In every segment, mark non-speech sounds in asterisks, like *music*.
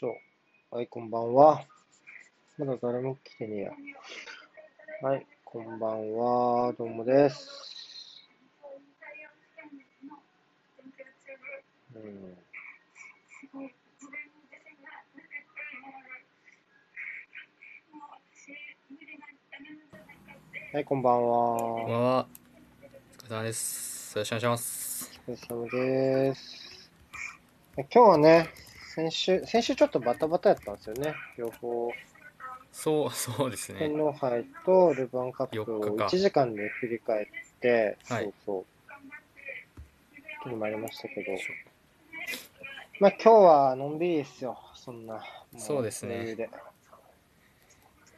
そう。はい、こんばんは。まだ誰も来てねえや。はい、こんばんは。どうもです。うん。はい、こんばんこんばは。んは。お疲れ様です。よろしくお願いします。お疲れ様です。今日はね、先週、先週ちょっとバタバタやったんですよね。両方。そう、そうですね。天皇杯とルヴァンカップを4日か1時間で振り返って、はいそうそう。っていうのもありましたけど、まあ今日はのんびりですよ、そんな。もそうですね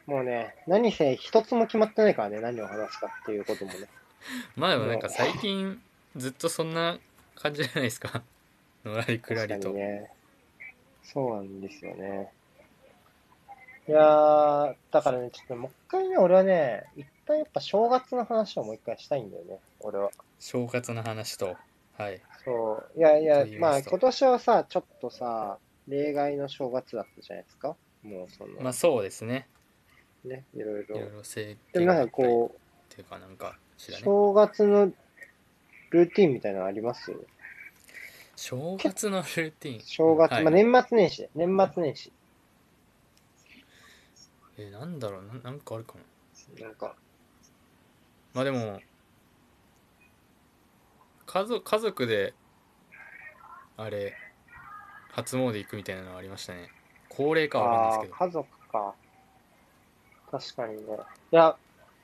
もうね、何せ一つも決まってないからね、何を話すかっていうこともね。*laughs* まあでもなんか最近ずっとそんな感じじゃないですか。*laughs* のらりくら確かりと。にね。そうなんですよね。いやー、だからね、ちょっともう一回ね、俺はね、一旦やっぱ正月の話をもう一回したいんだよね、俺は。正月の話と。はい。そう。いやいやい、まあ今年はさ、ちょっとさ、例外の正月だったじゃないですか？もうその、まあそうですね。ね、いろいろいろい。ろ制でもなんかこう、っていうかなんかね。正月のルーティンみたいなのあります？正月のルーティン。正月、はいまあ年末年始で、年末年始。え、なんだろうな、なんかあるかな。なんか、まあでも、家族、家族で、あれ、初詣行くみたいなのありましたね。高齢かわかんないですけど。あー家族か。確かにね。いや、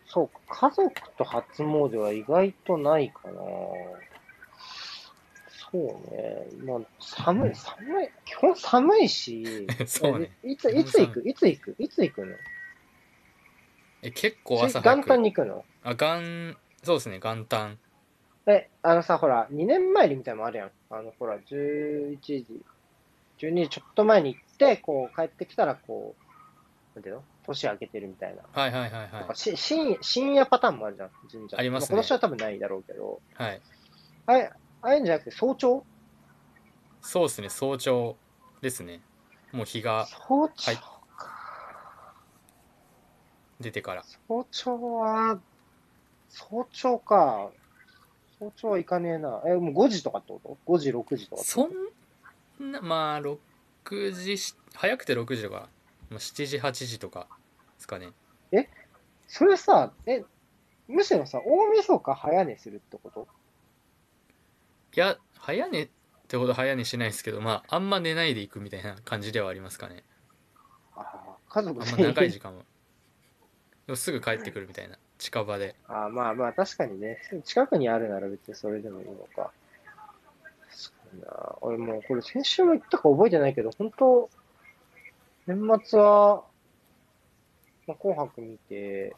そうか、家族と初詣は意外とないかな。そうね。まあ、寒い、寒い、基本寒いし *laughs* そうね。いつ、いつ行く？いつ行く？いつ行くの？え、結構朝早く。元旦に行くの？あ、元、そうですね、元旦。え、あのさ、ほら、2年前にみたいなのもあるやん。あの、ほら、11時、12時ちょっと前に行って、こう、帰ってきたら、こう、なんていうの？年明けてるみたいな。はいはいはいはし深深夜パターンもあるじゃん、神社。ありますねあ今年は多分ないだろうけど。い。はい。あれ、ああいうんじゃなくて早朝？そうですね、早朝ですね。もう日が早朝はいか。出てから。早朝は、早朝か。早朝は行かねえな。え、もう5時とかってこと ?5 時、6時とかそんな、まあ、6時し、早くて6時とか、まあ、7時、8時とかですかね。それさ、え、むしろさ、大晦日早寝するってこと？いや、早寝ってほど早寝しないですけど、まあ、あんま寝ないで行くみたいな感じではありますかね。ああ、家族あんま長い時間は。でもすぐ帰ってくるみたいな、近場で。ああ、まあまあ、確かにね。近くにあるなら別にそれでもいいのか。な。俺もうこれ先週も言ったか覚えてないけど、本当年末は、まあ、紅白見て、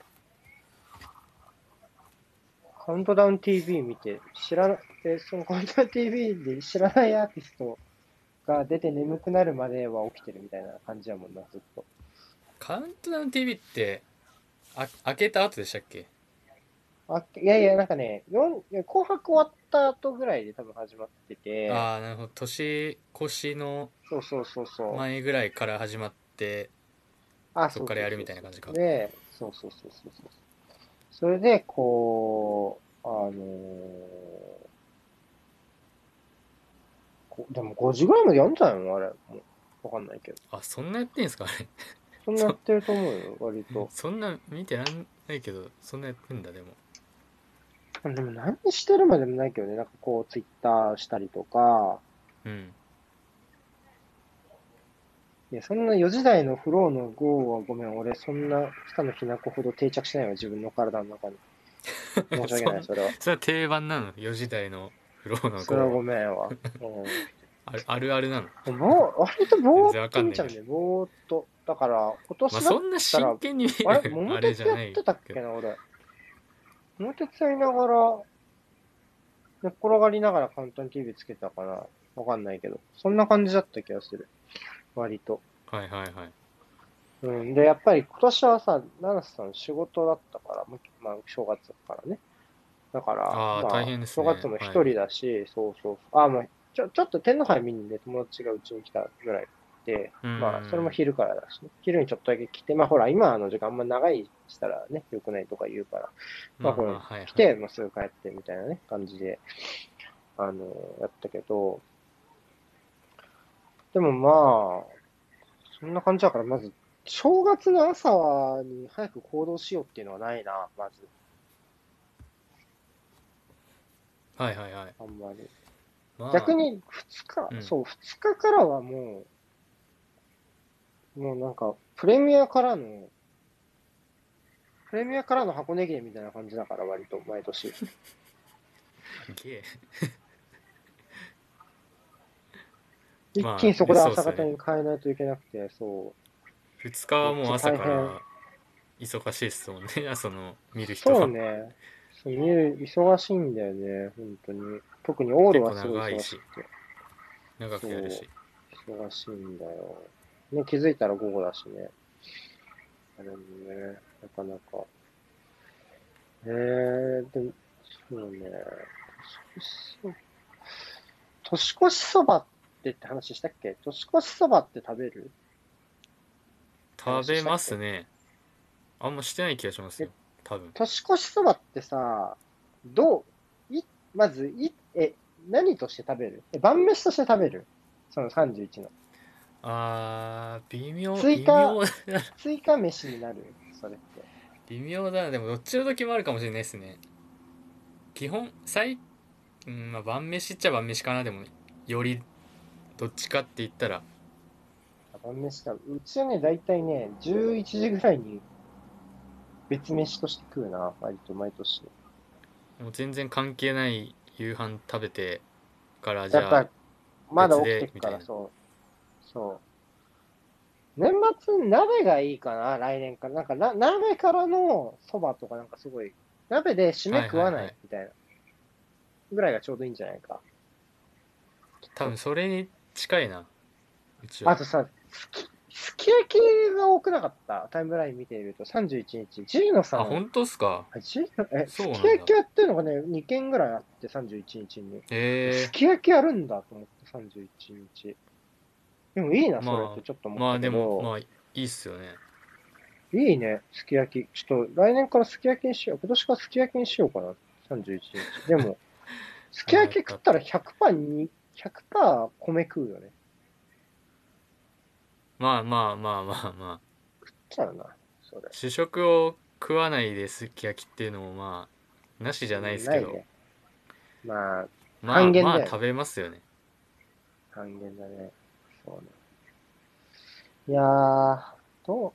カウントダウン TV 見て、知らな、で、そのカウントダウン TV で知らないアーティストが出て眠くなるまでは起きてるみたいな感じやもんな、ずっと。カウントダウン TV って、あ、開けた後でしたっけ？あ、いやいや、なんかね、紅白終わった後ぐらいで多分始まってて、ああ、なるほど。年越しのそうそうそうそう。前ぐらいから始まって、あそっからやるみたいな感じかで、そうそうそうそうそう。それで、こう、あのーこでも5時ぐらいまでやるんじゃないのあれ。わかんないけど。あ、そんなやってんすかあれ？そんなやってると思うよ、割と。*laughs* そんな見てらんないけど、そんなやってんだ、でも。でも何してるまでもないけどね、なんかこう、ツイッターしたりとか、うん。いや、そんな4時台のフローの GO はごめん、俺そんな北野日な子ほど定着しないわ、自分の体の中に。*laughs* 申し訳ない、それは。それは定番なの ?4 時台のフローのそれはご子。めんわ。*laughs* あるあるあるなの？うん。ぼー割とぼーっと見ちゃうんだよ、ぼーっと。だから、今まあ、年だそんな真剣に見あれ、る桃鉄やってたっけ。な、俺。桃鉄やりながら、寝っ転がりながら簡単 TV つけたかな。わかんないけど。そんな感じだった気がする。割と。はいはいはい。うん。で、やっぱり今年はさ、七瀬さん仕事だったから、ままあ、正月だからね。だから、あーま大変ですね正月も一人だし、そうそうそう。あ、もう、ちょ、ちょっと天皇杯見にね、友達がうちに来たぐらいて、うんまあ、それも昼からだしね。昼にちょっとだけ来て、まあ、ほら、今の時間あんま長いしたらね、良くないとか言うから、まあ、これはいはい来て、もうすぐ帰ってみたいなね、感じで、あの、やったけど、でもまあ、そんな感じだから、まず、正月の朝に早く行動しようっていうのはないな、まず、はいはいはい、あんまり。まあ、逆に2日、うんそう、2日からはもう、もうなんか、プレミアからの、プレミアからの箱根駅伝みたいな感じだから、割と、毎年。*laughs* ゲ一まあ気にそこで朝方に変えないといけなくて、そう。ー2日はもう朝から忙しいですもんねその見る人そうはね。そう見る、忙しいんだよね、本当に。特にオールはすごい忙しくて。長くやるし忙しいんだよ。ね、気づいたら午後だしね。あれもね、なかなか。えー、でも、そうね。年越しそばってって話したっけ？年越しそばって食べる？食べますね。あんましてない気がしますよ。多分。年越しそばってさ、どう、い、まず、い、え、何として食べる？え、晩飯として食べる？その31の。あー微妙微追加妙追加 *laughs* 飯になる？それって。微妙だな。でもどっちの時もあるかもしれないですね。基本最うんまあ晩飯っちゃ晩飯かな。でもよりどっちかって言ったら晩飯だ。うちはね、だいたいね、11時ぐらいに別飯として食うな、割と毎年。もう全然関係ない夕飯食べてからじやっぱゃあ、まだ起きてくから、別でみたいなそう。そう。年末、鍋がいいかな、来年から。なんかな、鍋からのそばとかなんかすごい、鍋で締め食わはいはいはいないみたいな。ぐらいがちょうどいいんじゃないか。多分それに近いなうちはあとさ、すき、すき焼きが多くなかった？タイムライン見ていると、31日。ジーノさん。あ本当っすか？あジーノえ、すそうなんだき焼きやってるのがね、2軒ぐらいあって、31日に。へすき焼きやるんだと思って、31日。でもいいな、まあそれってちょっとえまあで思ったけど。もまあいいっすよねいいね、すき焼き。ちょっと来年からすき焼きにしよう。今年からすき焼きにしようかな。31日。でも、*laughs* すき焼き食ったら100%に、100%米食うよね。まあまあまあまあまあ食っちゃうな、それ。主食を食わないですき焼きっていうのもまあなしじゃないですけど、ね。まあ、まあ半減だよまあ食べますよね半減だね。そうね。いやー、どう、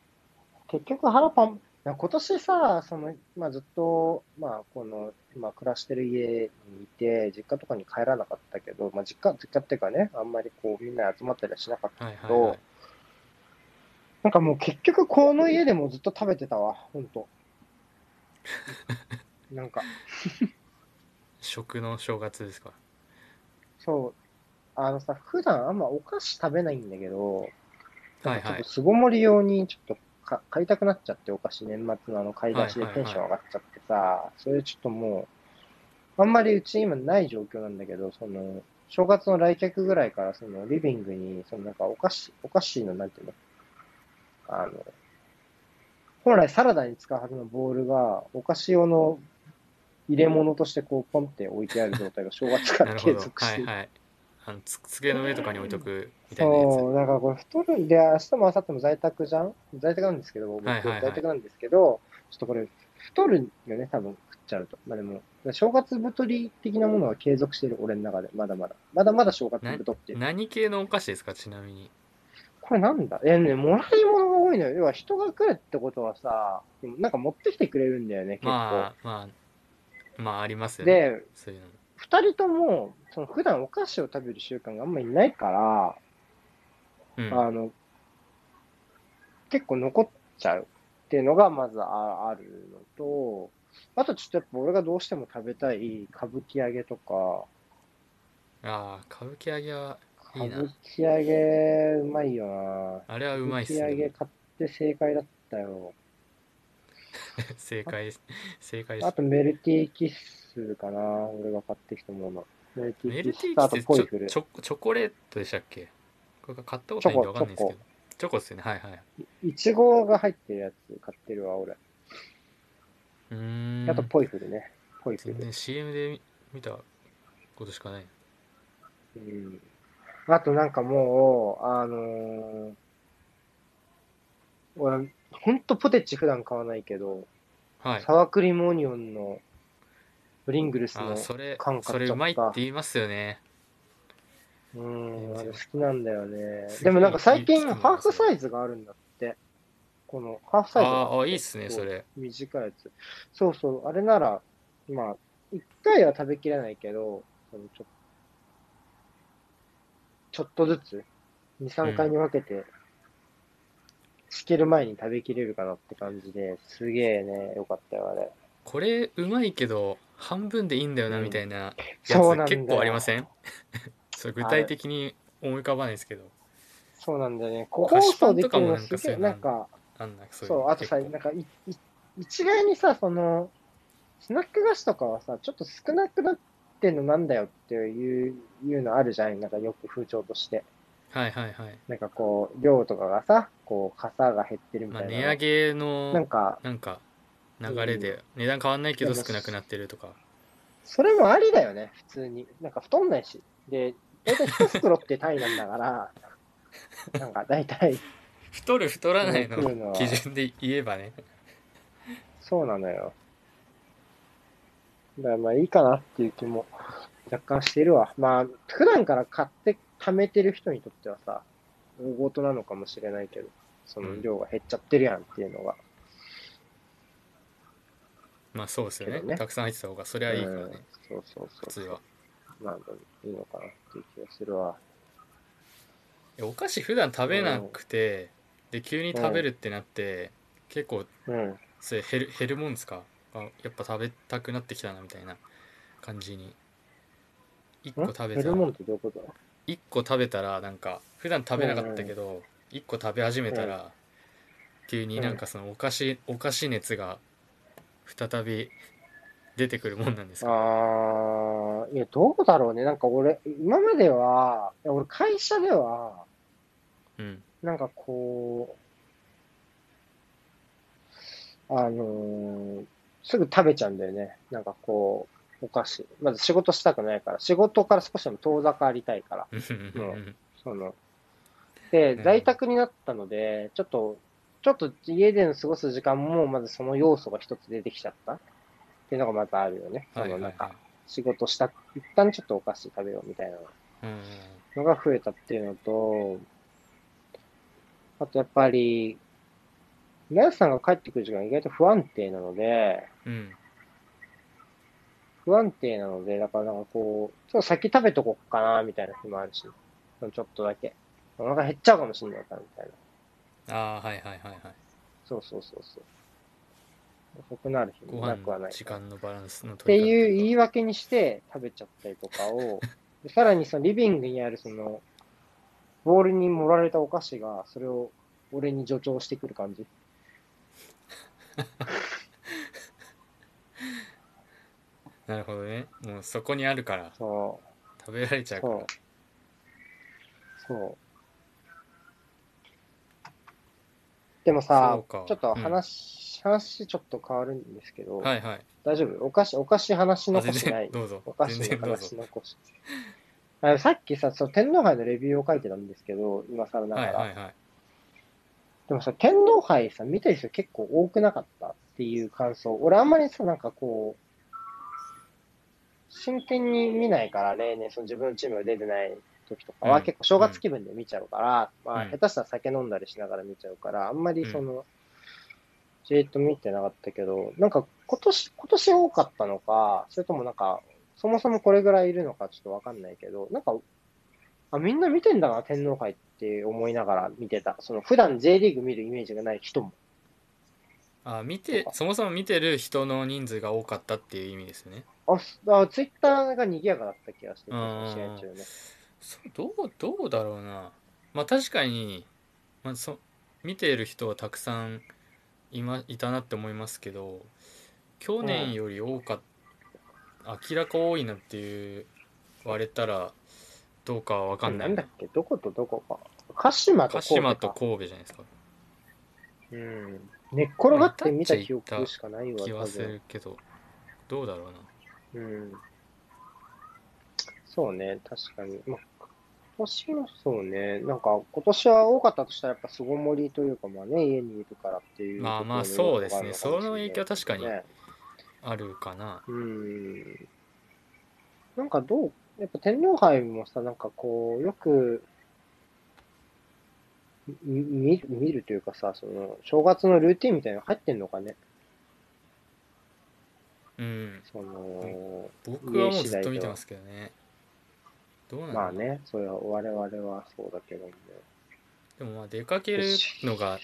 結局腹パン、今年さ、その、まあずっと、まあこの、今暮らしてる家にいて、実家とかに帰らなかったけど、まあ実家、実家っていうかね、あんまりこうみんな集まったりはしなかったはいけど、はいはいなんかもう結局この家でもずっと食べてたわ、ほんと。*laughs* なんか、食の正月ですか？そう、あのさ、普段あんまお菓子食べないんだけど、はいはいちょっと巣ごもり用にちょっとか買いたくなっちゃって、お菓子年末のあの買い出しではいはいはい。テンション上がっちゃってさ、それちょっともう、あんまりうち今ない状況なんだけど、その、正月の来客ぐらいから、その、リビングに、そのなんかお菓子、お菓子の、なんていうの、あの、本来サラダに使うはずのボールが、お菓子用の入れ物としてこう、ポンって置いてある状態が正月から継続してはいはいあのつ机の上とかに置いとくみたいなやつそう、なんかこれ太るんで、明日も明後日も在宅じゃん？在宅なんですけど、僕、在宅なんですけど、ちょっとこれ、太るよね、多分食っちゃうと。まあでも、正月太り的なものは継続してる、俺の中で。まだまだ。まだまだ正月太ってる。何系のお菓子ですか？ちなみにこれなんだ？え、ね、もらい物が多いのよ。要は人が来るってことはさ、なんか持ってきてくれるんだよね、結構。まあまあまあありますよねで、二人とも、その普段お菓子を食べる習慣があんまりないから、うん。あの、結構残っちゃうっていうのがまずああるのと、あとちょっとやっぱ俺がどうしても食べたい歌舞伎揚げとか、ああ歌舞伎揚げはいいな。歌舞伎揚げうまいよな。あれはうまいっすね。歌舞伎揚げ買って正解だったよ。*laughs* 正解です。正解です。あとメルティーキッスかな。俺が買ってきたもの。メルティメーキッスとあとルティーキってちょポイフル。チョチョコレートでしたっけ？これ買ったことないんでわかんないですけどチョコっすよねはいはいいちごが入ってるやつ買ってるわ、俺。うーんあと、ポイフルね。ポイフル。全然 CM で見見たことしかないうん。あと、なんかもう、あのー、俺、ほんとポテチ普段買わないけど、はいサワークリームオニオンのプリングルスのあそれ缶買っちゃったそれうまいって言いますよねうん、あれ好きなんだよね。でもなんか最近ハーフサイズがあるんだって。このハーフサイズがあーあいいっすねそれ短いやつ。そうそう、あれなら、まあ、一回は食べきれないけど、そのちょちょっとずつ、2、3回に分けて、つける前に食べきれるかなって感じで、すげえね、よかったよ、あれ。これうまいけど半分でいいんだよなうんみたいなやつ結構ありません？*laughs* それ具体的に思い浮かばないですけどそうなんだよね。個包装できるのすげえ、そういうのなんか、あんなそうあとさ、なんかい、い一概にさ、その、スナック菓子とかはさ、ちょっと少なくなってんのなんだよっていう、いうのあるじゃん。なんかよく風潮として。はいはいはいなんかこう、量とかがさ、こう、傘が減ってるみまあたいな。値上げのなんか、なんか流れで値段変わんないけど少なくなってるとかそれもありだよね、普通に。なんか太んないし。で、大体一袋って単位なんだから、*laughs* なんか大体、太る太らないの基準で言えばねそうなのよ。だからまあいいかなっていう気も若干してるわ。まあ、普段から買って貯めてる人にとってはさ、大事なのかもしれないけど、その量が減っちゃってるやんっていうのが。まあそうですよね。ね。たくさん入ってた方がそれはいいからね。うん。そうそうそう。普通は。まあ、いいのかなっていう気がするわ。えお菓子普段食べなくてで急に食べるってなって結構うん。それ減る減るもんですか？あやっぱ食べたくなってきたなみたいな感じに。1個ん？食べたら。減るもんってどういうこと？1個食べたらなんか普段食べなかったけど1個食べ始めたら急になんかそのお菓子お菓子熱が再び出てくるもんなんですか？ああ、いや、どうだろうね。なんか俺、今までは、俺会社では、うんなんかこう、あのーすぐ食べちゃうんだよね。なんかこう、お菓子。まず仕事したくないから、仕事から少しでも遠ざかりたいから。うんその、でうん、在宅になったので、ちょっと、ちょっと家での過ごす時間も、まずその要素が一つ出てきちゃったっていうのがまずあるよね。そのないんか、仕事した、一旦ちょっとお菓子食べようみたいなうんのが増えたっていうのと、あとやっぱり、皆さんが帰ってくる時間が意外と不安定なので、うん不安定なので、だからなんかこう、ちょっと先食べとこっかな、みたいな日もあるし、ちょっとだけ。お腹減っちゃうかもしれないから、みたいな。ああはいはいはいはいそうそうそうそう。遅くなる日ごもなくは飯ない。時間のバランスのっていう言い訳にして食べちゃったりとかを、*laughs* でさらにそのリビングにあるその、ボールに盛られたお菓子が、それを俺に助長してくる感じ。*laughs* なるほどねもうそこにあるからそう。食べられちゃうからそう。そう。でもさちょっと話、話ちょっと変わるんですけど、はいはい大丈夫？お菓子、お菓子話あ残全しない？然。どうぞお菓子全然どうの話ぞ残し。あのさっきさ、その天皇杯のレビューを書いてたんですけど、今更ながら。はいはいはいでもさ、天皇杯さ、見てる人結構多くなかったっていう感想。俺あんまりさ、なんかこう、真剣に見ないから、例年その自分のチームが出てない時とかは、うん結構正月気分で見ちゃうから、まあうん下手したら酒飲んだりしながら見ちゃうから、あんまりその、じーっと見てなかったけど、なんか今年、今年多かったのか、それともなんか、そもそもこれぐらいいるのかちょっとわかんないけど、なんか、あ、みんな見てんだな、天皇杯って思いながら見てた。その普段 J リーグ見るイメージがない人も。あ見てそもそも見てる人の人数が多かったっていう意味ですねあ、すあツイッターが賑やかだった気がして、試うん合中ね。そうどうどうだろうなまあ確かに、まあ、そ見ている人はたくさんい,、ま、いたなって思いますけど去年より多かっ明らか多いなっていう割れたらどうかは分かんなないんだっけ？どことどこか。鹿島と鹿神戸か。島と神戸じゃないですかうん。寝っ転がって見た記憶しかないわ、多気はす分。るけどどうだろうなうん。そうね、確かに。まあ、今年もそうね、なんか今年は多かったとしたらやっぱ巣ごもりというかまあね、家にいるからっていう。まあまあそうですね。その影響は確かにねあるかな。うん。なんかどう、やっぱ天皇杯もさ、なんかこう、よく、み見る、見るというかさ、その、正月のルーティンみたいなの入ってんのかね。うん。その、僕はもうずっと見てますけどねどうなのまあね、それは我々はそうだけども。ね。でもまあ出かけるのが、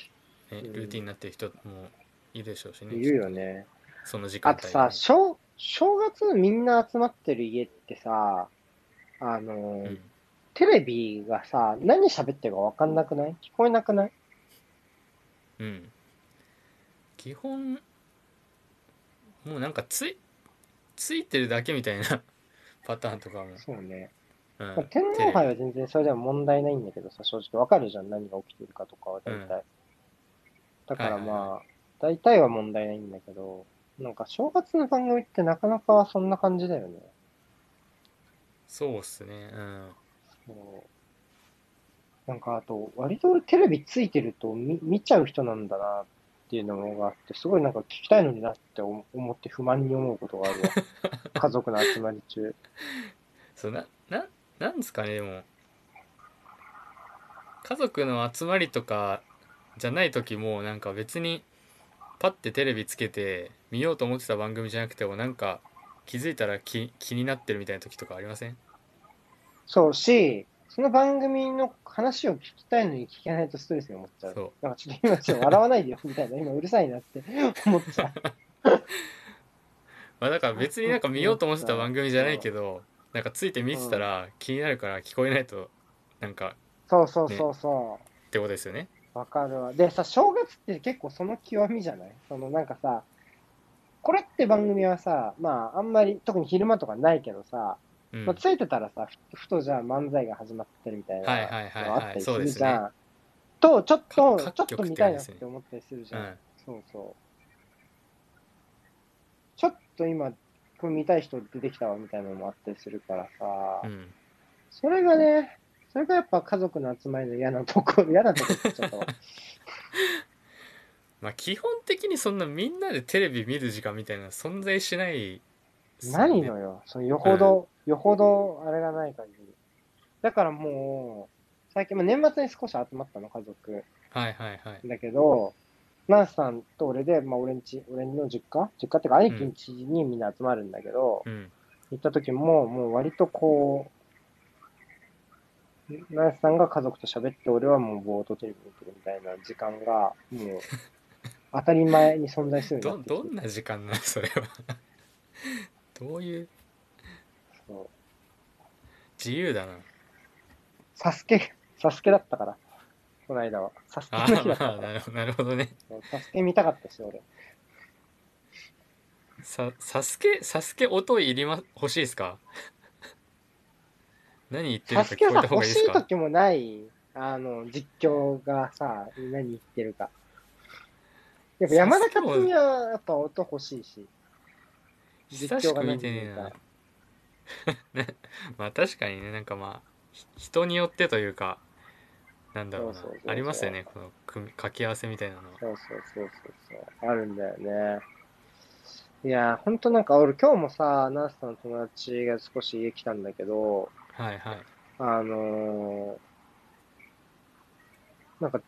ね、うん。ルーティンになってる人もいるでしょうしね。いるよね。その時間帯。あとさ、正、正月みんな集まってる家ってさ、あの、うん。テレビがさ、何喋ってるか分かんなくない？聞こえなくない？うん。基本もうなんかついついてるだけみたいな *laughs* パターンとかも、そうね。うんまあ天皇杯は全然それでも問題ないんだけどさ、正直わかるじゃん、何が起きてるかとかは大体。だからまあ、大体は問題ないんだけど、なんか正月の番組ってなかなかそんな感じだよね。そうっすねうんそうなんかあと、割と俺テレビついてると見見ちゃう人なんだなっていうのがあって、すごいなんか聞きたいのになって思思って不満に思うことがあるわ。*laughs* 家族の集まり中。そうなななんですかねでも家族の集まりとかじゃない時もなんか別にパッてテレビつけて見ようと思ってた番組じゃなくてもなんか気づいたら気気になってるみたいな時とかありません？そうし、その番組の話を聞きたいのに聞けないとストレスに思っちゃう。そうなんかちょっと今ちょっと笑わないでよみたいな、今うるさいなって *laughs* 思っちゃう。まあだから別になんか見ようと思ってた番組じゃないけどなんかついて見てたら気になるから聞こえないとなんかそうそうそうそってことですよねう。わかるわ。でさ、正月って結構その極みじゃない？そのなんかさ、これって番組はさ、まああんまり、特に昼間とかないけどさ、うんまあ、ついてたらさ、ふふとじゃあ漫才が始まってるみたいなはいはいはいあったりすそうですねるじゃん。と、ちょっと、かちょっと見たいなって思ったりするじゃん。うんそうそう。ちょっと今、これ見たい人出てきたわみたいなのもあったりするからさ、うんそれがね、それがやっぱ家族の集まりの嫌なとこ、嫌なとこって言っちゃったわ。*laughs* まあ基本的にそんなみんなでテレビ見る時間みたいなの存在しないねないのよ。そのよほど、よほどあれがない限り。だからもう、最近、まあ、年末に少し集まったの、家族。はいはいはいだけど、ナンスさんと俺で、まあ、俺んち、俺の実家？実家っていうか、兄貴んちにみんな集まるんだけど、うん。行った時も、もう割とこう、ナンスさんが家族と喋って、俺はもうぼーっとテレビ見てるみたいな時間が、もう、*laughs* 当たり前に存在するどどんな時間なの？それは。どういう？そう。自由だな。サスケ、サスケだったから、この間は。サスケあの日だったあから。なるほどねサスケ見たかったし、俺。さサスケサスケ音いりま欲しいですか？*laughs* 何言ってるかサスケ聞こえた方が欲いいですか？しい時もない、あの、実況がさ、何言ってるか。やっぱ山田勝美はやっぱ音欲しいし。久しく見てねえな *laughs* ね *laughs* まあ確かにねなんかまあひ人によってというかなんだろうな。ありますよねこの組み掛け合わせみたいなのは。そうそうそうそう。そう。あるんだよね。いやー、ほんとなんか俺今日もさ、ナースさんの友達が少し家来たんだけど、はいはい。あのー、なんか、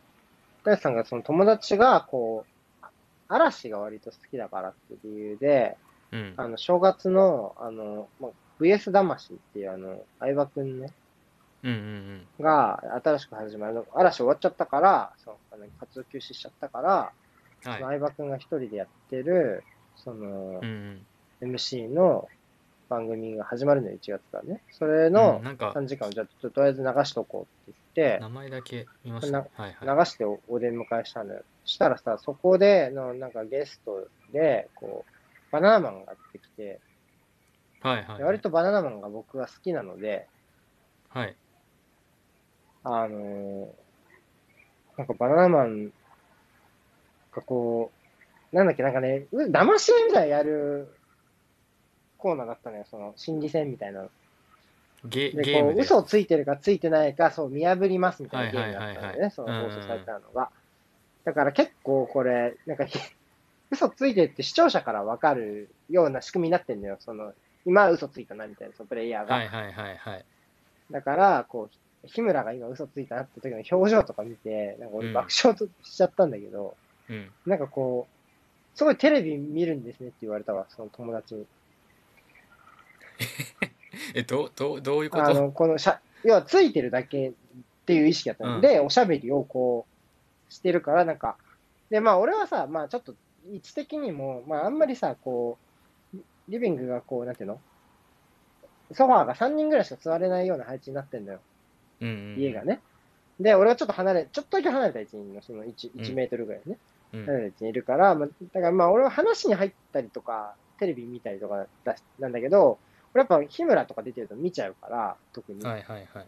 大地さんがその友達がこう、嵐が割と好きだからっていう理由で、うん。あの、正月の、あの、まあ、VS 魂っていうあの、相葉くんね、が新しく始まるの、嵐終わっちゃったから、その、あの活動休止しちゃったから、うんはい。その相葉くんが一人でやってる、そのう、ん MC の番組が始まるのよ、1月からね。それうんのうんなんか3時間をじゃあ、ととりあえず流しとこうって言って、名前だけ見ました。なはいはい。流しておお出迎えしたのよ。したらさ、そこでの、なんかゲストで、こう、バナナマンがやってきて、はいはいで割とバナナマンが僕は好きなので、はいあの、なんかバナナマンがこう、なんだっけ、なんかね、う騙し絵みたいなやるコーナーだったのよ、その心理戦みたいなの。ゲで、ゲームでこう、嘘をついてるかついてないか、そう、見破りますみたいなゲームだったんだはいはいはいはいよね、その放送されたのが。だから結構これ、なんか、*laughs* 嘘ついてるって視聴者からわかるような仕組みになってんだよ、その、今嘘ついたなみたいな、そのプレイヤーが。はいはいはいはいだから、こう、日村が今嘘ついたなって時の表情とか見て、なんか俺うん。爆笑としちゃったんだけど、うん。なんかこう、すごいテレビ見るんですねって言われたわ、その友達に。*laughs* えどうどうどういうこと？あの、このしゃ、要はついてるだけっていう意識だったの、うん。で、おしゃべりをこう、してるから、なんか、で、まあ俺はさ、まあちょっと位置的にも、まああんまりさ、こう、リビングがこう、なんていうの？ソファーが3人ぐらいしか座れないような配置になってんだよ、うんうん家がね。で、俺がちょっと離れ、ちょっとだけ離れた位置にいるの、その 1, うん1メートルぐらいね。うん離れた位置にいるから、まあ、だからまあ俺は話に入ったりとか、テレビ見たりとかだしなんだけど、俺やっぱ日村とか出てると見ちゃうから、特に。はいはいはい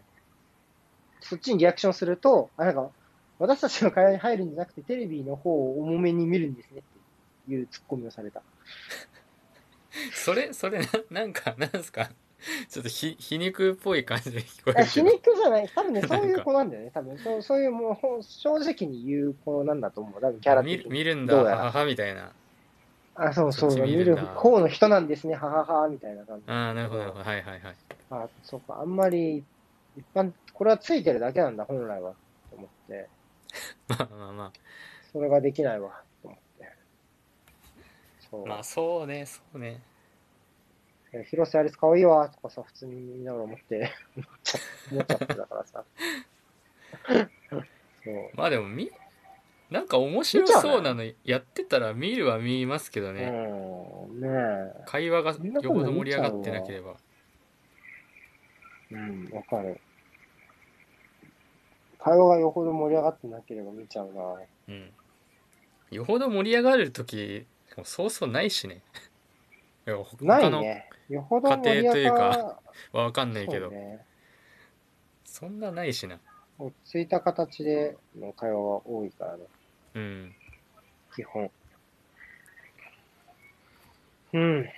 そっちにリアクションすると、あ、なんか、私たちの会話に入るんじゃなくて、テレビの方を重めに見るんですねっていうツッコミをされた。*laughs* それそれななんかなんですか？*laughs* ちょっとひ皮肉っぽい感じで聞こえあ皮るけど。肉じゃない、多分ね、*laughs* そういう子なんだよね。多分。そうそういう、もう正直に言う子なんだと思う。多分キャラ見。見るんだ。どうやら。はははみたいな。あ、そうそう、見見る方の人なんですね、ははは、みたいな感じ。ああなるほどはいはいはい。あ、そうか、あんまり、一般、これはついてるだけなんだ、本来は。と思って、*laughs* まあまあまそれができないわ、と思って。そう。あまあそうねそうね。え広瀬アリス可愛いわとかさ、普通に見ながら思って、*laughs* 思っちゃ思ってたからさ。*laughs* そう。まあでもみなんか面白そうなのやってたら見るは見ますけどね、うん、ねえ。会話がよほど盛り上がってなければうん、わかる。会話がよほど盛り上がってなければ見ちゃうな。うんよほど盛り上がる時そうそうないしね *laughs* 他のないね。よほど家庭というかは分 *laughs* かんないけどそうね。そんなないしな落ち着いた形での会話が多いからね、うん基本。うん。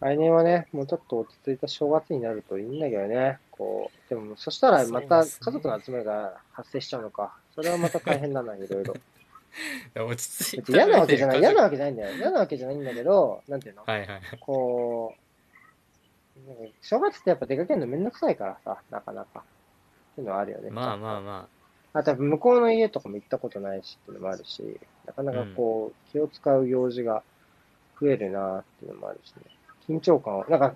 来年はね、もうちょっと落ち着いた正月になるといいんだけどね。こう、でも、そしたらまた家族の集まりが発生しちゃうのか。それはまた大変だな、いろいろ。*laughs* 落ち着い別に嫌なわけじゃない、嫌なわけじゃないんだよ。嫌なわけじゃないんだけど、なんていうの？はいはいはいこ正月ってやっぱ出かけるのめんどくさいからさ、なかなか。っていうのはあるよね。まあまあまあ。とやっぱ向こうの家とかも行ったことないしっていうのもあるし、なかなかこう、気を使う用事が増えるなっていうのもあるしね。緊張感を、なんか、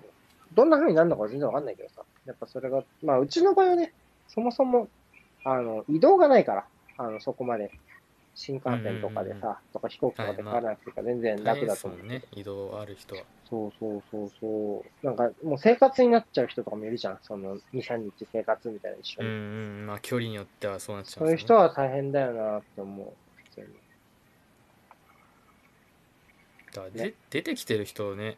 どんな風になるのか全然わかんないけどさ、やっぱそれが、まあうちの場合はね、そもそも、あの、移動がないから、あの、そこまで、新幹線とかでうんうんさ、とか飛行機とかでかからなくてから全然楽だと思うんね移動ある人はそうそうそうそう。なんか、もう生活になっちゃう人とかもいるじゃん。その、2、3日生活みたいな一緒うんに。うんまあ距離によってはそうなっちゃそううんいうですよね人は大変だよなって思う。普通に。だからねで出てきてる人ね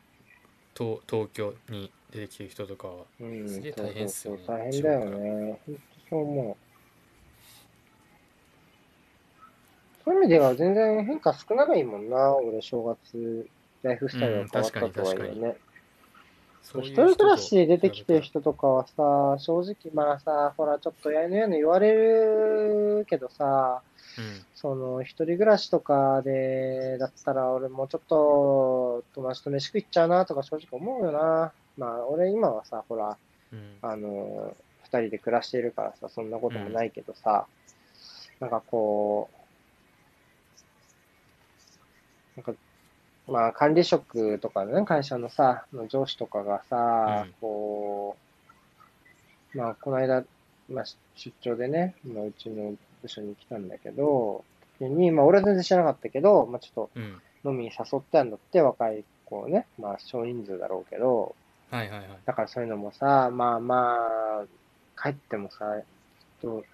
東東京に出てきてる人とかはうん、すげえ大変っすよねそうそうそう大変だよね。本当そう思う。そういう意味では全然変化少ないもんな。俺、正月、ライフスタイルが変わったとはいえうんね。一人暮らしで出てきてる人人とかはさ、正直まあさ、ほら、ちょっとやいのやいの言われるけどさ、とうんその、一人暮らしとかで、だったら俺もちょっと、友達と飯食いっちゃうなとか正直思うよな。まあ、俺今はさ、ほら、うんあの、二人で暮らしているからさ、そんなこともないけどさ、なんかこう、なんか、まあ管理職とかね、会社のさ、の上司とかがさ、うん。こう、まあこの間、まあ出張でね、まあうちの部署に来たんだけど、時に、まあ俺は全然知らなかったけど、まあちょっうん。と飲みに誘ってあるんだって、若い子をね、まあ少人数だろうけど、はいはいはい。だからそういうのもさ、まあまあ、帰ってもさ、ちょっと、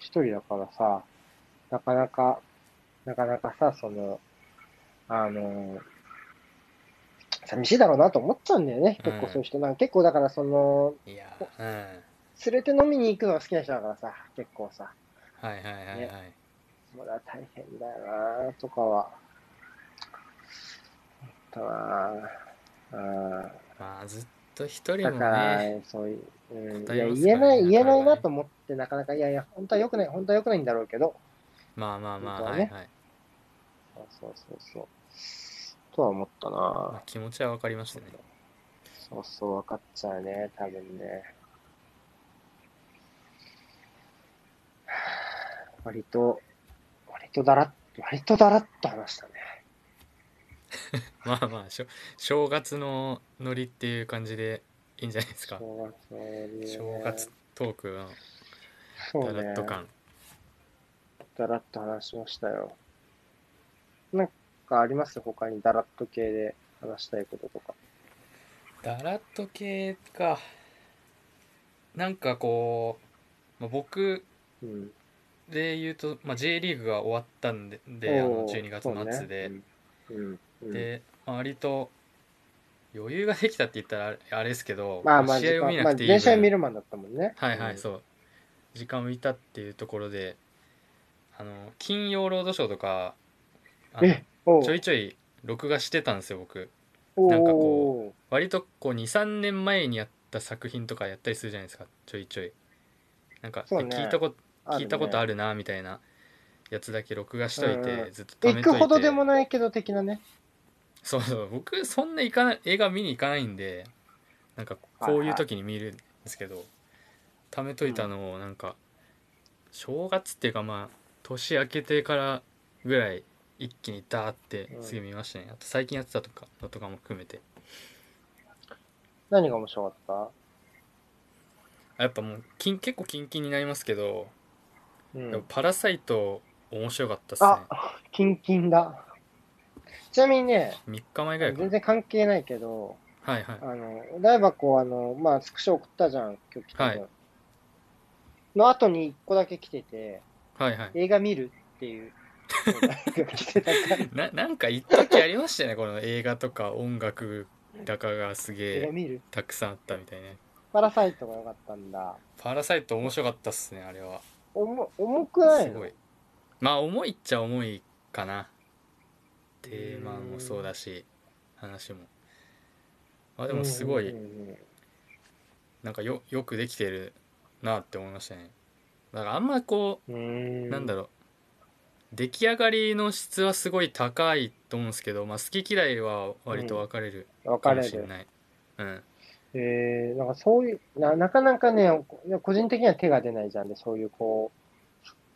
一人だからさ、なかなか、なかなかさ、その、あの、寂しいだろうなと思っちゃうんだよね。うん。結構そういう人。なんか。結構だからその、いやうん。はい連れて飲みに行くのが好きな人だからさ、結構さ、はいはいはい、ね。それは大変だよなとかは。思ったなあまあずっと一人もだから、ねそういう、うん、い偏や、言えない、言えないなと思って、なかなか、いやいや、本当は良くない、本当は良くないんだろうけど、まあまあまあね。はいはい、そうそうそう。とは思ったまあな気持ちは分かりましたねそうそう、分かっちゃうね、多分ね。割と、割とだらっ、割とだらっと話したね。*laughs* まあまあしょ正月のノリっていう感じでいいんじゃないですか正月のね正月トークのそうねダラッと。感だらっと話しましたよ。なんかあります？他にだらっと系で話したいこととか。ダラッと系かなんかこう、まあ、僕うん。で言うと、まあ、J リーグが終わったんでであのおー12月末で、。ねうん。うん、で、まあ割と余裕ができたって言ったらあれですけど、まあまあ、試合を見なまあ、くていい電車分見るマンだったもんね。はいはい、うんそう時間浮いたっていうところであの金曜ロードショーとかえ、ちょいちょい録画してたんですよ僕。なんかこ割とこう23年前にやった作品とかやったりするじゃないですか。ちょいちょい。なんか、ね。聞いたこと聞いたことあるなみたいなやつだけ録画しといて、うんうんずっと貯めといて。行くほどでもないけど的なね。そうそう。僕そんな行かない映画見に行かないんでなんかこういう時に見るんですけど貯めといたのをなんか正月っていうかまあ年明けてからぐらい一気にダーってすぐ見ましたね、あと最近やってたとかのとかも含めて。何が面白かっあやっぱもうキン結構キンキンになりますけど、たうん。でもパラサイト面白かったっすね。あ、キンキンだ。ちなみにね、3日前ぐらい全然関係ないけど、はいはい。あの、大箱、あの、まあ、スクショ送ったじゃん、今日来たはい。の後に一個だけ来てて、はいはい。映画見るっていう、*laughs* な *laughs* なんか一時ありましたよねこの映画とか音楽だかがすげえたくさんあったみたいね。パラサイトが良かったんだ。パラサイト面白かったっすねあれは。重重くないの？すごい。まあ重いっちゃ重いかな。テーマもそうだし話も。まあでもすごい。なんかよよくできてるなって思いましたね。だからあんまこうなんだろう出来上がりの質はすごい高いと思うんですけど、まあ、好き嫌いは割と分かれるか。もしれない、うんえー、なんかそういう、ななかなかね、個人的には手が出ないじゃんね、そういうこ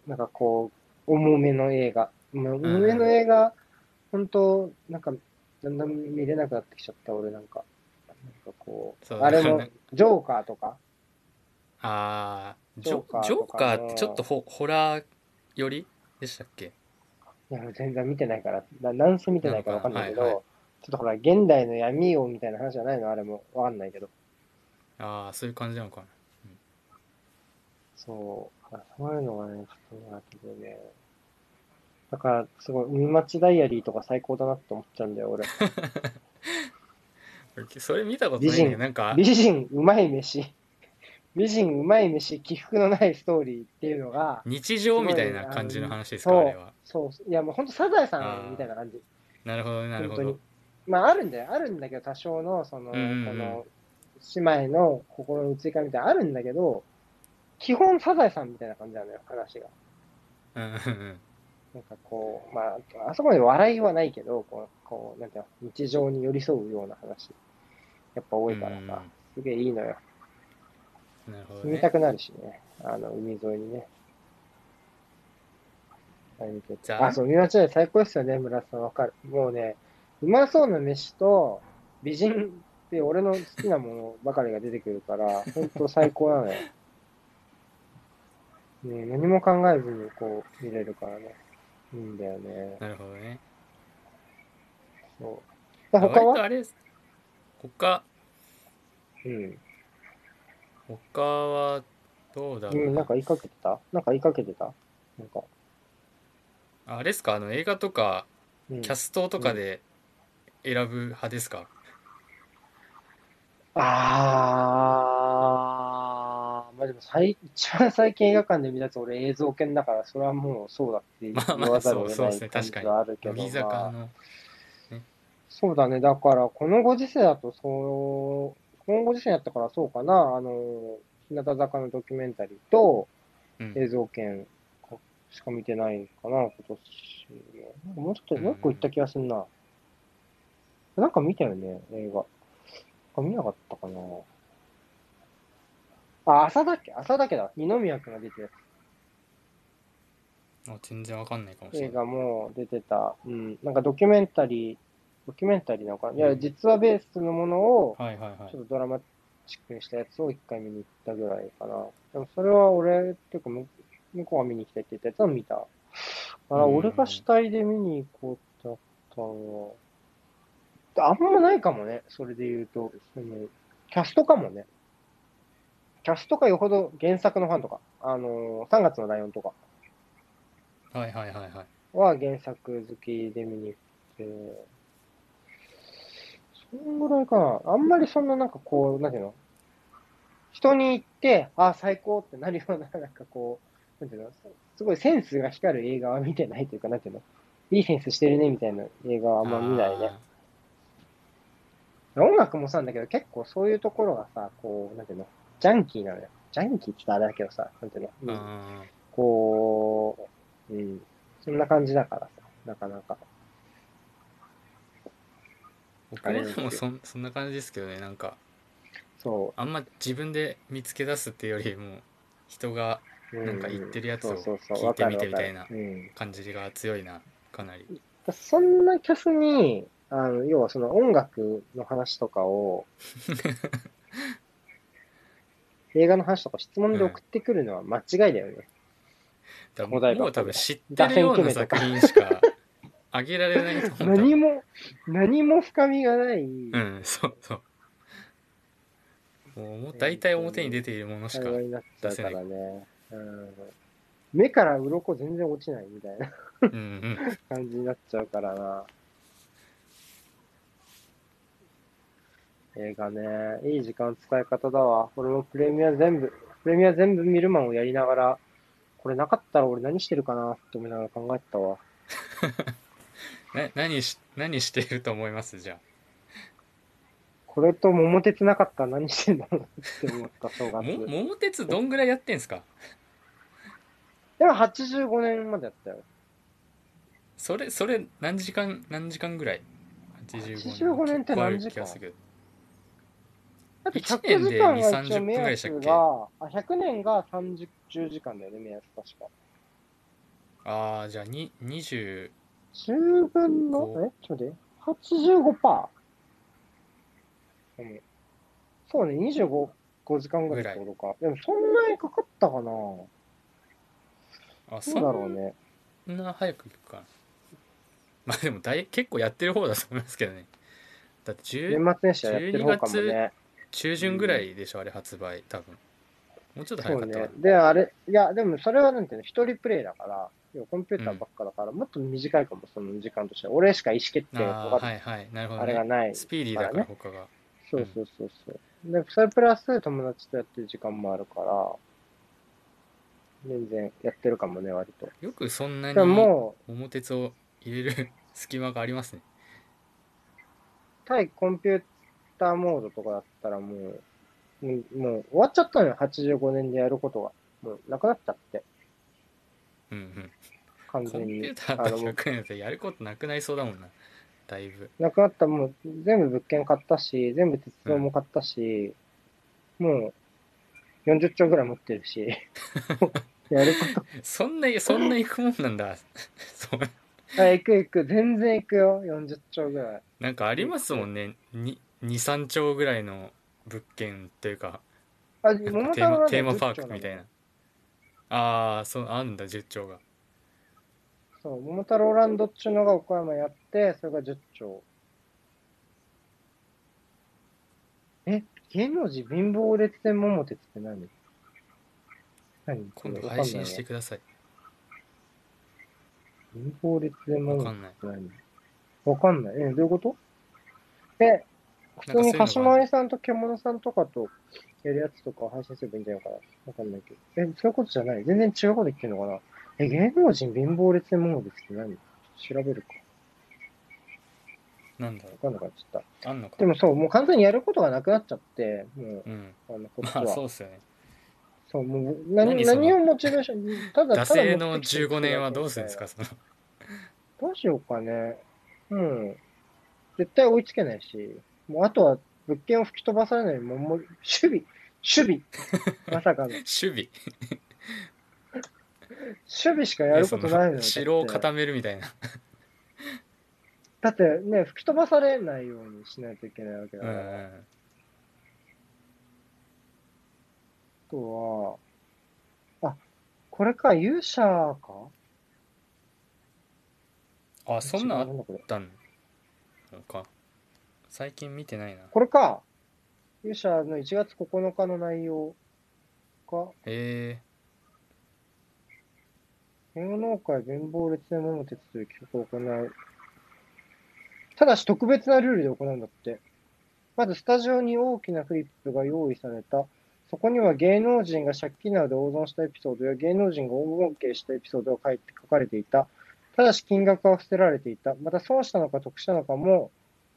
う、なんかこう、重めの映画。重めの映画、本当なんか、だんだん見れなくなってきちゃった、俺なんか。なんかこう、そうあれもなんか、ジョーカーとか。あージョーカージョとかのーカーってちょっとホホラー寄り？でしたっけ？いや、全然見てないから、な何せ見てないからわかんないけど、はいはちょっとほら、現代の闇をみたいな話じゃないの？あれもわかんないけど。ああそういう感じなのかなそう。あそういうのがね、ちょっと苦手でね。だから、すごい、海町ダイアリーとか最高だなって思っちゃうんだよ、俺。*laughs* それ見たことないんだけ美人どなんか美人うまい飯。美人うまい飯、起伏のないストーリーっていうのが、日常みたいな感じの話ですかそうあれはそう、いやもうほんとサザエさんみたいな感じ。なるほどねなるほど。まああるんだよ、あるんだけど、多少の、その、この、姉妹の心の移り変わりみたいなのあるんだけど、基本サザエさんみたいな感じなのよ、話が。うんなんかこう、まあ、あそこまで笑いはないけど、こう、こうなんていうの、日常に寄り添うような話、やっぱ多いからうんさ、すげえいいのよ。なるほどね住みたくなるしね、あの、海沿いにね。あそう、見間違い最高ですよね、村田さん、わかる。もうね、うまそうな飯と、美人って俺の好きなものばかりが出てくるから、ほんと最高なのよ。ね何も考えずにこう見れるからね。いいんだよね。なるほどねそう。で他は？割とあれです他うん。他はどうだろうん、うなんか言いかけてた？なんか言いかけてた？なんか。あれですか？あの映画とかうん、キャストとかで選ぶ派ですか？あー、まあでも最、一番最近映画館で見たやつ俺映像犬だから、それはもうそうだって言わざるをそうそう得ない感じですね。確かに。はあるけど、まあ。のそうだね。だから、このご時世だと、そう、このご時世だったからそうかな。あの、日向坂のドキュメンタリーとうん映像券しか見てないかな、今年。なんかもうちょっと、もう一個行った気がすんな。なんか見たよね、映画。なんか見なかったかな。あ、朝だっけ朝だけだ。二宮くんが出てるあ全然わかんないかもしれない映画も出てた。うん。なんかドキュメンタリー、ドキュメンタリーなのかな？いや、うん実話ベースのものを、はいはいはいちょっとドラマチックにしたやつを一回見に行ったぐらいかな。でもそれは俺、っていうか向向こうが見に行きたいって言ったやつは見た。あ俺が主体で見に行こうってなったのは、あんまないかもね、それで言うと。そのキャストかもね。キャストかよほど原作のファンとか、あのー、3月のライオンとかはいはいはいはいは原作好きで見に行って、そんぐらいかな。あんまりそんななんかこう、なんていうの？人に行って、あ、最高ってなるような、*laughs* なんかこう、なんていうの？すごいセンスが光る映画は見てないというか、なんていうの？いいセンスしてるねみたいな映画はあんま見ないね。音楽もそうなんだけど、結構そういうところがさ、こう、なんていうの？ジャンキーなのよ。ジャンキーって言ったらあれだけどさ、なんていうの、あーあこう、うん、そんな感じだからさ、なかなか。ー僕もでもそんそんな感じですけどねなんか。そあんま自分で見つけ出すっていうよりも人がう。うなんか言ってるやつを聞いてみてみたいな感じが強いなかなり。そんなキャスに、あの、要はその音楽の話とかを、*laughs* 映画の話とか質問で送ってくるのは間違いだよね。だお題ばっかりもう多分知ってるような作品しかあげられないと思う何も、何も深みがない。うんそうそうもう大体表に出ているものしか会話になっちゃうからね。うん。目から鱗全然落ちないみたいなうんうん感じになっちゃうからな。映画ね、いい時間使い方だわ。俺もプレミア全部、プレミア全部見るマンをやりながら、これなかったら俺何してるかなって思いながら考えてたわ。*laughs* な何し *laughs* 何してると思います？じゃこれと桃鉄なかったら何してんだろうって思った正あ月。も桃鉄どんぐらいやってんすか？でも85年までやったよ。それそれ何時間何時間ぐらい？85 85年って何時間？だって一100年で時間が2 30一応目分ぐらいでしたっけ？安が、あ、100年が30、10時間だよね、目安確か。ああじゃあに20 10分のえちょっと待って、85%? うん。そうね、25 5時間ぐらいってことか。でもそんなにかかったかな。どあそうだろうんね。な早く行くか。なまあでも大結構やってる方だと思いますけどね。だって10年末年始はやってる方かもね。中旬ぐらいでしょあれ発売多分。もうちょっと早そうかったかな。ね。で、あれ、いや、でもそれはなんていうの、一人プレイだから、コンピューターばっかだから、もっと短いかも、その時間としては。俺しか意思決定とか、はいはいなるほど、あれがね、ない。スピーディーだから他がそうそうそうそう。で、それプラス友達とやってる時間もあるから、全然やってるかもね、割と。よくそんなにでもも桃鉄を入れる *laughs* 隙間がありますねう、対コンピューターモードとかだったらもう、もうもう終わっちゃったのよ、85年でやることが。もうなくなっちゃって、うんうん。完全に。コンピュー。ターとあの、100円だとやることなくなりそうだもんな。だいぶ。なくなった、もう全部物件買ったし、全部鉄道も買ったし、もう40兆ぐらい持ってるし、*laughs* やること。そんなそんな行くもんなんだ。そう。あ、行く行く、全然行くよ、40兆ぐらい。なんかありますもんね。23兆ぐらいの物件というか。あ、なんか桃テーマテーマパー10兆クみたいな。のああそうあんだ10兆が。そう、桃太郎ランドっちゅうのが岡山やって、それが10兆。え、芸能人貧乏列伝桃鉄って何？何？今度配信してください。貧乏列伝桃鉄わかんない。って何？わかんない。え、どういうこと？え、普通に鹿島愛さんと獣さんとかとやるやつとか配信すればいいんじゃないかな。わかんないけど。え、そういうことじゃない全然違うこと言ってんのかなえ、芸能人貧乏列モードって何？調べるか。なんだろわかんなくなっちゃっうあんのかた。でもそう、もう完全にやることがなくなっちゃって、もう、うんあの、こっちまあは。そうっすよねそう、もう、何、何をモチベーション、ただ、惰ただ性の持ってきてく15れる年はどうするんですか？だそのけどうしようかね。うん。絶対追いつけないし、もうあとは物件を吹き飛ばされないように、もう、もう守備、守備。まさかの。守守備備しかやることないのよ。城を固めるみたいなだってね、吹き飛ばされないようにしないといけないわけだから。あんとは、あ、これか、勇者か？あそんなんあったの？か最近見てないなこれか。勇者の1月9日の内容か。へ芸能界貧乏列伝桃鉄という企画を行う。ただし特別なルールで行うんだって。まずスタジオに大きなフリップが用意された。そこには芸能人が借金などで大損したエピソードや芸能人が大儲けしたエピソードが書いて書かれていた。ただし金額は伏せられていた。また損したのか得したのかも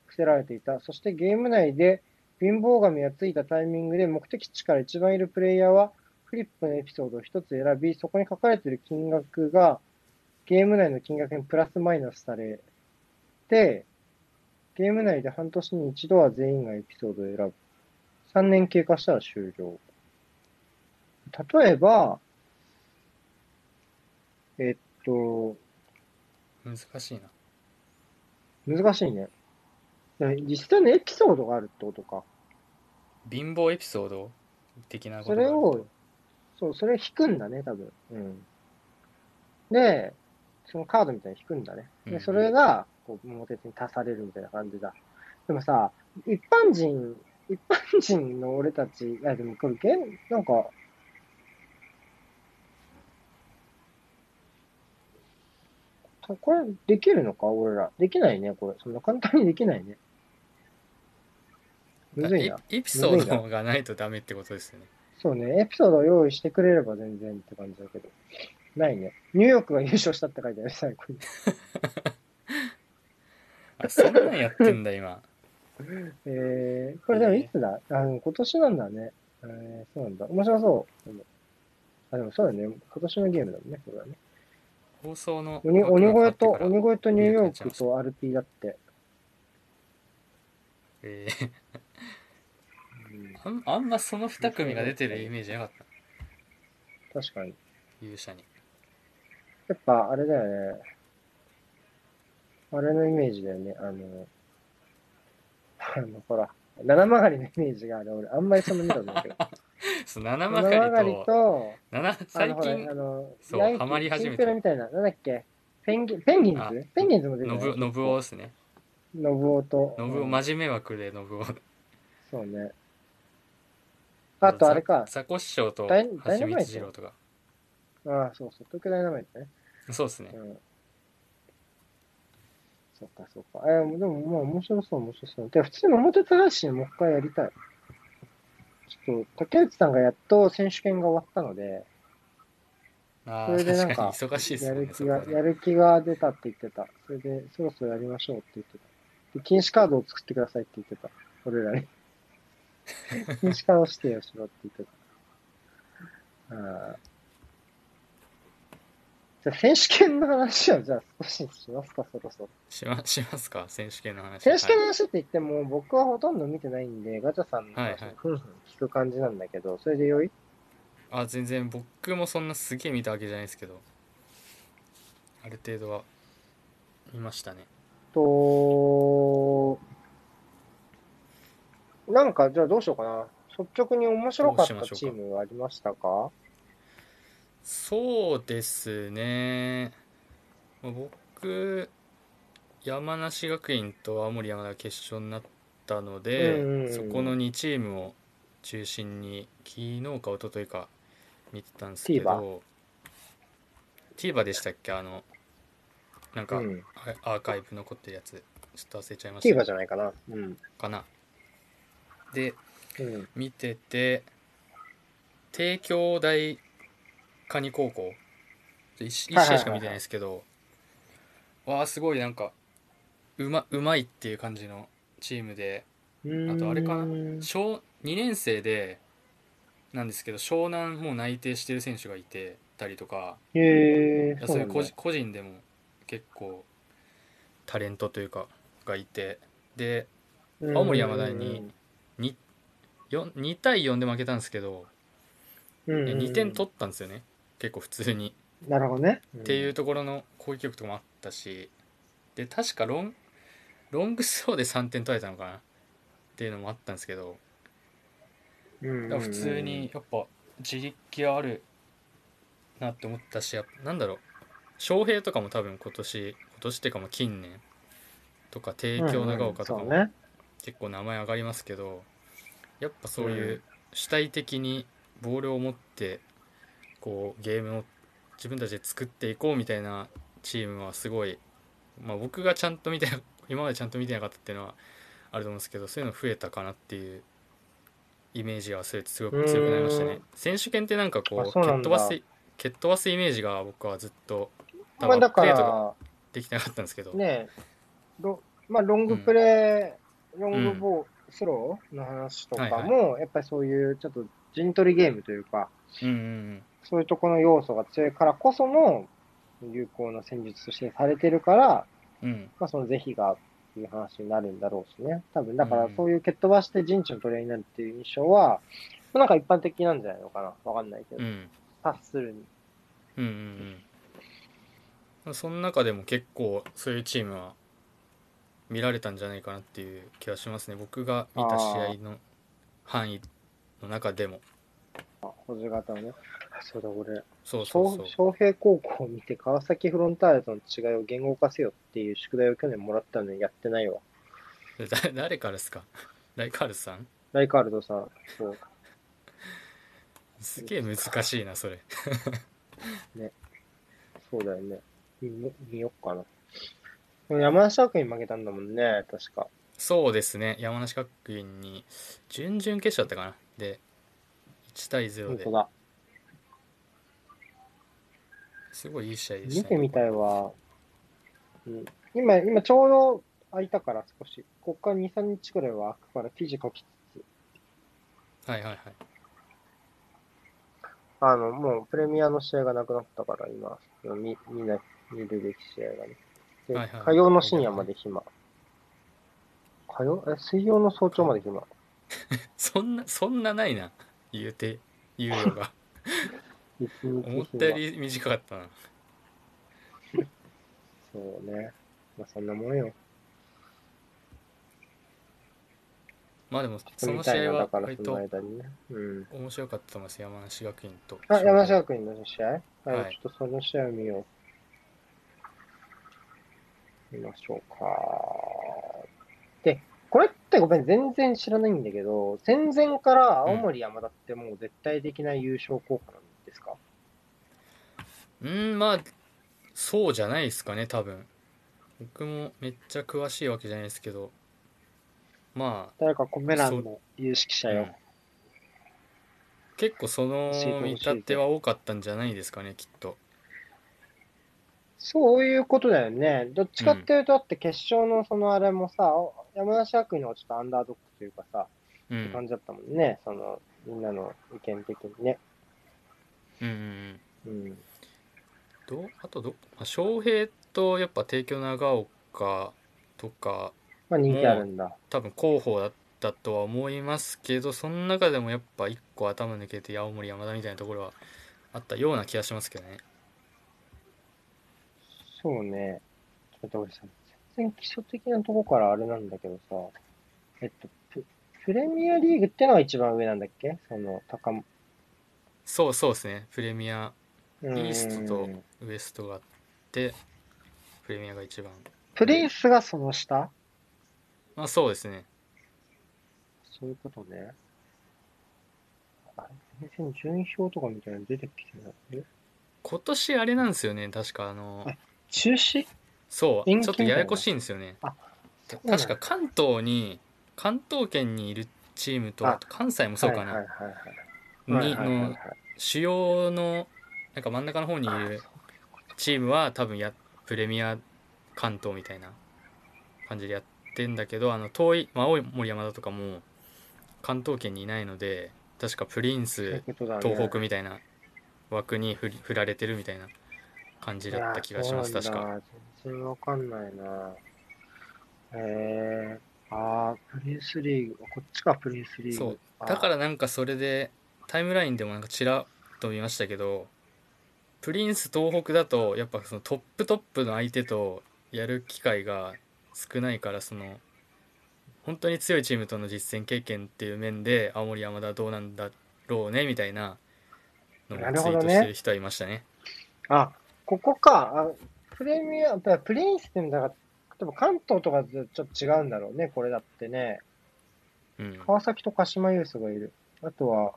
伏せられていた。そしてゲーム内で貧乏神がついたタイミングで目的地から一番いるプレイヤーはフリップのエピソードを一つ選び、そこに書かれている金額がゲーム内の金額にプラスマイナスされて、ゲーム内で半年に一度は全員がエピソードを選ぶ。3年経過したら終了。例えば、えっと、え難しいな難しいね。で実際のエピソードがあるってことか。貧乏エピソード的なことそれを、そう、それを引くんだね、多分。うん。で、そのカードみたいに引くんだね。で、それが、こう、桃鉄に足されるみたいな感じだ。でもさ、一般人、一般人の俺たち、いや、でもこれ、なんか、たこれ、できるのか？俺ら。できないね、これ。そんな簡単にできないね。むずいな。エエピソードがないとダメってことですよねそうね、エピソードを用意してくれれば全然って感じだけど。ないね。ニューヨークが優勝したって書いてある、最後に。*laughs* あそんなんやってんだ今 *laughs* えー、これでもいつだ？あの、今年なんだね。えー、そうなんだ。面白そう。あ、でもそうだね。今年のゲームだもんね、これはね。放送の鬼鬼越と、鬼越とニューヨークと RP だって。えーうん、あんあんまその2組が出てるイメージなかった確かに。勇者にやっぱ、あれだよね。あれのイメージだよね。あの、あの、ほら、七曲りのイメージがある。俺、あんまりそんな見たことないけど。*laughs* そう七七曲り曲りとと、七あ最のほら近あの、そうハマり始めてシンプルみたいな、なんだっけ、ペンギン、ペンギンあズペンギンズも出てるのぶのぶおですねのぶおと。のぶおうん真面目枠でのぶおそうね。あとあれか、ザコシショウとダイダイナ橋マイト光二郎とかああ、そうそう、東京ダイナマイトね。そうですねうん。そっかそっか。えー、でもまあ面白そう、面白そう。で、普通に表つ配信もう一回やりたい。ちょっと、竹内さんがやっと選手権が終わったので、あそれであなんかに忙しいですやよねる気が、そこはねやる気が出たって言ってた。それで、そろそろやりましょうって言ってた。で、禁止カードを作ってくださいって言ってた。俺らに。禁止カード指定をしろって言ってた。ああ。じゃあ、選手権の話をじゃあ少ししますか、そろそろ。しましますか選手権の話選手権のはい話って言っても、僕はほとんど見てないんで、ガチャさんの話はいはいふんふん聞く感じなんだけど、それでよいあ全然僕もそんなすげえ見たわけじゃないですけどある程度は見ましたねと、なんか、じゃあどうしようかな。率直に面白かったチームはありましたか？そうですねまあ僕山梨学院と青森山田が決勝になったので、うんうんうんそこの2チームを中心に昨日か一昨日か見てたんですけど TVer でしたっけ？あのなんか、うん。あアーカイブ残ってるやつちょっと忘れちゃいました TVer じゃないかな。うん。かなでうん。見てて帝京大蟹高校。1試合しか見てないですけどわあすごいなんかうまうまいっていう感じのチームであとあれかな？うん小2年生でなんですけど湘南もう内定してる選手がいてたりとかそうういう個人個人でも結構タレントというかがいてで青森山田に 2, 4 2対4で負けたんですけどうん2点取ったんですよね。結構普通に、なるほどね。っていうところの攻撃力とかもあったし。で確かロンロングスローで3点取られたのかなっていうのもあったんですけど。うん、だから普通にやっぱ自力あるなって思ったしやっぱなんだろう。翔平とかも多分今年今年っていうかまあ近年とか帝京長岡とかも。結構名前上がりますけどやっぱそういう主体的にボールを持ってこうゲームを自分たちで作っていこうみたいなチームはすごい、まあ、僕がちゃんと見て *laughs* 今までちゃんと見てなかったっていうのはあると思うんですけどそういうの増えたかなっていうイメージがすごく強くなりましたね。うん。選手権ってなんかこう蹴っ飛ばす蹴っ飛ばすイメージが僕はずっと多分プレーとから、できてなかったんですけど、ねロまあ、ロングプレー、ロングボー、スローの話とかはいも、やっぱりそういうちょっと陣取りゲームというか、うんうんうんそういうところの要素が強いからこその有効な戦術としてされてるから、うんまあ、その是非がっていう話になるんだろうしね。多分、だからうんそういう蹴っ飛ばして陣地の取り合いになるっていう印象は、まあなんか一般的なんじゃないのかな。わかんないけど。うん察するに。うんうんうんその中でも結構そういうチームは見られたんじゃないかなっていう気がしますね僕が見た試合の範囲の中でもあ、保持型をね。あそうだ、俺、そうそうそう翔平高校を見て川崎フロンターレとの違いを言語化せよっていう宿題を去年もらったのにやってないわ。でだ誰からですか？*laughs* ライカールさん？ライカールドさん、そう。すげえ難しいなそれそうだよね。見見よっかな。でも山梨学院負けたんだもんね、確か。そうですね山梨学院に準々決勝だったかなで1対0で本当だ。すごいいい試合でした見てみたいわ。うん、今、今ちょうど空いたから少し。こっから2、3日くらいは空くから記事書きつつ。はいはいはいあの、もうプレミアの試合がなくなったから今、見、見ない、見るべき試合がね。で、はいはい火曜の深夜まで暇。火曜？え、水曜の早朝まで暇。*laughs* そんなそんなないな言うて言うよが *laughs* 思った暇より短かったなそうね。まあそんなもんよ。まあでもその試合は割と間にね。うん。面白かったと思います山梨学院とあ、山梨学院の試合？はい、はいちょっとその試合を見よう。見ましょうか。で、これってごめん、全然知らないんだけど、戦前から青森山田ってもう絶対的な優勝候補なんですか、うんまあそうじゃないですかね多分。僕もめっちゃ詳しいわけじゃないですけど。まあ誰かコメ欄の有識者よ。結構その見立ては多かったんじゃないですかねきっとそういうことだよね。どっちかっていうと、だって決勝のそのあれもさ、山梨学院のちょっとアンダードックというかさ、うんって感じだったもんね。その、みんなの意見的にね。うんうんうんうん。どうあとど、まあ、翔平とやっぱ帝京長岡とかまあ人気あるんだ。多分候補だったとは思いますけどその中でもやっぱ一個頭抜けて青森山田みたいなところはあったような気がしますけどねそうね。ちょっと俺さ、全然基礎的なとこからあれなんだけどさ、えっと、ププレミアリーグってのが一番上なんだっけ？その、高も、そうそうですね。プレミアイイーストとウエストがあってプレミアが一番。プリンスがその下？まあそうですね。そういうことね。あれ？全然順位表とかみたいなの出てきてない。え今年あれなんですよね。確かあのあ中止？そうちょっとややこしいんですよね。確か関東に関東圏にいるチームと関西もそうかな、の主要のなんか真ん中の方にいるチームは多分やプレミア関東みたいな感じでやってんだけどあの遠い、まあ、青森山田とかも関東圏にいないので確かプリンス東北みたいな枠に振られてるみたいな感じだった気がします確か全然わかんないな。えー、あー、プリンスリーグ。こっちか、プリンスリーグ。そうだからなんかそれでタイムラインでもなんかちらっと見ましたけどプリンス東北だとやっぱそのトップトップの相手とやる機会が少ないからその本当に強いチームとの実戦経験っていう面で青森山田はどうなんだろうねみたいなのなをツイートしてる人はいましたね。あ、ここか。あプレミア、プリンスってんだから、例えば関東とかとちょっと違うんだろうね、これだってね。うん、川崎と鹿島ユースがいる。あとは、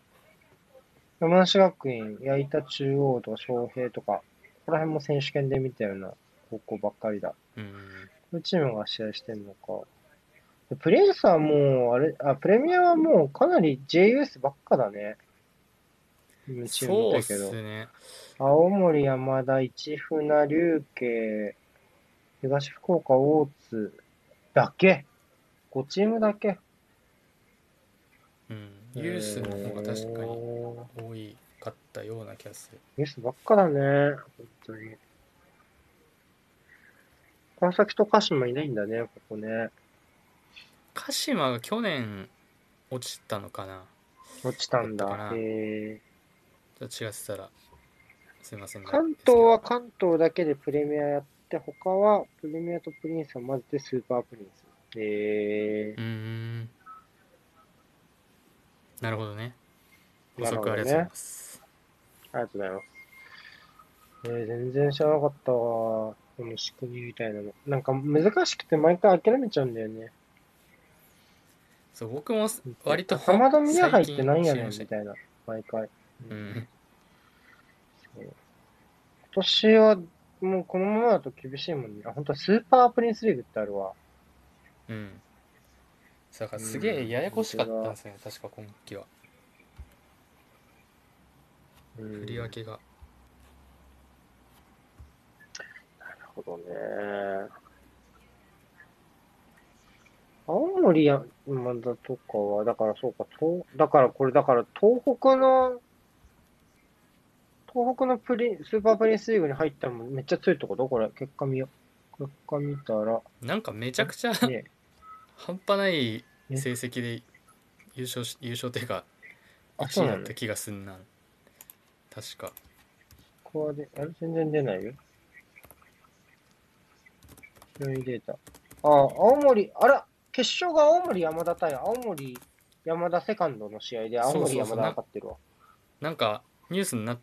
山梨学院、矢板中央とか昌平とか、ここら辺も選手権で見たような高校ばっかりだ。うん、こういうチームが試合してんのか。でプリンスはもう、あれ、あ、プレミアはもうかなり JUS ばっかだね。そうっ見たけどす。ね。青森山田、市船、龍慶、東福岡、大津だけ。5チームだけ。うん、ユースの方が確かにえー多いかったような気がする。ニュースばっかだね。本当に。川崎と鹿島いないんだね、ここね。鹿島が去年落ちたのかな落ちたんだへちょっと違ってたらすいません関東は関東だけでプレミアやって、他はプレミアとプリンスを混ぜてスーパープリンス。へうーんなるほどね補なるほどね足ありがとうございます、ー、ありがとうございます。えー、全然知らなかったわ。この仕組みみたいなの。なんか難しくて毎回諦めちゃうんだよね。そう僕も割とかまど宮入ってなんやねんみたいな。毎回。うん今年はもうこのままだと厳しいもんね。あ、本当はスーパープリンスリーグってあるわ。うん。だからすげえややこしかったんですよね、確か今季は。うん。振り分けが。なるほどね。青森山田とかは、だからそうか、東だからこれ、だから東北の、東北のプリン、スーパープリンスリーグに入ったのもめっちゃ強いってことこれ、結果見よう。結果見たら、なんかめちゃくちゃね、半端ない成績で優勝し優勝っていうかあ、1そうなの？位だった気がすんな。確か。ここはで、あれ？全然出ないよ。順位データ。あ、青森、あら、決勝が青森山田対青森山田セカンドの試合で青森山田そうそうそう。が勝ってるわ。なんかニュースにな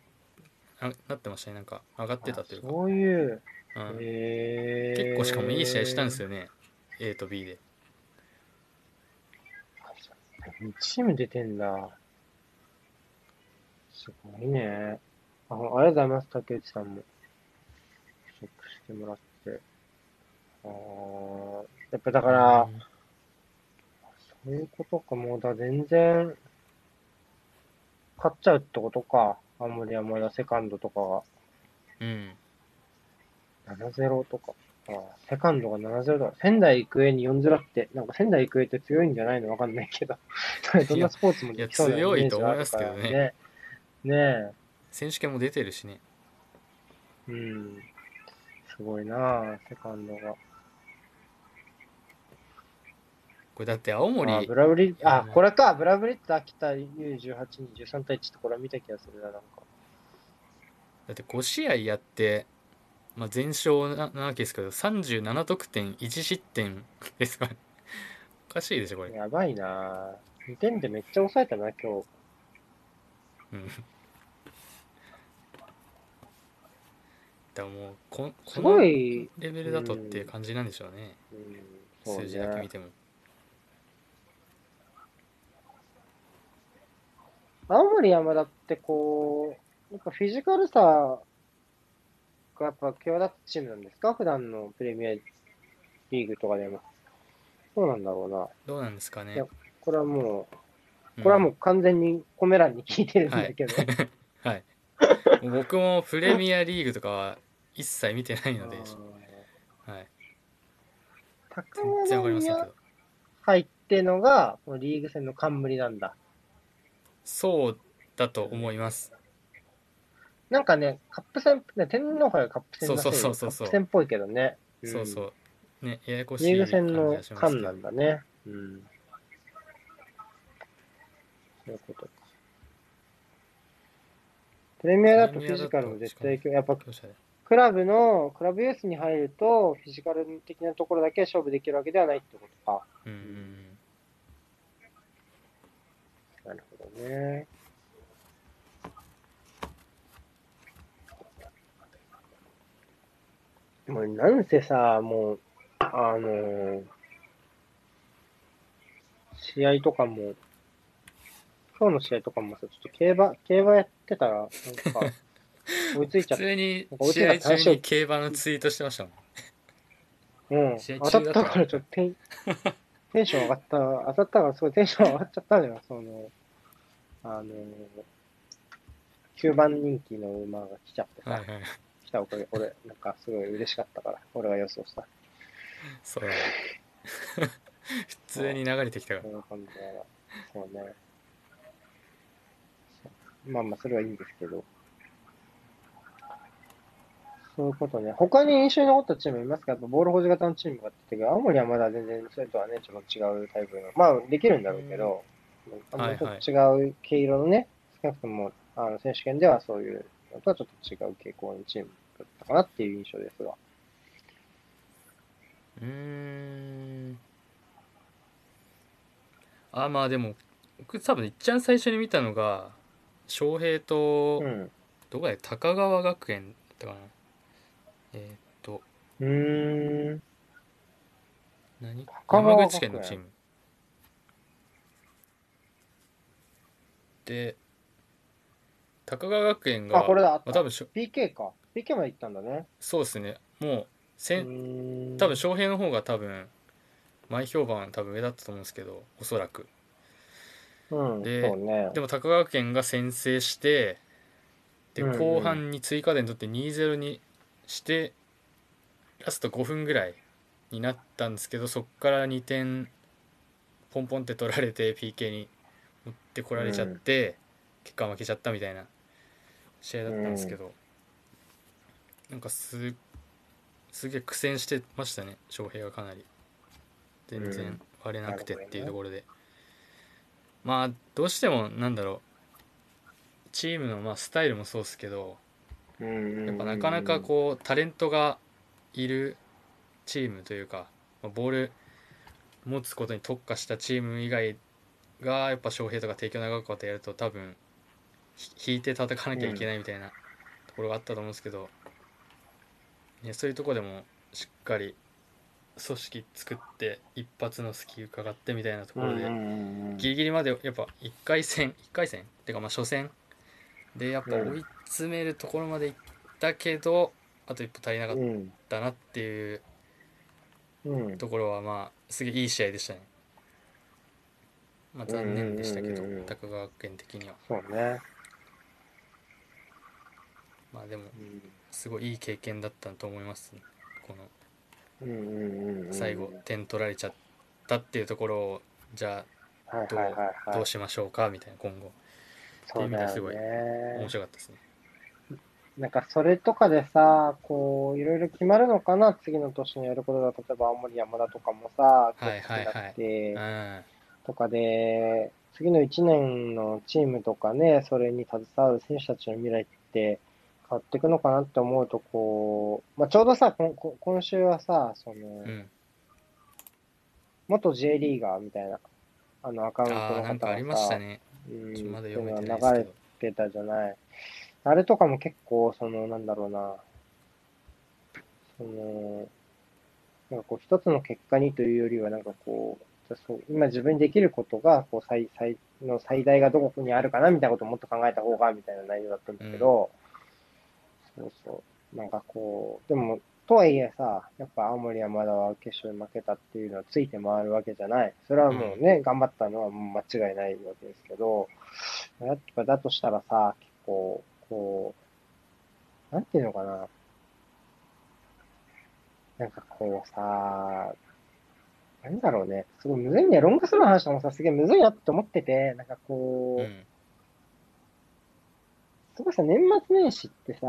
あなってましたねなんか上がってたというかあそういう、うんへー結構しかもいい試合したんですよね A と B で2チーム出てんだ。すごいね。あありがとうございます、竹内さんも。チェックしてもらって。あーやっぱだから、そういうことか、もうだ、全然、勝っちゃうってことか。青森山田セカンドとかうんが7-0とか。あーセカンドが7-0だ。仙台育英に4-0って、なんか仙台育英って強いんじゃないのわかんないけど。*laughs* どんなスポーツもできそうなイメージがあるからいや強いと思いね。ね選手権も出てるしねえ。うん。すごいなあセカンドが。これだって青森あ、ブラブリ、あう、んこれか、ブラブリッツ秋田 U18 に13対1ってこれは見た気がするな、なんか。だって5試合やって、まあ、全勝ななわけですけど37得点1失点ですからおかしいでしょこれ、やばいなあ2点でめっちゃ抑えたな、今日。うん、だもうここすごのい、レベルだとっていう感じなんでしょうね、うん、そう数字だけ見ね。ても青森山田ってこう、なんかフィジカルさがやっぱ際立つチームなんですか？普段のプレミアリーグとかでも。そうなんだろうな。どうなんですかねいやこれはもう、これはもう完全にコメ欄に聞いてるんだけど。はい。も *laughs* う僕もプレミアリーグとかは一切見てないので、はい。高全然わかりませんけ宮ど。入ってのが、このリーグ戦の冠なんだ。そうだと思います。なんかね、カップ戦、ね天皇杯がカップ戦そうそうそうそうカップ戦っぽいけどね。んそうそう。ね、ややこしいリーグ戦の感じがしますけど冠なんだね。うん。そういうことか。プレミアだとフィジカルも絶対、やっぱクラブの、クラブユースに入ると、フィジカル的なところだけ勝負できるわけではないってことか。うんね。もうなんせさ、もう、あのー試合とかも、今日の試合とかもさ、ちょっと競馬、競馬やってたら、なんか、*laughs* 追いついちゃ普って、通に試合中に競馬のツイートしてましたもん。うん、当たったからちょっとテン、*laughs* テンション上がった、当たったからすごいテンション上がっちゃったのよ、その、あのー、9番人気の馬が来ちゃってさ、はいはい。来たおかげ、俺、なんかすごい嬉しかったから、俺が予想した。そう。普通に流れてきたからそ。んな感じで、そうね。まあまあ、それはいいんですけど。そういうことね。他に印象に残ったチームいますか？やっぱボール保持型のチームがあって青森はまだ全然それとはね、ちょっと違うタイプの。まあ、できるんだろうけど、まりちょっと違う毛色のね、少なくともあの選手権ではそういうのとはちょっと違う傾向のチームだったかなっていう印象ですが。うーん。あ、まあでも、僕多分いっちゃん最初に見たのが、翔平と、うん。どこだよ、高川学園だったかな。えーっと、うーん。何？山口県のチーム。で、高川学園が、あ、これだ、あった。まあ、多分しょ PK か。PK まで行ったんだね。そうですね、もう、せん多分翔平の方が多分前評判は多分上だったと思うんですけどおそらくうん、でね。でも高川県が先制してで後半に追加点取って2-0にしてラスト5分ぐらいになったんですけどそっから2点ポンポンって取られて PK に持ってこられちゃって、結果負けちゃったみたいな試合だったんですけど、なんかすすげえ苦戦してましたね翔平がかなり。全う然ん割れなくてっていうところで、まあどうしてもなんだろうチームのまあスタイルもそうですけどうんうんうんうん。やっぱなかなかこうタレントがいるチームというかまあボール持つことに特化したチーム以外がやっぱ翔平とか提供長岡とやると多分ひ引いて叩かなきゃいけないみたいなところがあったと思うんですけど、ね、そういうとこでもしっかり組織作って一発の隙伺ってみたいなところでギリギリまでやっぱ1回戦1回戦っていうかまあ初戦でやっぱ追い詰めるところまでいったけど、あと一歩足りなかっうんたなっていううん。ところはまあすげえいい試合でしたね。まあ残念でしたけどうんうんうんうん高川学園的には。そうね。まあでもうん。すごいいい経験だったと思います、ね、このうんうんうんうん。最後点取られちゃったっていうところをじゃどうはいはいはいはい。あどうしましょうかみたいな今後。そうだよっていう意味で面ね。白かったですね。なんかそれとかでさ、こう、いろいろ決まるのかな、次の年にやることが、例えば青森山田とかもさ、はいはいはい。って。うんとかで、次の1年のチームとかね、それに携わる選手たちの未来って変わっていくのかなって思うと、こう、まあ、ちょうどさ、今週はさ、その、うん元 J リーガーみたいな、あのアカウントのあ方がさ、ありましたね。うん、まだ読めて流。れてたじゃない。あれとかも結構、その、なんだろうな、その、なんかこう、一つの結果にというよりは、なんかこう、そう今自分にできることが、こう、最、最、の最大がどこにあるかな、みたいなことをもっと考えた方が、みたいな内容だったんだけど、そうそう。なんかこう、でも、とはいえさ、やっぱ青森山田は決勝に負けたっていうのはついて回るわけじゃない。それはもうね、頑張ったのはもう間違いないわけですけど、やっぱだとしたらさ、結構、こう、なんていうのかな。なんかこうさ、なんだろうね。すごいむずいね。ロングスローの話もさ、すげえむずいなって思ってて、なんかこう、うんすごいさ、年末年始ってさ、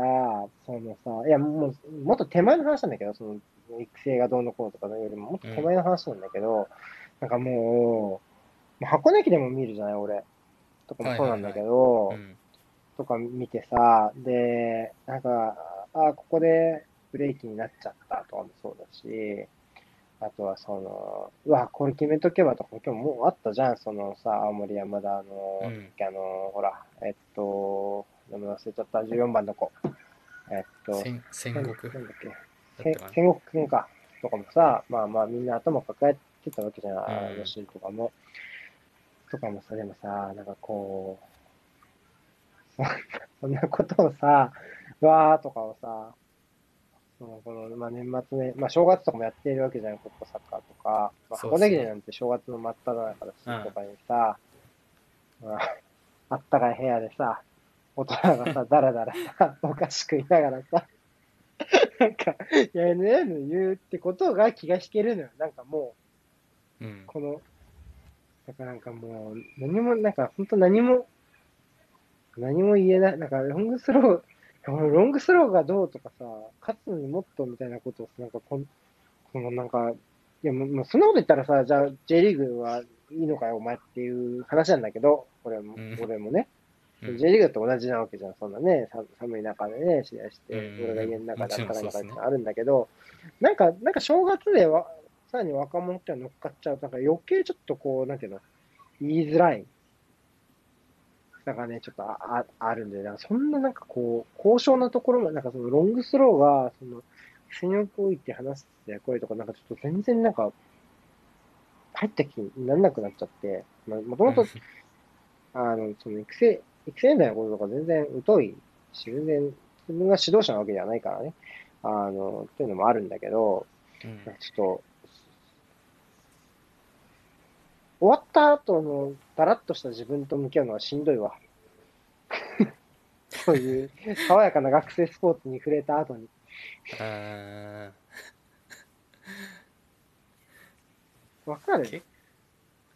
そのさ、いや、もう、もっと手前の話なんだけど、その、育成がどうのこうとかのよりも、もっと手前の話なんだけど、なんかもう、箱根駅でも見るじゃない、俺。とかもそうなんだけど、とか見てさ、で、なんか、ああ、ここでブレーキになっちゃったとかもそうだし、あとはその、うわ、これ決めとけばとか、今日もうあったじゃん、そのさ、青森山田の、うんあの、ほら、えっと、名前忘れちゃった、14番の子。えっと、戦戦国なんだっけ戦国くんか。とかもさ、まあまあみんな頭抱えてたわけじゃん、あうんのシーンとかも。とかもさ、でもさ、なんかこう、そんなそんなことをさ、わーとかをさ、そのこの、まあ、年末ね、まあ正月とかもやっているわけじゃん、ここサッカーとか。まあ、箱根駅伝なんて正月の真っ只中だし、とかにさ、まあ、あったかい部屋でさ、大人がさ、だらだらさ、*laughs* お菓子食いながらさ、なんか、いや、NN 言うってことが気が引けるのよ。なんかもう、うんこの、だからなんかもう、何も、なんか本当何も、何も言えない。なんかロングスロー、ロングスローがどうとかさ、勝つのにもっとみたいなことをさ、なんかこん、このなんか、いやもう、もうそんなこと言ったらさ、じゃあ J リーグはいいのかよ、お前っていう話なんだけど、俺も、うん。俺もね。うん。J リーグと同じなわけじゃん、そんなね、さ寒い中でね、試合して、うん。俺が家の中でもちろん暖かい中そうっすねであるんだけど、なんか、なんか正月では、さらに若者っての乗っかっちゃうと、なんか余計ちょっとこう、なんていうの、言いづらい。なんかね、ちょっとあああるんで、そんななんかこう、高尚なところも、なんかそのロングスローが、その、戦力置いて話すって声とか、なんかちょっと全然なんか、入った気にならなくなっちゃって、まあ、もともと *laughs* あの、その育成、育成年代のこととか全然疎いし、全然自分が指導者なわけじゃないからね。あの、っていうのもあるんだけど、うんちょっと、終わった後のだらっとした自分と向き合うのはしんどいわ。*laughs* そういう爽やかな学生スポーツに触れた後に。あわかる？け？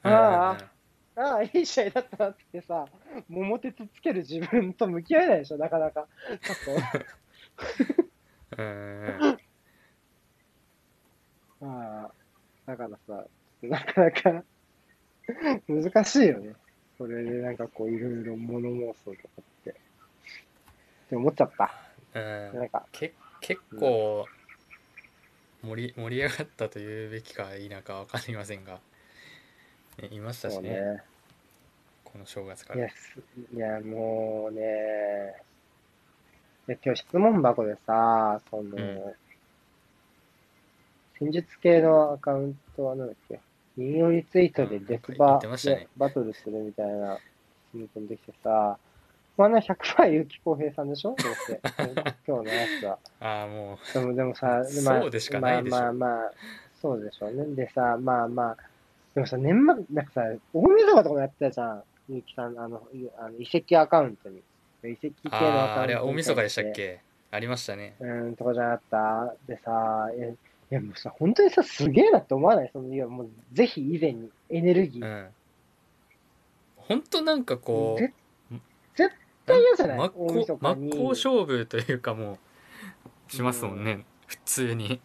あーああ、いい試合だったなってさ、桃鉄つける自分と向き合えないでしょ、なかなか。ちょっと。うん *laughs* ああ、だからさ、なかなか *laughs* 難しいよね。それでなんかこういろいろ物妄想とかって。って思っちゃった。うんなんか、け結構盛り盛り上がったと言うべきか否か分かりませんが、ねいましたしねそうね。この正月かいや、らすいやもうね、いや今日質問箱でさ、その、うん戦術系のアカウントはなんだっけ？引用リツイートでデスバねでバトルするみたいな質問飛んできてさ、まあな100%結城浩平さんでしょ？どうせ。*laughs* 今日のやつは。ああもでも、でもさ、でそうでしかないでしょまあまあまあ、そうでしょうね。でさ、まあまあ、でもさ、年末、なんかさ、大晦日とかもやってたじゃん。ゆうきさん、あの、いあの遺跡アカウントに。遺跡系うのアカウントにあああれは大晦日でしたっけ？ありましたねうん、とかじゃなかった？でさ、えいやもうさ、本当にさ、すげえなって思わない？その、いや、もう、ぜひ以前にエネルギー。うん。本当なんかこ絶う絶対嫌じゃない？真っ向真っ向勝負というかもうしますもんね、普通に。だか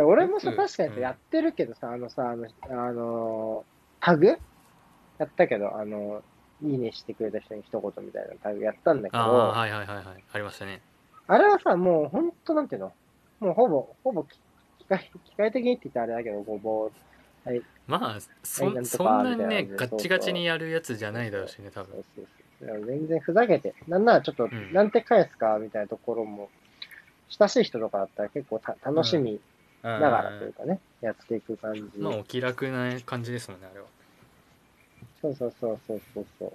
ら俺もさ、よく確かにさうん。やってるけどさ、あのさ、あの、あのタグ？やったけど、あの、いいねしてくれた人に一言みたいなタグやったんだけど、あああはいはいはいはい。ありましたね。れはさ、もう本当なんていうの？もうほぼ、ほぼ機機械、機械的にって言ったらあれだけど、ごぼう、はい、まあそんなにねガッチガチにやるやつじゃないだろうしね多分。そうそうそう。全然ふざけて、なんならちょっとん、なんて返すかみたいなところも、親しい人とかだったら結構た楽しみながらというかね、やっていく感じ。まあお気楽な感じですもんねあれは。そうそうそうそうそうそう。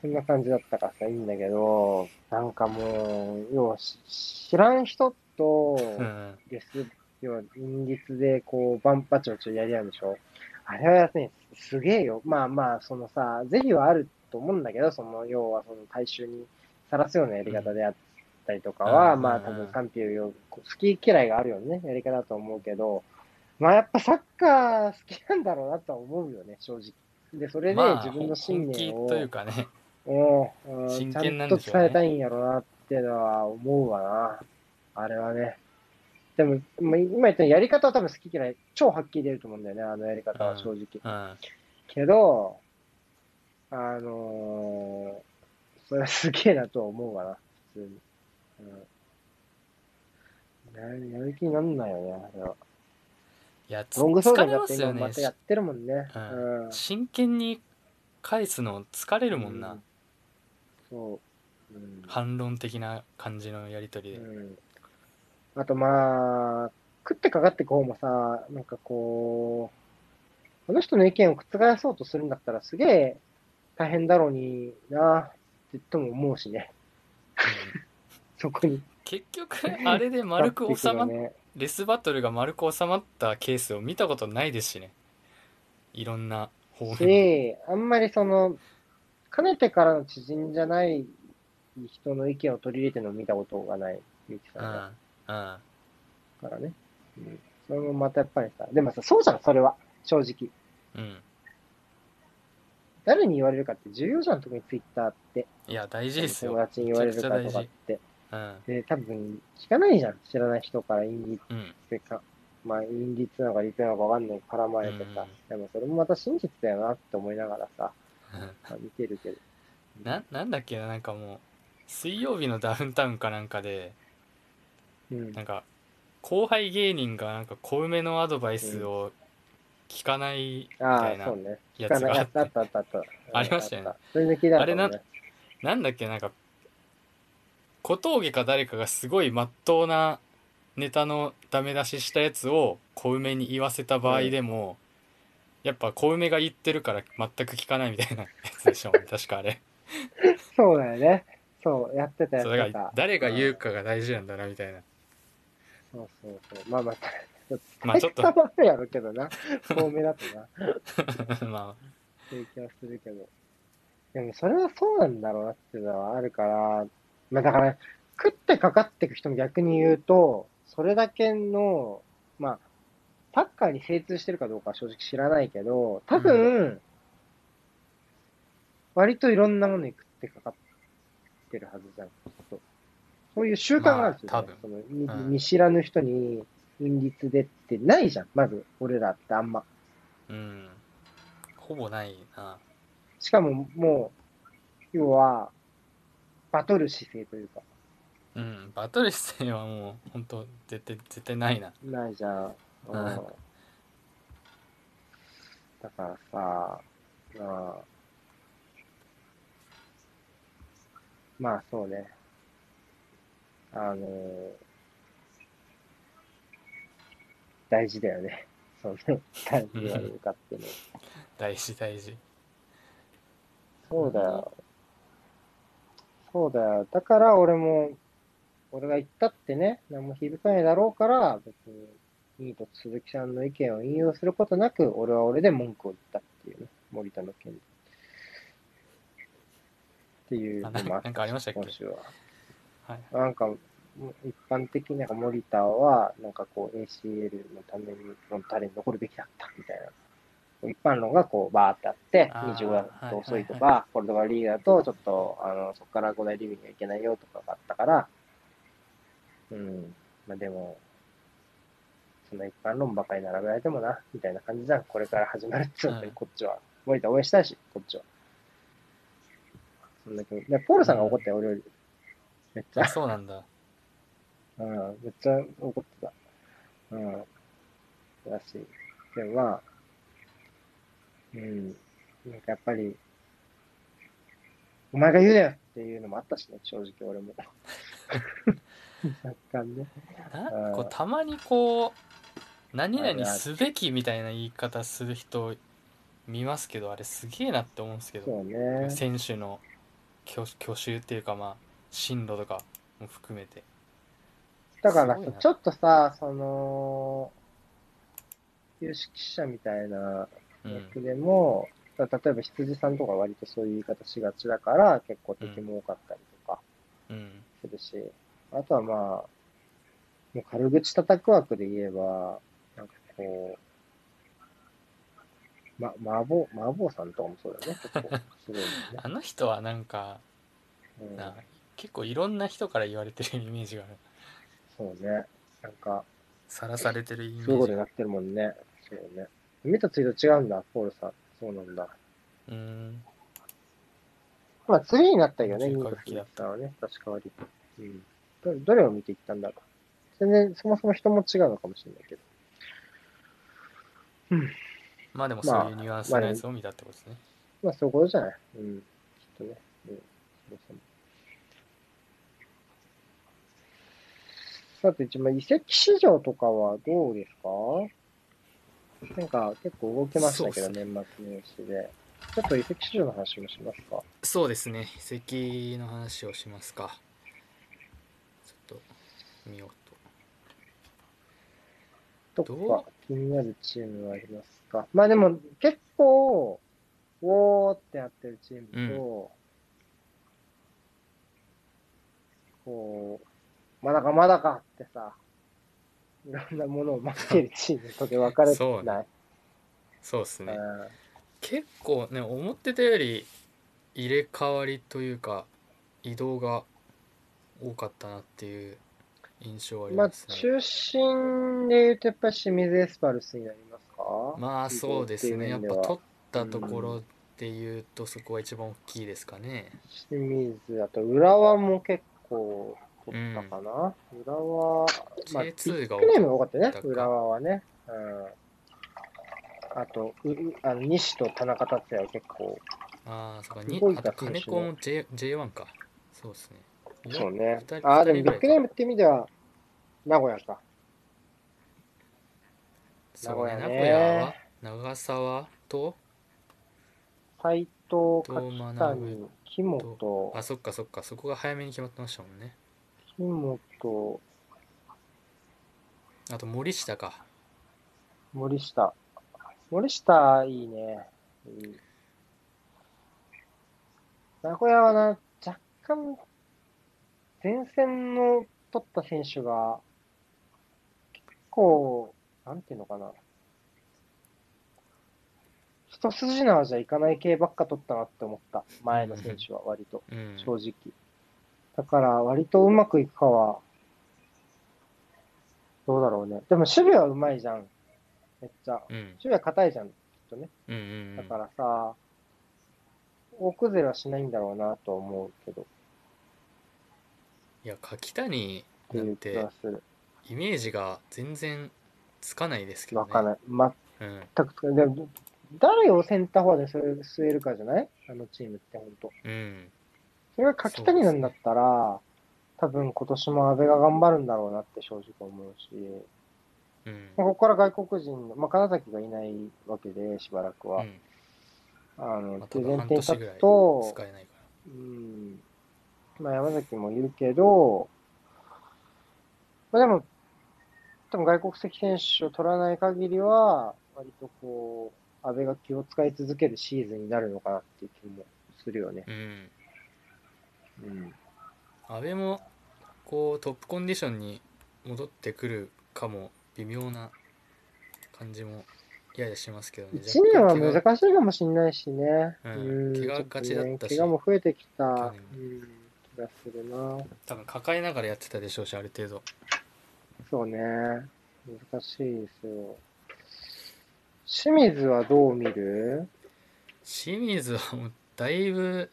そんな感じだったからさ、いいんだけど、なんかもう、要はし知らん人と、うん。レス、要は、陰律で、こう、バンパチョチョやり合うんでしょ？あれはね、すげえよ。まあまあ、そのさ、是非はあると思うんだけど、その、要は、その、大衆にさらすようなやり方であったりとかは、うん。まあ、うん多分、賛否を好き嫌いがあるよね、やり方だと思うけど、まあ、やっぱサッカー好きなんだろうなとは思うよね、正直。で、それでまあ自分の信念を、というかねうんうん真ちゃ剣なんんでしょうねと伝えたいんやろなっていうのは思うわな。あれはね。でも、まあ今言ったやり方は多分好き嫌い、超はっきり出ると思うんだよね、あのやり方は正直。うんけど、あのーそれはすげえなとは思うわな、普通に。うん。ややる気になんないよね、あれは。いやつロングソー疲れってますよね今またやってるもんね。ううんん。真剣に返すの疲れるもんな、うんそう。うん。反論的な感じのやり取りで、うん。あとまあ、食ってかかってく方もさ、なんかこう、この人の意見を覆そうとするんだったらすげえ大変だろうになってとも思うしね。うんそこに。結局あれで丸く収まっね。レスバトルが丸く収まったケースを見たことないですしねいろんな方面でし、あんまりその、かねてからの知人じゃない人の意見を取り入れてるのを見たことがない、ゆきさんが。うんうんからね。うん。それもまたやっぱりさ、でもさ、そうじゃん、それは。正直。うん誰に言われるかって重要じゃん、特にツイッターって。いや大事ですよ友達に言われるかとかって。うんで、多分、聞かないじゃん。知らない人からインディうんってか、まあ、インディッツなのかリプなのかわかんない絡まれてさ、でもそれもまた真実だよなって思いながらさ、ま *laughs* あ、見てるけど。ななんだっけななんかもう水曜日のダウンタウンかなんかでうん。なんか後輩芸人がなんか小梅のアドバイスを聞かないみたいな。やつがあってったああったありましたよねあっそれで聞いたあれなね。なんだっけなんか小峠か誰かがすごい真っ当なネタのダメ出ししたやつを小梅に言わせた場合でも、やっぱ小梅が言ってるから全く聞かないみたいなやつでしょ *laughs* 確かあれそうだよね。そう、やってたやそうだから。誰が言うかが大事なんだなみたいなそうそうそう。まあまあ、まあちょっと伝わるやろうけどな。遠目だとな。*laughs* まそういう気はするけど。でもそれはそうなんだろうなっていうのはあるから、まあだから、食ってかかっていく人も逆に言うと、それだけの、まあ、サッカーに精通してるかどうかは正直知らないけど、多分、割といろんなものに食ってかかってるはずじゃん。そう。いう習慣があるんですよ、ね。まあ多分。その見うん。見知らぬ人に、陰律でってないじゃん。まず、俺らってあんま。あうん。ほぼないな。しかももう、要は、バトル姿勢というか、うん。バトル姿勢はもう本当絶対絶対ないな。ないじゃん。うん。うんだからさ、まあ、まあそうね。あの大事だよね。その、かっていうの。大事大事そうだよ。そうだよ。だから俺も、俺が言ったってね、何も響かないだろうから、別に、ニート鈴木さんの意見を引用することなく、俺は俺で文句を言ったっていうね、森田の件で。っていうあのもあっななんかありましたっけ？今週は。はいなんか、一般的になんか森田は、なんかこう ACL のためにフロンターレに残るべきだったみたいな。一般論がこうバーってあって、あー25だと遅いとはいか、ポルトガルリーグだとちょっと、あの、そこから5大リーグにはいけないよとかがあったから、うん。まあでも、そんな一般論ばかり並べられてもな、みたいな感じじゃん。これから始まるっつうのに、うんこっちは。森田応援したいし、こっちは。そんだけ。で、ポールさんが怒ったよ、俺より。めっちゃあ。そうなんだうん、めっちゃ怒ってた。うん。だし、でもまあ、うん、なんかやっぱり、お前が言うなよっていうのもあったしね、正直俺も。*laughs* 若干ね。こうたまにこう何々すべきみたいな言い方する人見ますけどあれすげえなって思うんですけど。ね。選手の去去就っていうかまあ進路とかも含めて。だからちょっとさ、その、有識者みたいなうん。役でも、例えば羊さんとか割とそういう言い方しがちだから、結構敵も多かったりとかうん。するし、あとはまあ、もう軽口叩く枠で言えば、なんま、麻婆、麻婆さんとかもそうだよね。結構すごいよね。*laughs* あの人はなんかうんな結構いろんな人から言われてるイメージがあるそうね。なんか、さらされてるイメージがそういうことになってるもんね。そうね。見たツイート違うんだ、ポールさん。そうなんだ。うーんまあ、次になったよね、中ニートださんはね。確か割と。うん。どどれを見ていったんだろう。全然、そもそも人も違うのかもしれないけど。まあでもまあそういうニュアンスのやつを見たってことですね、まあ、そういうことじゃない。うん。きっとね。うん。さて、一番移籍市場とかはどうですか？なんか結構動きましたけど、年末年始で。ちょっと移籍市場の話もしますか？そうですね遺跡の話をしますかちょっと見ようどどこか気になるチームはありますか？まあでも結構、おーってやってるチームと、こう、まだかまだかってさ、いろんなものを待ってるチームとで分かれてそうないそうですね。結構ね思ってたより入れ替わりというか移動が多かったなっていう印象はありまあ、ますね、中心で言うとやっぱり清水エスパルスになりますか？まあそうですね。やっぱと取ったところで言うとそこが一番大きいですかね。清水、あと浦和も結構取ったかな、浦和、まあ、ビ J2 がッグネームが多かったね。浦和はね。うん。あと、ううあの西と田中達也は結構、ああそうか。に動いあとた選手金子も J J1 か。そうですねそうね。ああ、でもビッグネームって意味では、名古屋か。そうね名名古古屋は長沢と斎藤、と柿学谷、木本、あそっかそっかそこが早めに決まってましたもんね。木本、あと森下か。森下。森下、いいね。いい。名古屋はな、若干、前線の取った選手が、結構、なんていうのかな。一筋縄じゃいかない系ばっか取ったなって思った。前の選手は割と、うん正直。だから、割とうまくいくかは、どうだろうね。でも守備はうまいじゃん。めっちゃ。うん守備は硬いじゃん、きっとね。だからさ、大崩れはしないんだろうなと思うけど、っいや柿谷てないんて。イメージが全然つかないですけどねわかんない。うん全く、でも、誰をセンターフォワードに据えるかじゃない？あのチームって本当。うんそれが柿谷なんだったら、多分今年も阿部が頑張るんだろうなって正直思うし、うんまあここから外国人の、まあ、金崎がいないわけで、しばらくは。うんあの、まあ前提に立つと、使えないかうん。まあ山崎もいるけど、まあでも、多分外国籍選手を取らない限りは、割とこう、安倍が気を使い続けるシーズンになるのかなっていう気もするよね。らうん。うん。阿部もこうトップコンディションに戻ってくるかも微妙な感じもややしますけどね。1年は難しいかもしれないしね。うん。怪我がちだったし。怪我も増えてきた、去うん、気がするな。多分抱えながらやってたでしょうしある程度。そうね。難しいですよ。清水はどう見る？清水はもうだいぶ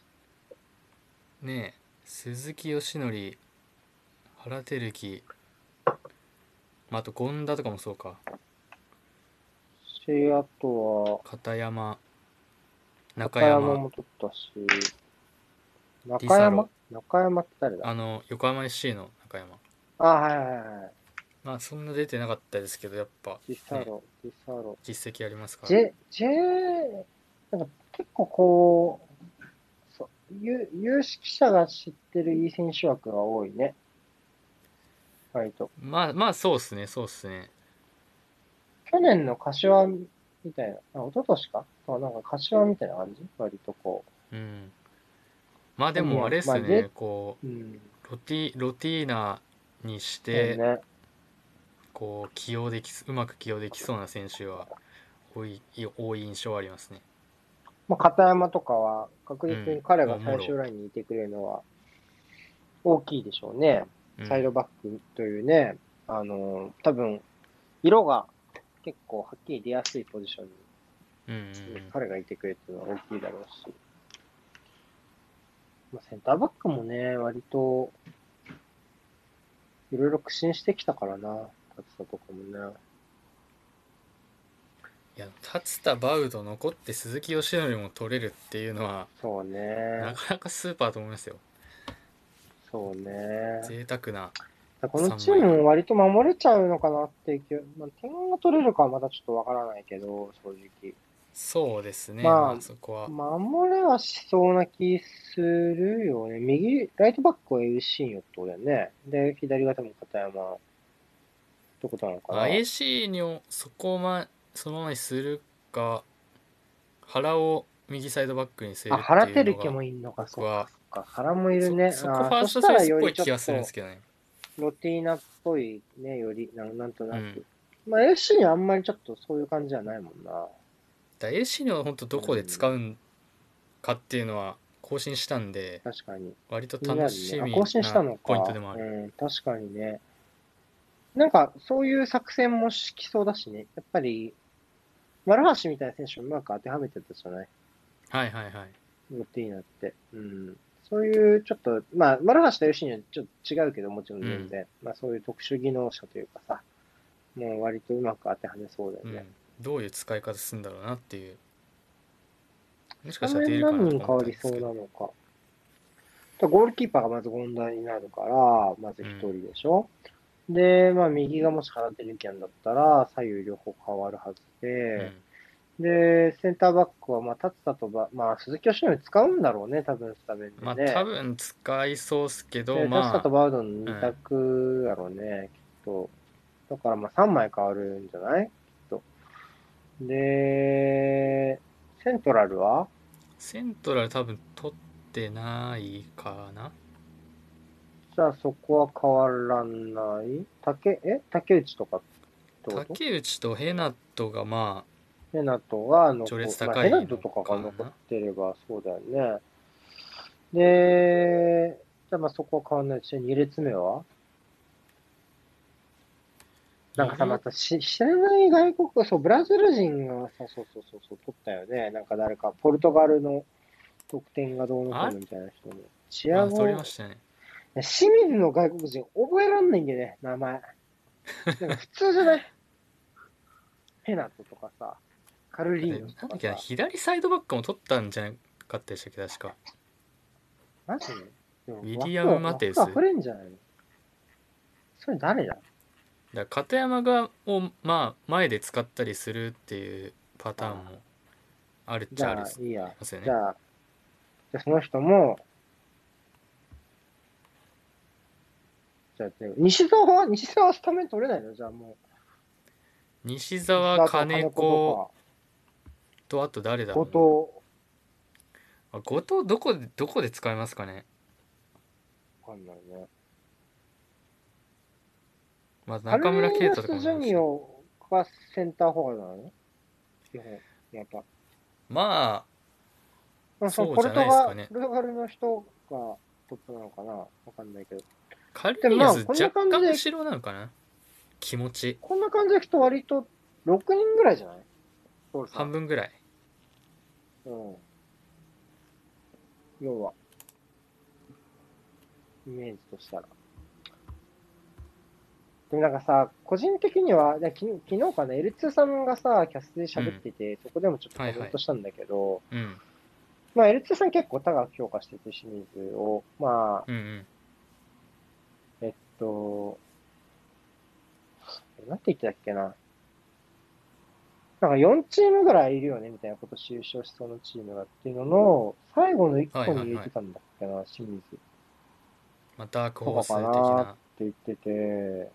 ねえ鈴木義則原輝樹まあ、あと権田とかもそうか。し、あとは、片山中山。も取ったし、中山？中山って誰だ？あの横浜 FC の中山。あ、はいはいはいはい。まあそんな出てなかったですけどやっぱ。ディサロ、ディサロ。実績ありますから。なんか結構こう、そう有有識者が知ってるいい選手枠が多いね。割と。まあまあそうっすねそうっすね。去年の柏みたいな、あ、一昨年か？そうなんか柏みたいな感じ？割とこうんまあでもあれっすね、まあでこう。うん。うロティロティーナにして、ね。こう起用できうまく起用できそうな選手は多い多い印象はありますねまあ、片山とかは確実に彼が最終ラインにいてくれるのは大きいでしょうね。うんサイドバックというね、あの、多分、色が結構はっきり出やすいポジションにうんうんうん彼がいてくれるのは大きいだろうし。まあ、センターバックもね、割と、いろいろ苦心してきたからな、勝田とかもね。いや達田バウド残って鈴木義則も取れるっていうのはそうねな。かなかスーパーと思いますよそうね。贅沢なこのチームも割と守れちゃうのかなっていうまあ、点が取れるかはまだちょっとわからないけど、正直。そうですね、まあまあ、そこは、守れはしそうな気するよね。右、ライトバックは AC よってことだよね。で、左が多分片山ってことなのかまあ、な。AC にそこまそのままにするか原を右サイドバックにするあ、っていうのが樹もいんのか、そっか、そっか。原もいるね。そそこあファーストチョイスっぽい気がするんですけどねロティーナっぽいね、より、なんなんとなく。うんまあ、FC にはあんまりちょっとそういう感じじゃないもんな。だ AC には本当どこで使うんかっていうのは更新したんで確かに。割と楽しみねあ更新したのポイントでもある、うん、確かにね。なんか、そういう作戦もしきそうだしね。やっぱり、丸橋みたいな選手をうまく当てはめてたじゃない？はいはいはいロッティーナって。うん。そういう、ちょっと、まあ、丸橋と吉にはちょっと違うけど、もちろん全然。まあ、そういう特殊技能者というかさ、もう割とうまく当てはめそうだようんね。、どういう使い方するんだろうなっていうもしか画したら出面るかなと何人変わ思ったんですけりそうなどのか。とゴールキーパーがまず問題になるから、まず一人でしょ。で、まあ、右がもし原照樹なんだったら、左右両方変わるはずで、で、センターバックは、まあ、立田とば、まあ、鈴木義則使うんだろうね、多分、スタメンうん、まあでね。多分使いそうっすけどで、まあ立田とバウドの二択やろうね、きっと。だから、まあ、3枚変わるんじゃない？で、セントラルは？セントラル多分取ってないかな。じゃあそこは変わらない？竹、え？竹内とかってこと？竹内とヘナトがまヘナトが残序列まあ高いのヘナトとかが残ってればそうだよね。で、じゃあまあそこは変わらないし、2列目は？なんかさ、またし知らない外国、そう、ブラジル人がさ、そうそうそうそう、取ったよね。なんか誰か、ポルトガルの得点がどうのこうのみたいな人も。チあ、アゴあ取りましたね。清水の外国人覚えらんないんだよね、名前。なんか普通じゃない？*laughs* ヘナトとかさ、カルリーノとかさ。左サイドバックも取ったんじゃなかったでしたっけ確か。マジ？でもウィリアムマテウス。枠溢れんじゃないの？それ誰だ？だ片山がをまあ前で使ったりするっていうパターンもあるっじちゃある。ますよねじゃあ、じゃあその人も、じゃあ、西澤は西澤はスタメン取れないの？じゃあもう。西澤金子とあと誰だろう後なあ後藤どこでどこで使いますかね？藤、わかんないね。まず中村圭太とかもジュニオがセンターフォワードなの基本、やっぱ。ままあそのそうじポルトガゃないですかねポルトガルの人がトップなのかな？わかんないけど。あカルニアス若干後ろなのかな？気持ちこんな感じでいくと割と6人ぐらいじゃない？半分ぐらいうん。要は。イメージとしたら。でもなんかさ、個人的には、で昨日昨日かな、L2 さんがさ、キャスで喋ってて、そこでもちょっとコメントしたんだけど、うんまあ L2 さん結構高く評価してて、清水を。まあ、うんうんえっと、なんて言ってたっけな。まなんか4チームぐらいいるよね、みたいなこと優勝しそうなチームがっていうのの、最後の1個に入れてたんだっけな、清水またダークホースなっなて言ってて、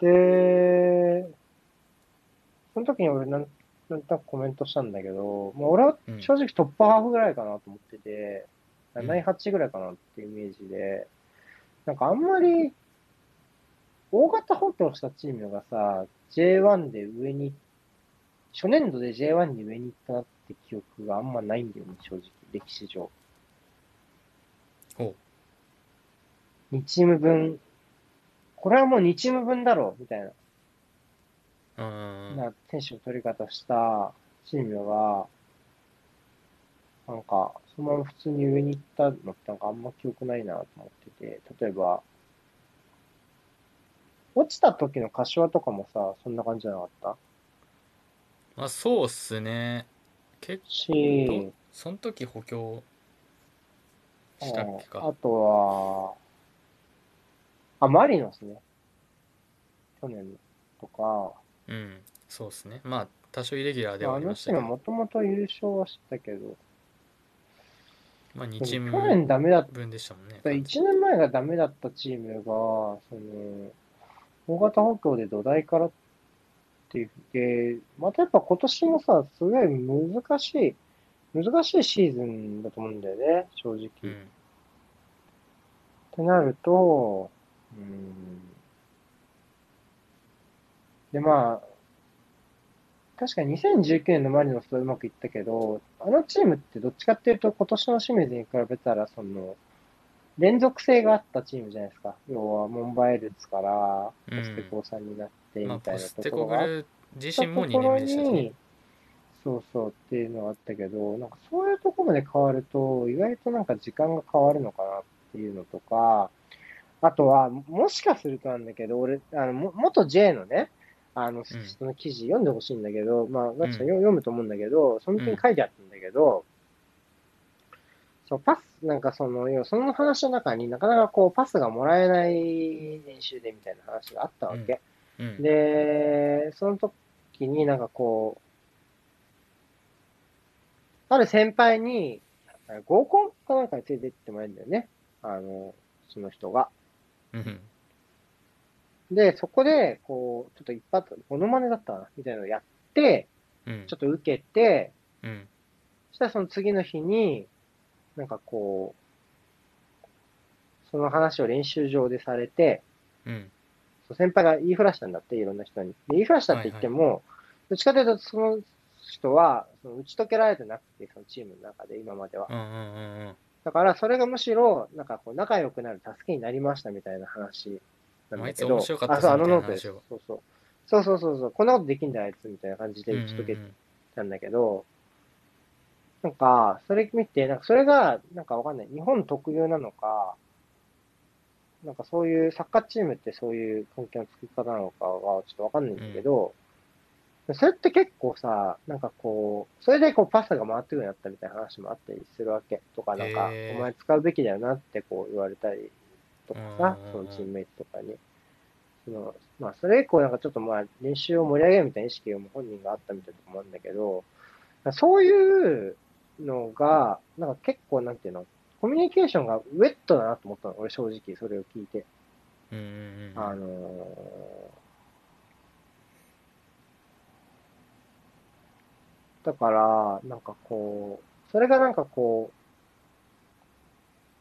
で、その時に俺なん、なんとなくコメントしたんだけど、まあ、俺はうん。正直トップハーフぐらいかなと思ってて、うん。7位、8位ぐらいかなっていうイメージで、なんかあんまり、大型補強したチームがさ、J1 で上に、初年度で J1 に上に行ったなって記憶があんまないんだよね、正直、歴史上。ほ2チーム分、これはもう2チーム分だろう、みたいな、ううん。な選手の取り方したチームが、なんか、そのまま普通に上に行ったのってなんかあんま記憶ないなと思ってて、例えば、落ちた時の柏とかもさ、そんな感じじゃなかった？まあそうっすね。結構し、その時補強したっけあかとは、あ、マリノスね。去年とか、うん。そうっすね。まあ多少イレギュラーではありましたけど。チームもともと優勝はしたけど、まあ2でもチーム去年ダメだっ分でしたもんね。た、1年前がダメだったチームが、その、大型補強で土台からっていう、で、またやっぱ今年もさ、すごい難しい、難しいシーズンだと思うんだよね、正直。うん。ってなると、うん。で、まあ、確かに2019年のマリノスとうまくいったけど、あのチームってどっちかっていうと今年の清水に比べたら、その、連続性があったチームじゃないですか。要は、モンバイルツから、うんポステコーさんになって、まあみたいなところがあっコグル自身も2年目でしたしねそうそうっていうのがあったけど、なんかそういうところまで変わると、意外となんか時間が変わるのかなっていうのとか、あとは、もしかするとなんだけど、俺、あの、も元 J のね、あの、人の記事読んでほしいんだけど、まあ、ガチさんよ読むと思うんだけど、その時に書いてあったんだけど、そう、パス、なんかその、要はその話の中になかなかこう、パスがもらえない練習でみたいな話があったわけ。うんで、その時になんかこう、ある先輩に、合コンかなんかに連れて行ってもらえるんだよね。あの、その人が。うん。で、そこで、こう、ちょっと一発、モノマネだったな、みたいなのをやって、うん。ちょっと受けて、うん。そしたらその次の日に、なんかこう、その話を練習場でされて、うん。そう先輩が言いふらしたんだって、いろんな人に。で言いふらしたって言っても、どっちかというと、その人は、その打ち解けられてなくて、そのチームの中で、今までは。うんうんうんうんだから、それがむしろ、なんかこう、仲良くなる助けになりましたみたいな話なんだけど。あいつ面白かったあ、そう、あのノートです。そうそう。そうそうそうそう。こんなことできんだ、あいつ、みたいな感じでうん打ち解けうんうんたんだけど、なんか、それ見て、なんかそれが、なんかわかんない。日本特有なのか、なんかそういうサッカーチームってそういう関係の作り方なのかはちょっとわかんないんだけど、それって結構さ、なんかこう、それでこうパスが回ってくるようになったみたいな話もあったりするわけとか、なんか、お前使うべきだよなってこう言われたりとかさうん、そのチームメイトとかに。そのまあ、それ以降なんかちょっとまあ練習を盛り上げるみたいな意識が本人があったみたいなとこもあるんだけど、そういうのが、なんか結構なんていうの、コミュニケーションがウェットだなと思ったの、俺正直それを聞いて。あのーだから、なんかこう、それがなんかこう、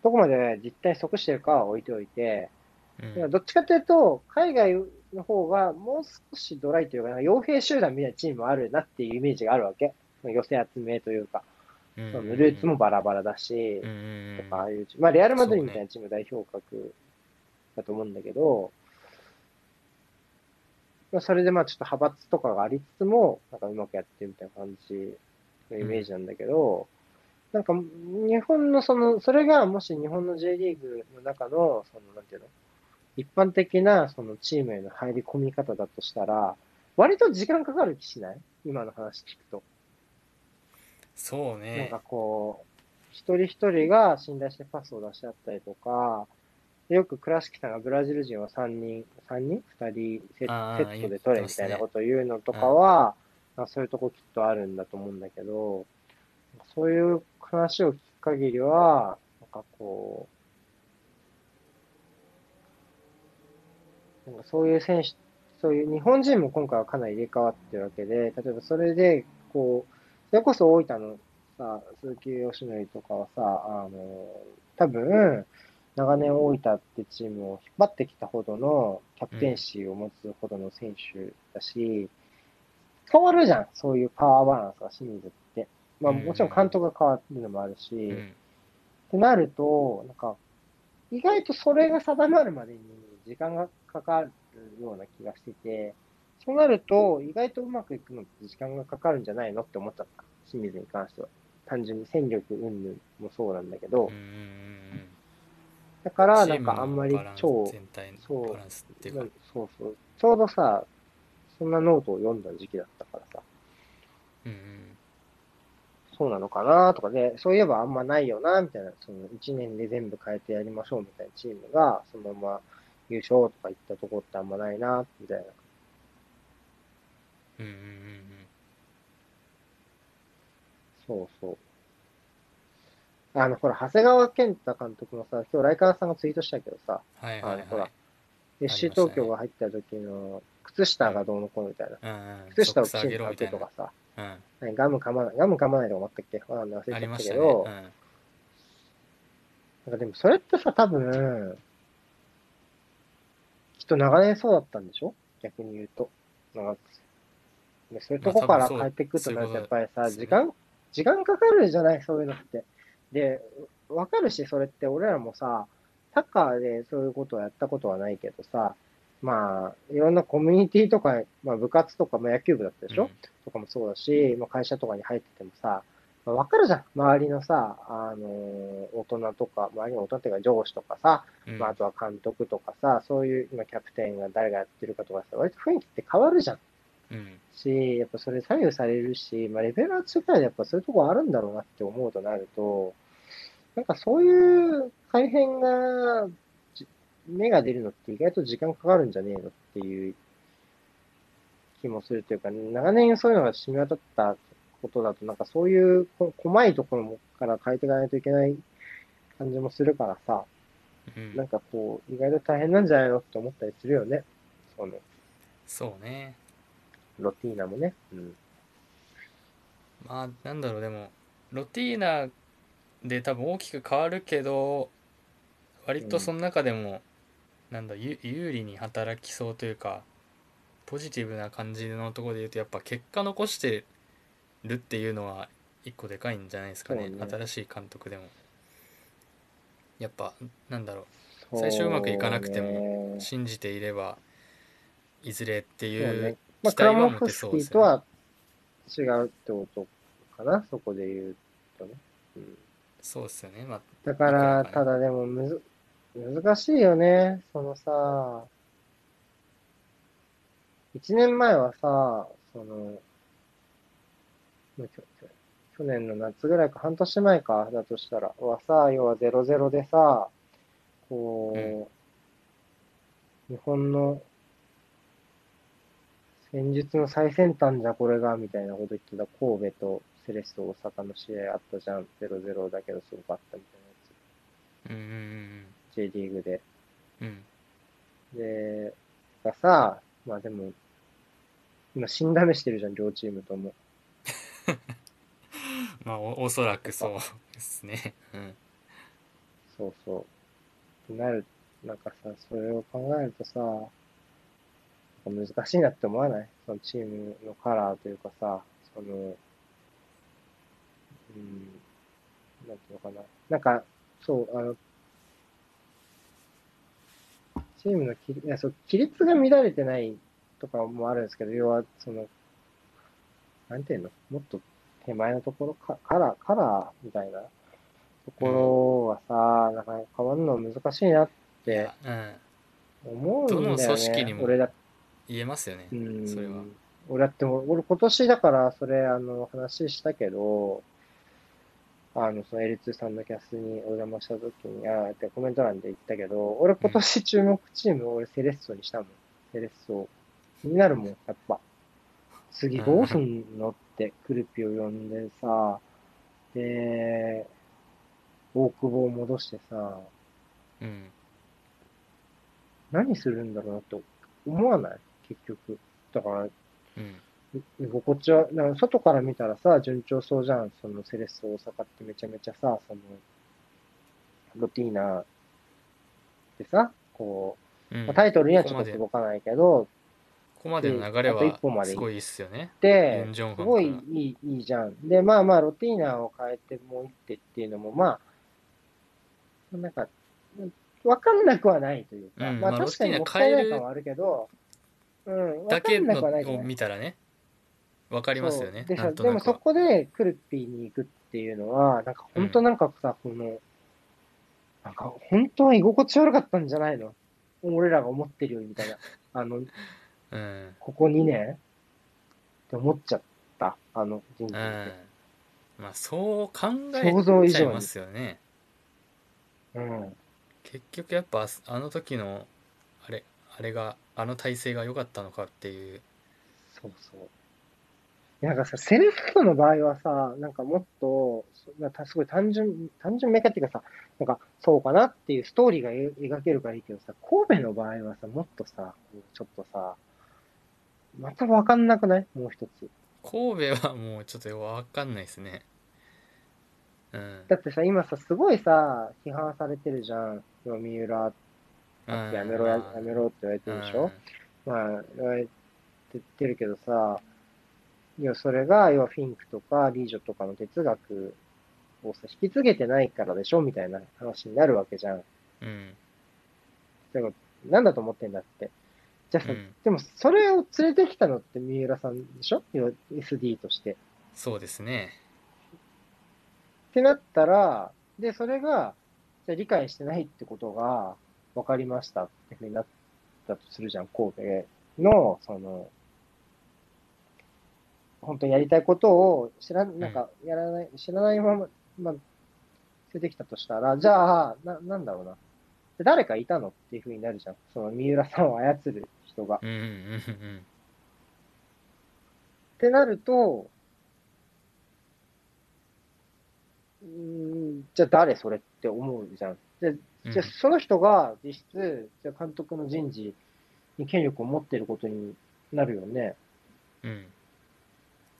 どこまで実態に即してるかは置いておいて、うん。どっちかというと、海外の方がもう少しドライというか、傭兵集団みたいなチームもあるなっていうイメージがあるわけ。寄せ集めというか、うん。うんそのルーツもバラバラだし、うん。うん。うん。とか、ああいうまあ、レアル・マドリーみたいなチーム代表格だと思うんだけど、まあ、それでまあちょっと派閥とかがありつつも、なんかうまくやってるみたいな感じのイメージなんだけど、なんか日本のその、それがもし日本の J リーグの中の、その、なんていうの、一般的なそのチームへの入り込み方だとしたら、割と時間かかる気しない？今の話聞くと。なんそうねかこう、一人一人が信頼してパスを出し合ったりとか、よく倉敷さんがブラジル人は3人、3人 ?2 人セットで取れみたいなことを言うのとかは、まあ、そういうとこきっとあるんだと思うんだけど、そういう話を聞く限りは、なんかこう、なんかそういう選手、そういう日本人も今回はかなり入れ替わってるわけで、例えばそれで、こう、それこそ大分のさ、鈴木義則とかはさ、あの、多分、長年大分ってチームを引っ張ってきたほどのキャプテンシーを持つほどの選手だし、変わるじゃん、そういうパワーバランスが清水って。まあうんもちろん監督が変わるのもあるし、うんってなると、なんか、意外とそれが定まるまでに時間がかかるような気がしてて、そうなると、意外とうまくいくのって時間がかかるんじゃないのって思っちゃった。清水に関しては。単純に戦力云々もそうなんだけどうんだから、なんかあんまり超、全体そうそうそう。ちょうどさ、そんなノートを読んだ時期だったからさ、うんうんそうなのかなとかで、そういえばあんまないよな、みたいな、その1年で全部変えてやりましょうみたいなチームが、そのまま優勝とか言ったとこってあんまないな、みたいな。うんうんうんそうそう。あの、ほら、長谷川健太監督もさ、今日、ライカーさんがツイートしたけどさ、うんはいはい。あのほらはい FC 東京が入った時の、靴下がどうのこうのみたいな。うんうん靴下をきちんと履ろみたいな。けとかさ、うん何ガム噛まない、ガム噛まないとか思ったっけ？わかんない忘れちゃったけど、うん。なんかでもそれってさ、多分、きっと長年そうだったんでしょ？逆に言うと。なんかでそういうとこから帰ってくるとなると、やっぱりさ、時間、時間かかるじゃない、そういうのって。で、わかるし、それって俺らもさ、サッカーでそういうことをやったことはないけどさ、まあ、いろんなコミュニティとか、まあ部活とか、まあ野球部だったでしょ、とかもそうだし、まあ、会社とかに入っててもさ、まあ、わかるじゃん。周りのさ、あのー大人とか、周りの大人っていうか上司とかさ、うんまあ、あとは監督とかさ、そういう今キャプテンが誰がやってるかとかさ、割と雰囲気って変わるじゃん。うん。し、やっぱそれ左右されるし、まあ、レベルが違いでやっぱそういうとこあるんだろうなって思うとなると、なんかそういう改変が、じ芽が出るのって意外と時間かかるんじゃねえのっていう気もするというか、長年そういうのが染み渡ったことだと、なんかそういうこ細いところもから変えていかないといけない感じもするからさ、うん。なんかこう、意外と大変なんじゃないのって思ったりするよね。その、そうねロティーナもね。うん。まあなんだろうでもロティーナで多分大きく変わるけど割とその中でも、なんだゆ有利に働きそうというかポジティブな感じのところで言うとやっぱ結果残してるっていうのは一個でかいんじゃないですかね。ね。新しい監督でも。やっぱなんだろう。最初うまくいかなくてもも信じていればいずれっていうまあ、期クラモフスキーとは違うってことかな、そこで言うとね。うん、そうですよね。まあだから、ただでもむず、難しいよね。そのさ、一年前はさ、その、去年の夏ぐらいか、半年前か、だとしたら、はさ、要は0-0でさ、こう、日本の戦術の最先端じゃこれが、みたいなこと言ってた神戸とセレッソ大阪の試合あったじゃん。0-0だけどすごかったみたいなやつ。うんうん J リーグで。うんうんで、がさ、まあでも、今死んだ目してるじゃん、両チームとも。*laughs* まあおおそらくそうですねうんそうそう。なる、なんかさ、それを考えるとさ、難しいなって思わない？そのチームのカラーというかさ、その、うん、なんていうのかな？なんか、そう、あの、チームのきいやそう規律が乱れてないとかもあるんですけど、要は、その、なんていうの？もっと手前のところか、カラー、カラーみたいなところはさ、なかなか変わるの難しいなっいて思うんだよね。どの組織にも俺だ言えますよねうんそれは俺だっても、俺今年だからそれ、あの、話したけど、あの、その L2 さんのキャスにお邪魔した時に、ああ、ってコメント欄で言ったけど、俺今年注目チーム、俺セレッソにしたもん。セレッソ。気になるもん、やっぱ。次どうすんのって、クルピを呼んでさ、で、大久保を戻してさ、うん何するんだろうなって思わない？結局。だから、うん居心地は、か外から見たらさ、順調そうじゃん。そのセレッソ大阪ってめちゃめちゃさ、その、ロティーナでさ、こうんう、まあタイトルにはちょっと届かないけど、ここまでの流れは歩まですごいいいっすよね。ですごいいい、いいじゃん。で、まあまあ、ロティーナを変えてもう一手っていうのも、まあ、なんか、わかんなくはないというか、まあうんまあ確かにもったいない感はあるけど、だけのをい見たらね、わかりますよね。でさなんとなくは。でもそこでクルッピーに行くっていうのは、なんか本当なんかさ、この、なんか本当は居心地悪かったんじゃないの？俺らが思ってるよりみたいな。あの、*laughs* うん。ここ2年って思っちゃった。あの人事うんって。。まあそう考想像えちゃいますよね。うん。結局やっぱあの時のあれがあの体制が良かったのかっていうそうそう。なんかさ、セルフの場合はさ、なんかもっと、すごい単純、単純明快っていうかさ、なんかそうかなっていうストーリーがえ描けるからいいけどさ、神戸の場合はさ、もっとさ、ちょっとさ、またわかんなくない？もう一つ。神戸はもうちょっと分かんないですねうんだってさ、今さ、すごいさ、批判されてるじゃん。今三浦、うんやめろや、まあやめろって言われてるでしょ、まあ、言われてってるけどさ、いや、それが、要はフィンクとかリージョとかの哲学をさ、引き継げてないからでしょ？みたいな話になるわけじゃん。うんでも、なんだと思ってんだって。じゃあさ、うんでも、それを連れてきたのって三浦さんでしょ ?SD として。そうですねってなったら、で、それが、じゃあ理解してないってことが分かりましたってふうになったとするじゃん、神戸の、その、本当にやりたいことを知ら、なんか、やらない、知らないまま、まあ、出てきたとしたら、じゃあ、な、なんだろうな。で誰かいたのっていうふうになるじゃん。その三浦さんを操る人が。ってなると、うーん、じゃあ誰それって思うじゃん。でうんじゃあその人が実質、じゃあ監督の人事に権力を持ってることになるよね。うん。うん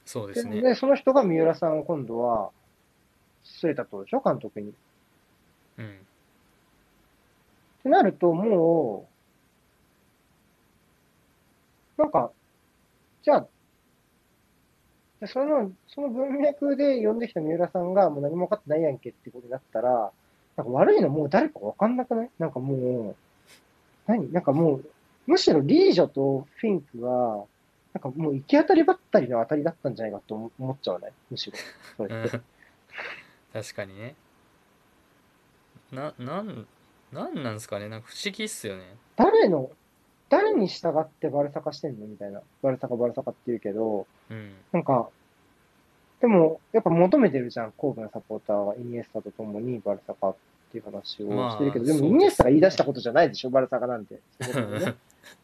そうでですね。で、その人が三浦さんを今度は据えたとでしょ、監督に。っうん。てなると、もう、なんか、じゃあ、でその、その文脈で呼んできた三浦さんがもう何も分かってないやんけってことになったら、なんか悪いのもう誰か分かんなくない？なんかもう、何？なんかもう、むしろリージョとフィンクが、なんかもう行き当たりばったりの当たりだったんじゃないかと思思っちゃわない？むしろ。それって。確かにね。ななんなんなんですかね？なんか不思議っすよね。誰の、誰に従ってバルサカしてんの？みたいな。バルサカバルサカって言うけど、うん。なんか、でも、やっぱ求めてるじゃん、神戸のサポーターは、イニエスタと共にバルサカっていう話をしてるけど、でも、まあですイニエスタが言い出したことじゃないでしょ、バルサカなんて。*laughs* そね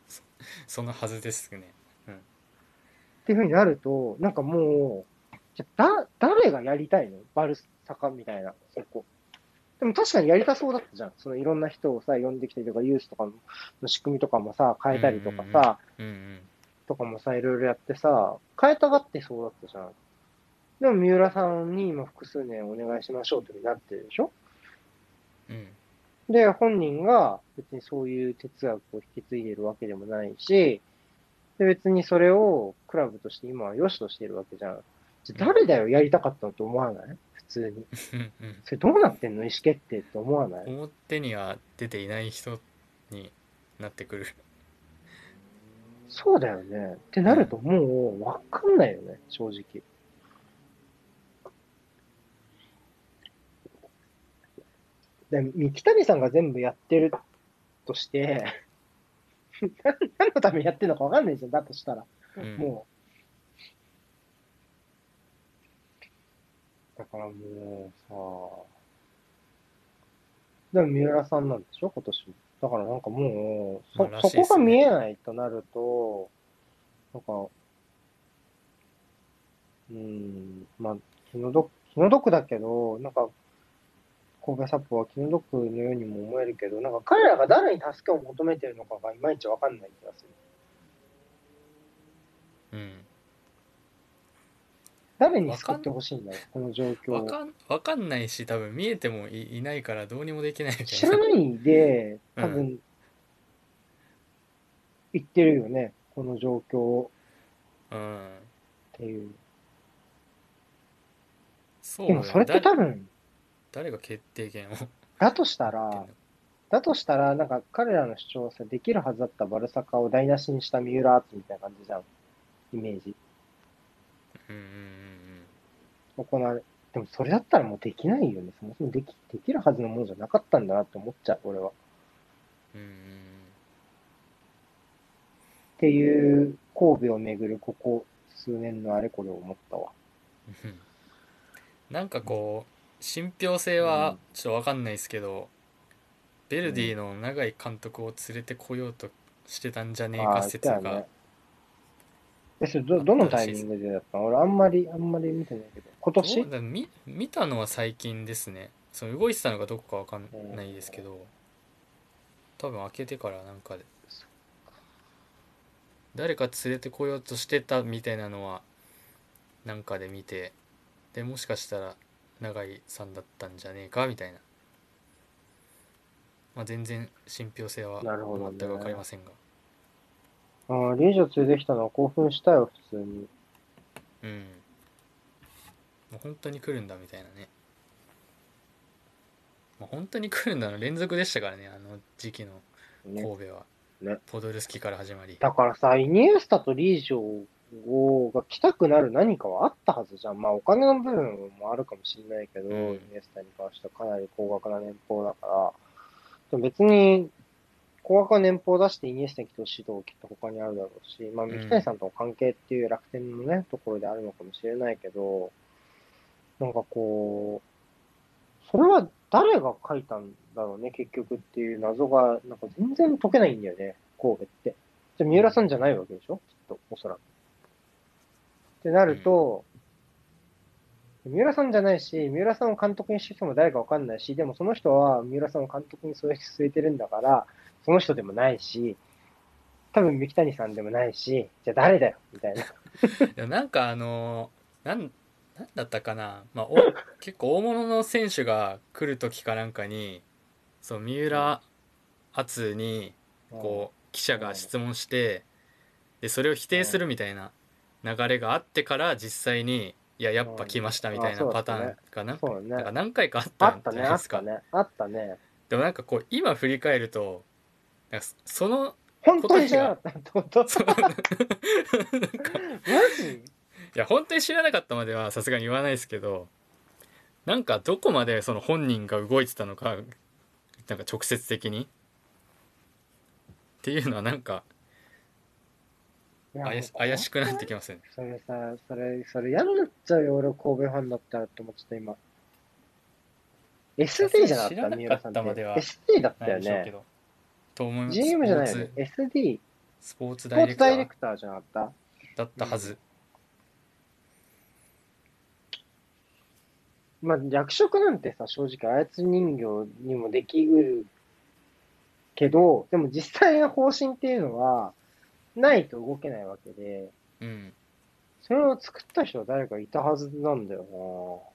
そそのはずですねっていうふうになると、なんかもう、じゃだ、誰がやりたいの？バルサカみたいな、そこ。でも確かにやりたそうだったじゃん。そのいろんな人をさ、呼んできたりとか、ユースとかの仕組みとかもさ、変えたりとかさ、うんうんとかもさ、いろいろやってさ、変えたがってそうだったじゃん。でも三浦さんに今複数年お願いしましょうってなってるでしょ？うんで、本人が別にそういう哲学を引き継いでるわけでもないし、で別にそれをクラブとして今は良しとしてるわけじゃん。じゃあ誰だよ、やりたかったのと思わない？普通に。それどうなってんの？意思決定って思わない？表には出ていない人になってくるそうだよね。ってなるともうわかんないよね、正直。で、三木谷さんが全部やってるとして、何何のためにやってるのかわかんないじゃん、だとしたら。うん。もだからもうさ、でも三浦さんなんでしょ、今年も。だからなんかもう、そ、まあらしいそこが見えないとなると、なんか、うーん、まあ、気の毒、気の毒だけど、なんか、神戸サポは気の毒のようにも思えるけど、なんか彼らが誰に助けを求めてるのかがいまいちわかんない気がする。うん誰に救ってほしいんだろう、この状況を。わかんわかんないし多分見えてもいいないからどうにもできない知らないで、多う分、言ってるよね、この状況をうんっていう。そうでもそれって多分、誰が決定権をだとしたら、だとしたら、なんか彼らの主張はさ、できるはずだったバルサカを台無しにした三浦敦みたいな感じじゃん。イメージ。うんうんうん行われ。でもそれだったらもうできないよね。そもそもでき、できるはずのものじゃなかったんだなって思っちゃう、俺は。っうんうんうんていう、神戸をめぐるここ数年のあれこれを思ったわ。うんなんかこう信憑性はちょっとわかんないですけど、ベルディの永井監督を連れてこようとしてたんじゃねえか説が、ね。え、それど、どのタイミングでだったの？俺あんまり、あんまり見てないけど。今ど年うだ見見たのは最近ですね。その動いてたのかどこかわかんないですけど多分開けてからなんかで。誰か連れてこようとしてたみたいなのはなんかで見て。でもしかしたら永井さんだったんじゃねえかみたいな、まあ、全然信憑性はなるほどね。全く分かりませんが。ああ、リージョ連れてきたのは興奮したよ、普通に。うん。もう本当に来るんだみたいなね、まあ、本当に来るんだの連続でしたからねあの時期のね。神戸は、ね。ポドルスキから始まり。だからさ、イニエスタとリージョをが来たくなる何かはあったはずじゃん。まあ、お金の部分もあるかもしれないけど、うんイニエスタに関してはかなり高額な年俸だから、でも別に、高額な年俸を出してイニエスタに来てほしいとこきっと他にあるだろうし、まあ、ん三木谷さんとの関係っていう楽天のね、ところであるのかもしれないけど、なんかこう、それは誰が書いたんだろうね、結局っていう謎が、なんか全然解けないんだよね、神戸って。じゃあ三浦さんじゃないわけでしょきっと、おそらく。ってなると、三浦さんじゃないし、三浦さんを監督にしてる人も誰かわかんないし、でもその人は三浦さんを監督に据えてるんだから、その人でもないし、多分三木谷さんでもないし、じゃあ誰だよみたいな。いやなんかあのーなんなんだったかな、まあ、お *laughs* 結構大物の選手が来る時かなんかにそう三浦敦にこう記者が質問してでそれを否定するみたいな流れがあってから実際にいややっぱ来ましたみたいなパターンがな？そね。なんか何回かあっあたんじゃないですか？たね、あったね。でもなんかこう今振り返るとなんかそその本当に知らなかった。*laughs* マジ？いや本当に知らなかったまではさすがに言わないですけどなんかどこまでその本人が動いてたのかなんか直接的に？っていうのはなんか怪し怪しくなってきますよねそれさ、それ、それ嫌になっちゃうよ、俺、神戸ファンだったらって思っちゃった、今。SD じゃなかった、三浦さんって。までは SD だったよね。と思います。GM じゃないよスポーねツ。SD、スポーツスポーツダイレダイレクタークターじゃなかった？だったはず、まあ、役職なんてさ、正直、操り人形にもできうるけど、でも実際の方針っていうのは、ないと動けないわけで、うんそれを作った人は誰かいたはずなんだよ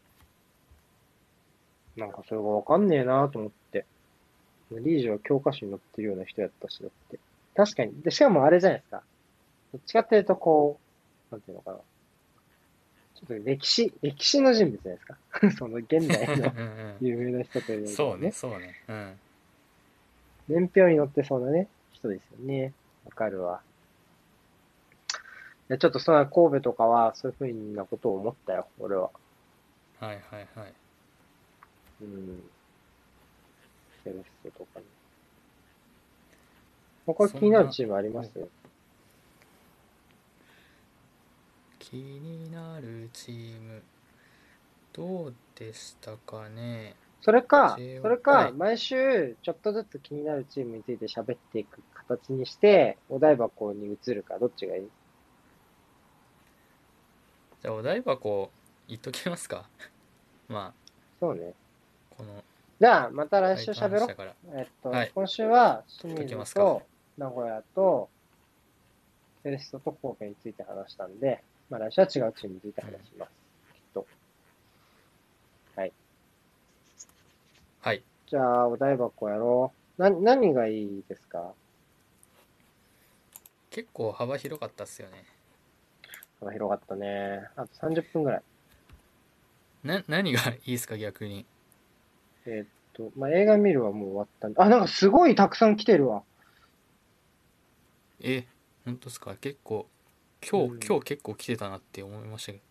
ななんかそれがわかんねえなと思って。リージョは教科書に載ってるような人やったし、だって。確かに。で、しかもあれじゃないですか。どっちかっていうと、こう、なんていうのかな。ちょっと歴史、歴史の人物じゃないですか。*laughs* その現代の有名な人というよりそうはねそうねうん年表に載ってそうなね、人ですよね。わかるわ。いや、ちょっとその神戸とかは、そういうふうなことを思ったよ、俺は。はいはいはいうん。セレッソとかね。他気になるチームあります？気になるチームどうでしたかね？それか、J1 それか、はい毎週、ちょっとずつ気になるチームについて喋っていく形にして、お台箱に移るか、どっちがいい？じゃあお台箱言っときますか *laughs* まそうね。あこのじゃあ、また来週喋ろう。だからえっと、はい今週は清水と名古屋とセレッソと神戸について話したんで、まあ来週は違うチームについて話します。きっと。はいじゃあ、お台箱やろう。な、何がいいですか？結構幅広かったっすよね幅広かったね。あと30分ぐらい。な何が *laughs* いいですか逆にえーっと、まあ、映画見るはもう終わったんで。あ、なんかすごいたくさん来てるわ。え本当ですか？結構今日、うん今日結構来てたなって思いましたけど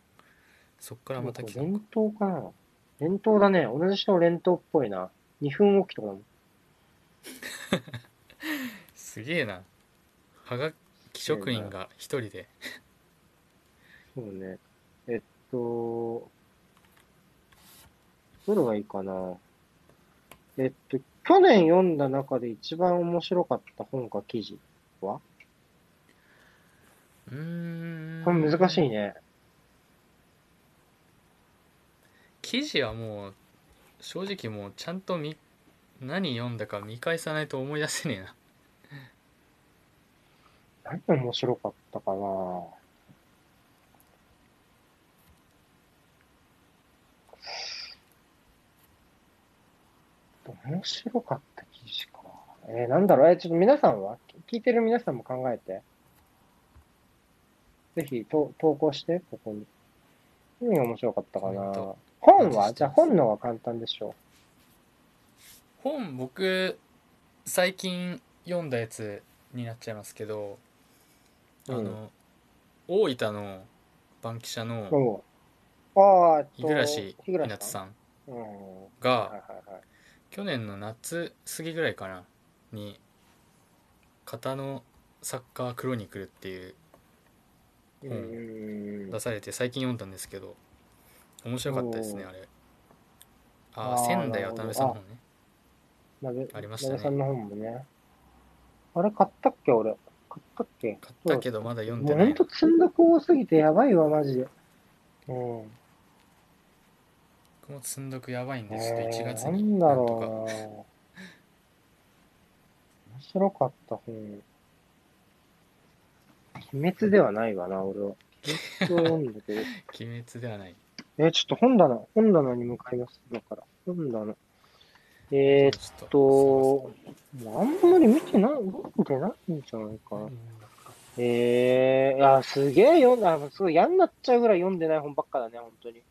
そっからまた来たの連か投かな連投だね。同じ人の連投っぽいな。2分おきとかだも *laughs* ん。すげえなはがき職人が一人でそうね。えっと、どれがいいかな。えっと、去年読んだ中で一番面白かった本か記事は？うーんこれ難しいね。記事はもう正直もうちゃんと見何読んだか見返さないと思い出せねえな何面白かったかな。面白かった記事か。えー、なんだろう？えーちょっと皆さんは？聞いてる皆さんも考えて。ぜひと投稿して、ここに。何が面白かったかな？本は？じゃあ本の方が簡単でしょ本僕最近読んだやつになっちゃいますけど、うんあの大分の番記者う。のどうああ、嵐日暮稲津さんうん。はいがはいはい。去年の夏過ぎぐらいかなに「型のサッカークロニクル」っていううんうん出されて最近読んだんですけど面白かったですねあれああー仙台渡辺さんの本ねありましたねさんの本もね。あれ買ったっけ俺。買ったっけ？買ったけどまだ読んでないほんと積んどく多すぎてやばいわ、マジで。うん。僕も積んどくやばいんでちょっと1月になん *laughs* 面白かった本。鬼滅ではないわな、俺は。*laughs* 鬼滅を読んだけど。鬼滅ではないえ、ちょっと本棚、本棚に向かいます。だから。本棚。えー、っと、もうあんまり見てない、見てないんじゃないかな。えー、いや、すげえ読んだ、あすごい嫌になっちゃうぐらい読んでない本ばっかだね、本当に。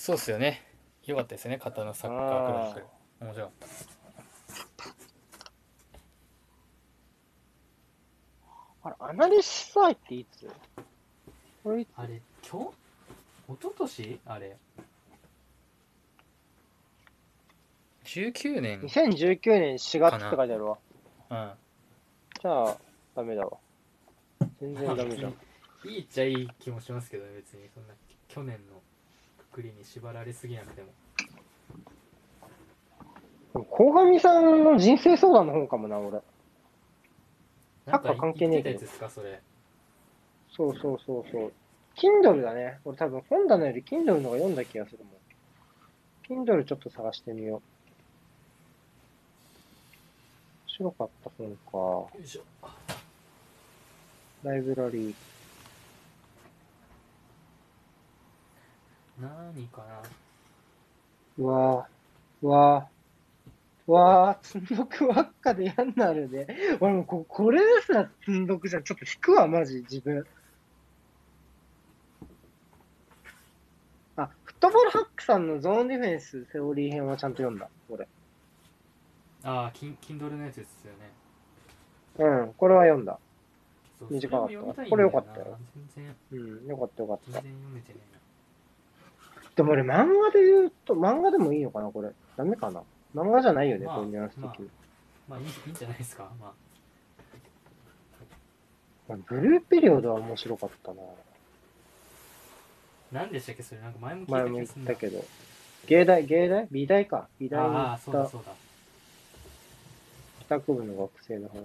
そうっすよね。よかったですね。型のサッカークロニクル面白かった。あれ、アナリスサイっていつこれいつ？あれ今日？一昨年？あれ。19年 ?2019 年4月って書いてあるわ。うん。じゃあ、ダメだわ。全然ダメじゃん。いいっちゃいい気もしますけどね別に。そんな去年のくくりに縛られすぎなくても鴻上さんの人生相談の本かもな、俺。サッカー関係ねえけどそれそうそうそうそう。Kindle だね。俺多分本棚より Kindle の方が読んだ気がするもん。Kindle ちょっと探してみよう。面白かった本か。よいしょライブラリー。何かな？うわぁ、うわぁ、うわぁ、積んどくばっかで嫌になるね。俺もうここれですら積んどくじゃん。ちょっと引くわ、マジ、自分。あ、フットボールハックさんのゾーンディフェンスセオリー編はちゃんと読んだ、俺。ああキン Kindle のやつですよねうん、これは読んだ。短かったこれよかったよ全然うん、よかったよかった。全然読めてねでも俺漫画で言うと、漫画でもいいのかな、これ。ダメかな。漫画じゃないよね、まあこういうニュアンス的に。まえなまあいい *laughs* いいんじゃないですかまあブルーピリオドは面白かったな。何でしたっけそれなんか前も聞いた前も言っ気がすけど。芸大、芸大？美大か。美大にあ行ったあそうだそうだ帰宅部の学生の話。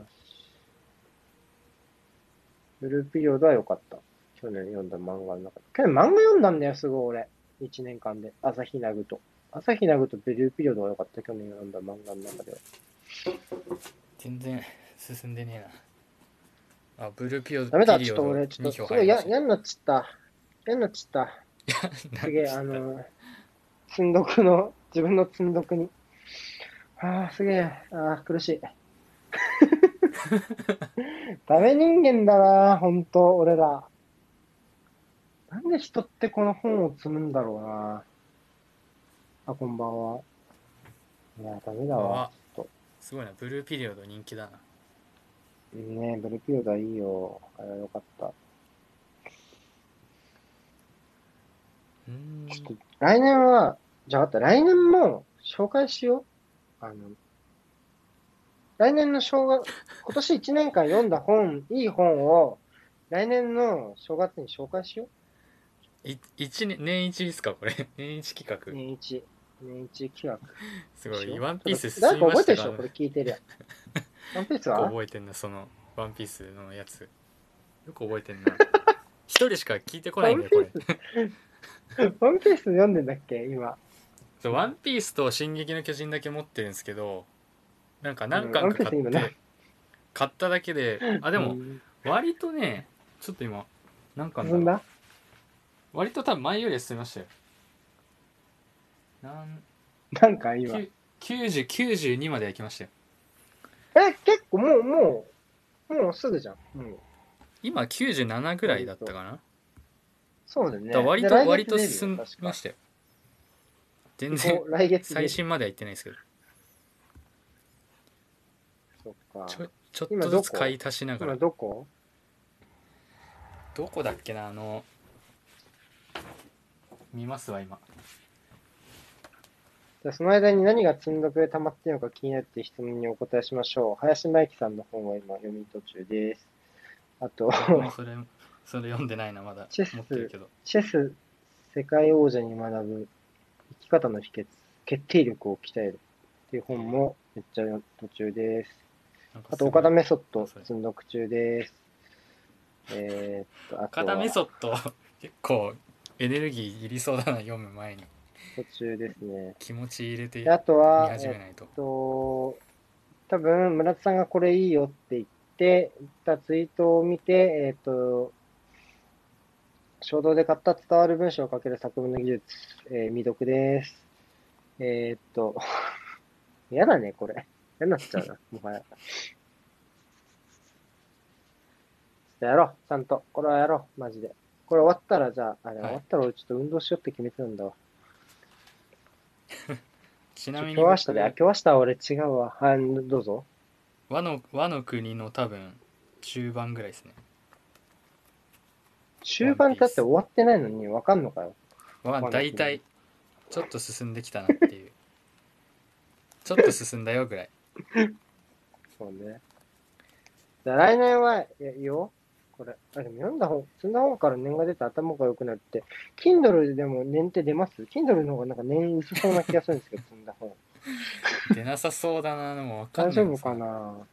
ブルーピリオドは良かった。去年読んだ漫画の中で。去年漫画読んだんだよ、すごい俺。1年間で。朝日奈具と。朝日奈具とブルーピリオドは良かった。去年読んだ漫画の中では。全然進んでねえなあブルーピオダメだ、ちょっと俺、ちょっ2票と、すごい嫌になっちゃった。嫌になっちゃった。*laughs* すげえ、あの、積んどくの、自分の積んどくに。ああ、すげえ、ああ、苦しい。*laughs* ダメ人間だな、ほんと、俺ら。なんで人ってこの本を積むんだろうな。あ、こんばんは。いや、ダメだわ。ちょっすごいなブルーピリオド人気だなと。ねえ、ブルーピリオドはいいよ。あれはよかった。うーんちょっと、来年は、じゃあ、あった、来年も紹介しよう。あの、来年の正月、今年1年間読んだ本、いい本を、来年の正月に紹介しよい一年年一ですかこれ。*laughs* 年一企画。う。年一。年一企画。すごい。う。ワンピース進みましてたか？覚えるでしょ？これ聞いてるやん。*laughs* ワンピースは？覚えてんなそのワンピースのやつ。よく覚えてんな。*laughs* 一人しか聞いてこないんだよこれ。ワンピース。読んでんだっけ今？そうワンピースと「進撃の巨人」だけ持ってるんですけどなんか何巻か買っース今な。て買っただけであでもうん。割とねちょっと今何巻だろう割と多分前よりは進みましたよなんなんか今。え、9092までは行きましたよ結構もう、もう、もうすぐじゃん。もう。今97ぐらいだったかなそうだよね。だから割と割と進みましたよ全然来月出る最新までは行ってないですけどそっか。ちょちょっとずつ買い足しながら今どこ？どこだっけなあの見ますわ今じゃあその間に何が積んどくで溜まっているのか気になって質問にお答えしましょう。林真由紀さんの本は今読み途中です。あと、それそれ読んでないなまだチェス持ってるけどチェス世界王者に学ぶ生き方の秘訣、決定力を鍛えるっていう本もめっちゃ読む途中です。あと、岡田メソッド積んどく中です。えーっと、岡田メはソッド？*laughs* 結構エネルギーいりそうだな読む前に途中ですね。気持ち入れてであと見は、始めないとえっと、多分村田さんがこれいいよって言って、たツイートを見て、えっと、衝動で買った伝わる文章を書ける作文の技術、えー未読です。えーっと、*laughs* 嫌だね、これ。嫌になっちゃうな、*laughs* もはや。やろう、ちゃんと。これはやろう、マジで。これ終わったら、じゃあ、あれ、はい終わったら俺ちょっと運動しようって決めてたんだわ。*laughs* ちなみに今日明日で、あ、僕今日明日は俺違うわ。はい、どうぞ。和の和の国の多分中盤ぐらいですね終盤だって終わってないのに分かんのかよ。は和の国大体ちょっと進んできたなっていう *laughs* ちょっと進んだよぐらいそうね。じゃあ来年は、いや、いいよ。これ。あ、でも読んだ本、積んだ本から念が出て頭が良くなるって、Kindle でも念って出ます ?Kindle の方がなんか念薄そうな気がするんですけど、積んだ本。出なさそうだなでも分かん大ない丈夫かな？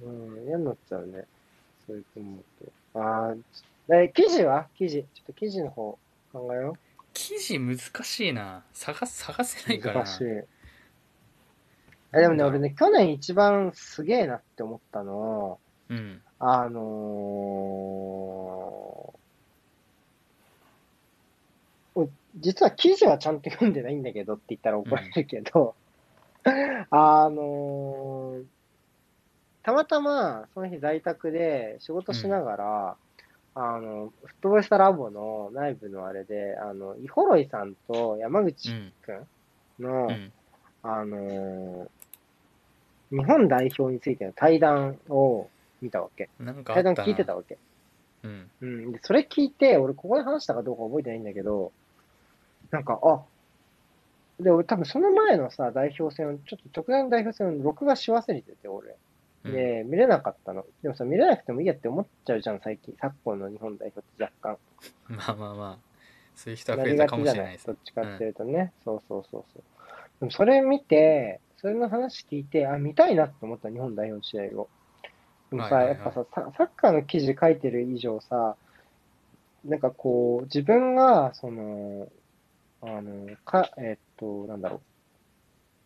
*laughs* うん、嫌になっちゃうね。そういうと思うと。あーえ、記事は？記事。ちょっと記事の方考えよ記事難しいな探探せなう。いからな難しい。え、でもね、俺ね、去年一番すげえなって思ったの、うんあのーお実は記事はちゃんと読んでないんだけどって言ったら怒られるけど、あのーたまたまその日在宅で仕事しながら、あの、フットボイスタラボの内部のあれで、あの、イホロイさんと山う口んくんの、うん。あのー日本代表についての対談を見たわけ。なんかあ対談聞いてたわけ。うんうん。で、それ聞いて、俺ここで話したかどうか覚えてないんだけど、なんか、あ、で、俺多分その前のさ、代表戦を、ちょっと直前の代表戦を録画し忘れてて、俺。で、見れなかったの。でもさ、見れなくてもいいやって思っちゃうじゃん、最近。昨今の日本代表って若干。まあまあまあそういう人は増えたかもちじゃないいしれなですどっちかっていうとね。そうそうそうそう。でもそれ見て、それの話聞いて、あ、見たいなって思った日本代表の試合を。でもさ、はいはい。はい。やっぱさ、ササッカーの記事書いてる以上さ、なんかこう、自分が、その、あの、か、えっと、なんだろう、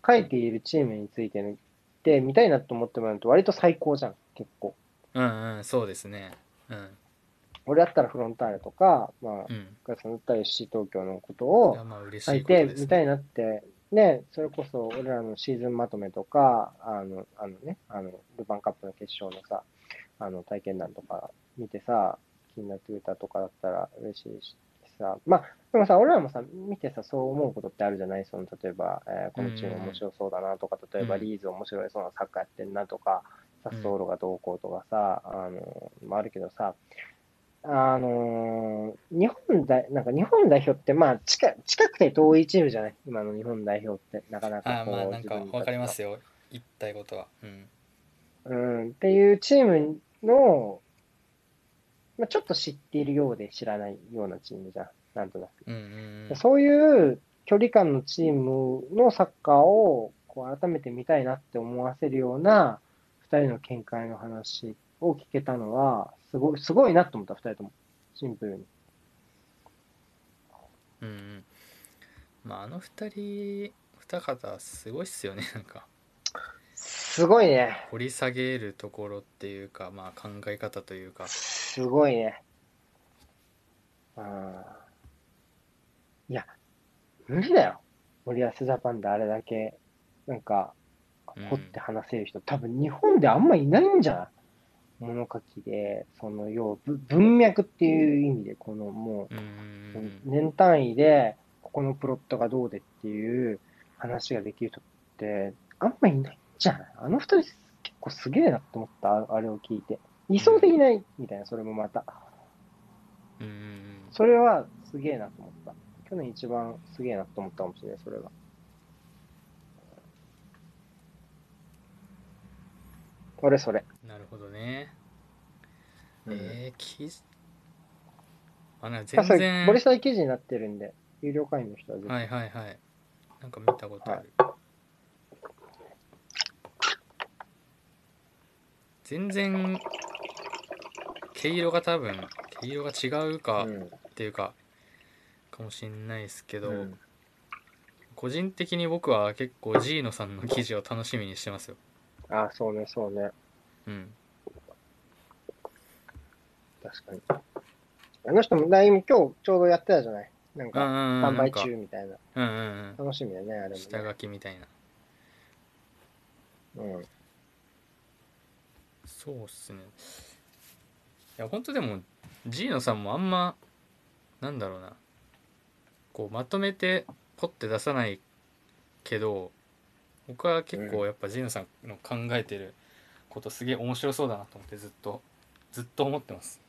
書いているチームについての、で、見たいなと思ってもらうと割と最高じゃん、結構。うんうんそうですね。うん。俺だったらフロンターレとか、まあ、うん。ガスだったら FC 東京のこといを書いてみたいなって、ね、それこそ俺らのシーズンまとめとか、あの、あのね、あの、ルヴァンカップの決勝のさ、あの、体験談とか見てさ、気になってくれたとかだったら嬉しいしさ、まあ、でもさ、俺らもさ、見てさ、そう思うことってあるじゃない？その、例えば、えーこのチーム面白そうだなとか、例えばうん。リーズ面白いそうなサッカーやってんなとか、サッソーロがどうこうとかさ、あの、もあるけどさ、あのー日本代、なんか日本代表って、まあ近、近くて遠いチームじゃない？今の日本代表って、なかなかあこう、まあなんか自分かりますよ。言いたいことは。うんうん、っていうチームの、まあ、ちょっと知っているようで知らないようなチームじゃん、なんとなく。うんうんうんそういう距離感のチームのサッカーをこう改めて見たいなって思わせるような二人の見解の話を聞けたのは、すごい、すごいなと思った、二人とも。シンプルに。うんうんまああの二人二方すごいっすよねなんかすごいね。掘り下げるところっていうかまあ考え方というか。すごいね。あーいや、無理だよ。森保ジャパンであれだけ、なんか、うん掘って話せる人、多分日本であんまいないんじゃない？物書きで、その要、ぶ文脈っていう意味で、このもうんうんう、うん。年単位で、ここのプロットがどうでっていう話ができる人って、あんまいない。んじゃないあの二人結構すげえなって思った、ああれを聞いて。いそうでいないみたいな、それもまた。うんそれはすげえなと思った。去年一番すげえなと思ったかもしれない、それが。俺それ。なるほどねうんえー、記事あな全然ボリサイ記事になってるんで、有料会員の人はぜひ。はいはいはいなんか見たことある、全然毛色が多分毛色が違うかっうんていうか、かもしんないですけど、うん個人的に僕は結構ジーノさんの記事を楽しみにしてますよあ、そうね、そうね。うん確かに。あの人も、だ今日ちょうどやってたじゃない？なんか、うんうんうん販売中みたいな。うんうん楽しみだね、あれも、ね。うん下書きみたいなうん。そうっすね。いや本当でもジーノさんもあんまなんだろうな。こうまとめてポッて出さないけど僕は結構やっぱジーノさんの考えてることすげえ面白そうだなと思ってずっとずっと思ってます。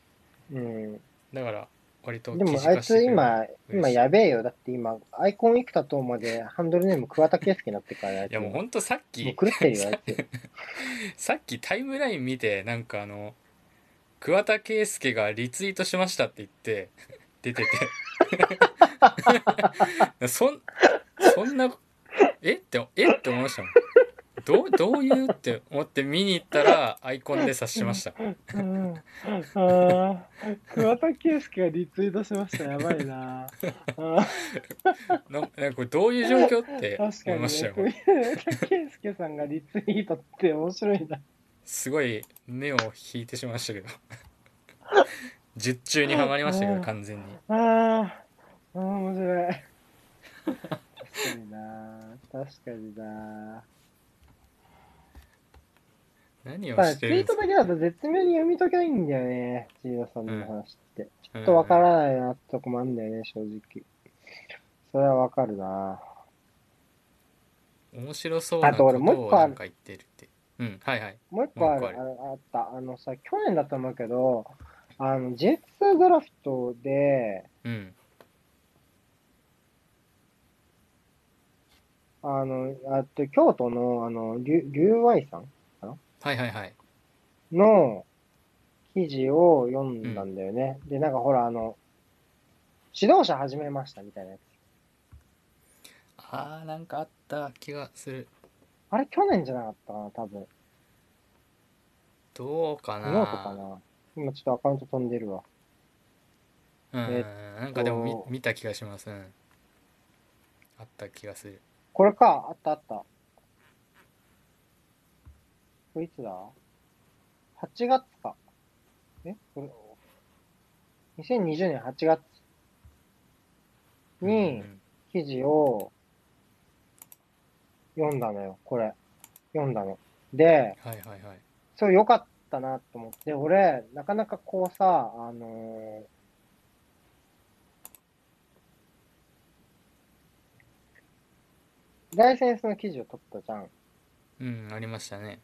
うん。だから割とでもあいつ今、今やべえよ。だって今、アイコン幾多とまでハンドルネーム桑田佳祐になってるからいやもうほんとさっきもう狂ってるよ、*laughs* あいつ。さっきタイムライン見てなんかあの桑田佳祐がリツイートしましたって言って出てて *laughs* そんそんなえってえって思いましたもんどうどういうって思って見に行ったらアイコンで察しましたうん。ああ、桑田佳祐がリツイートしました。やばいな。あななんかこれどういう状況って。思いましたよ桑田佳祐さんがリツイートって面白いな。すごい目を引いてしまいましたけど術中にはまりましたけど完全にああ、面白い。確かにな。確かにな。何をまあ、ツイーしてるんですか？トだけだと絶妙に読み解けないんだよね、ジーナさんの話って。ちょっとわからないなってとこもあるんだよね、正直。それはわかるな。面白そうなことあと俺もう一個あるをなんか言ってるってうんはいはいもう一個ある、あああった。あのさ、去年だと思うけど、あの、J2 ドラフトで、うんあの、あと京都の、あの、リュリュウワイさんはいはいはいの記事を読んだんだよね。で、なんかほら、あの、指導者始めましたみたいなやつ。あーなんかあった気がするあれ、去年じゃなかったかな、多分。どうかなノートかな。今ちょっとアカウント飛んでるわ。うん、えっなんかでも見と見た気がします、うん、あった気がするこれか、あったあった。これいつだ ?8 月か。え？これ、2020年8月にうん記事を読んだのよ、これ。読んだの。で、はいはいはいそれ良かったなと思って、俺、なかなかこうさ、あのーライセンスの記事を取ったじゃん。うんありましたね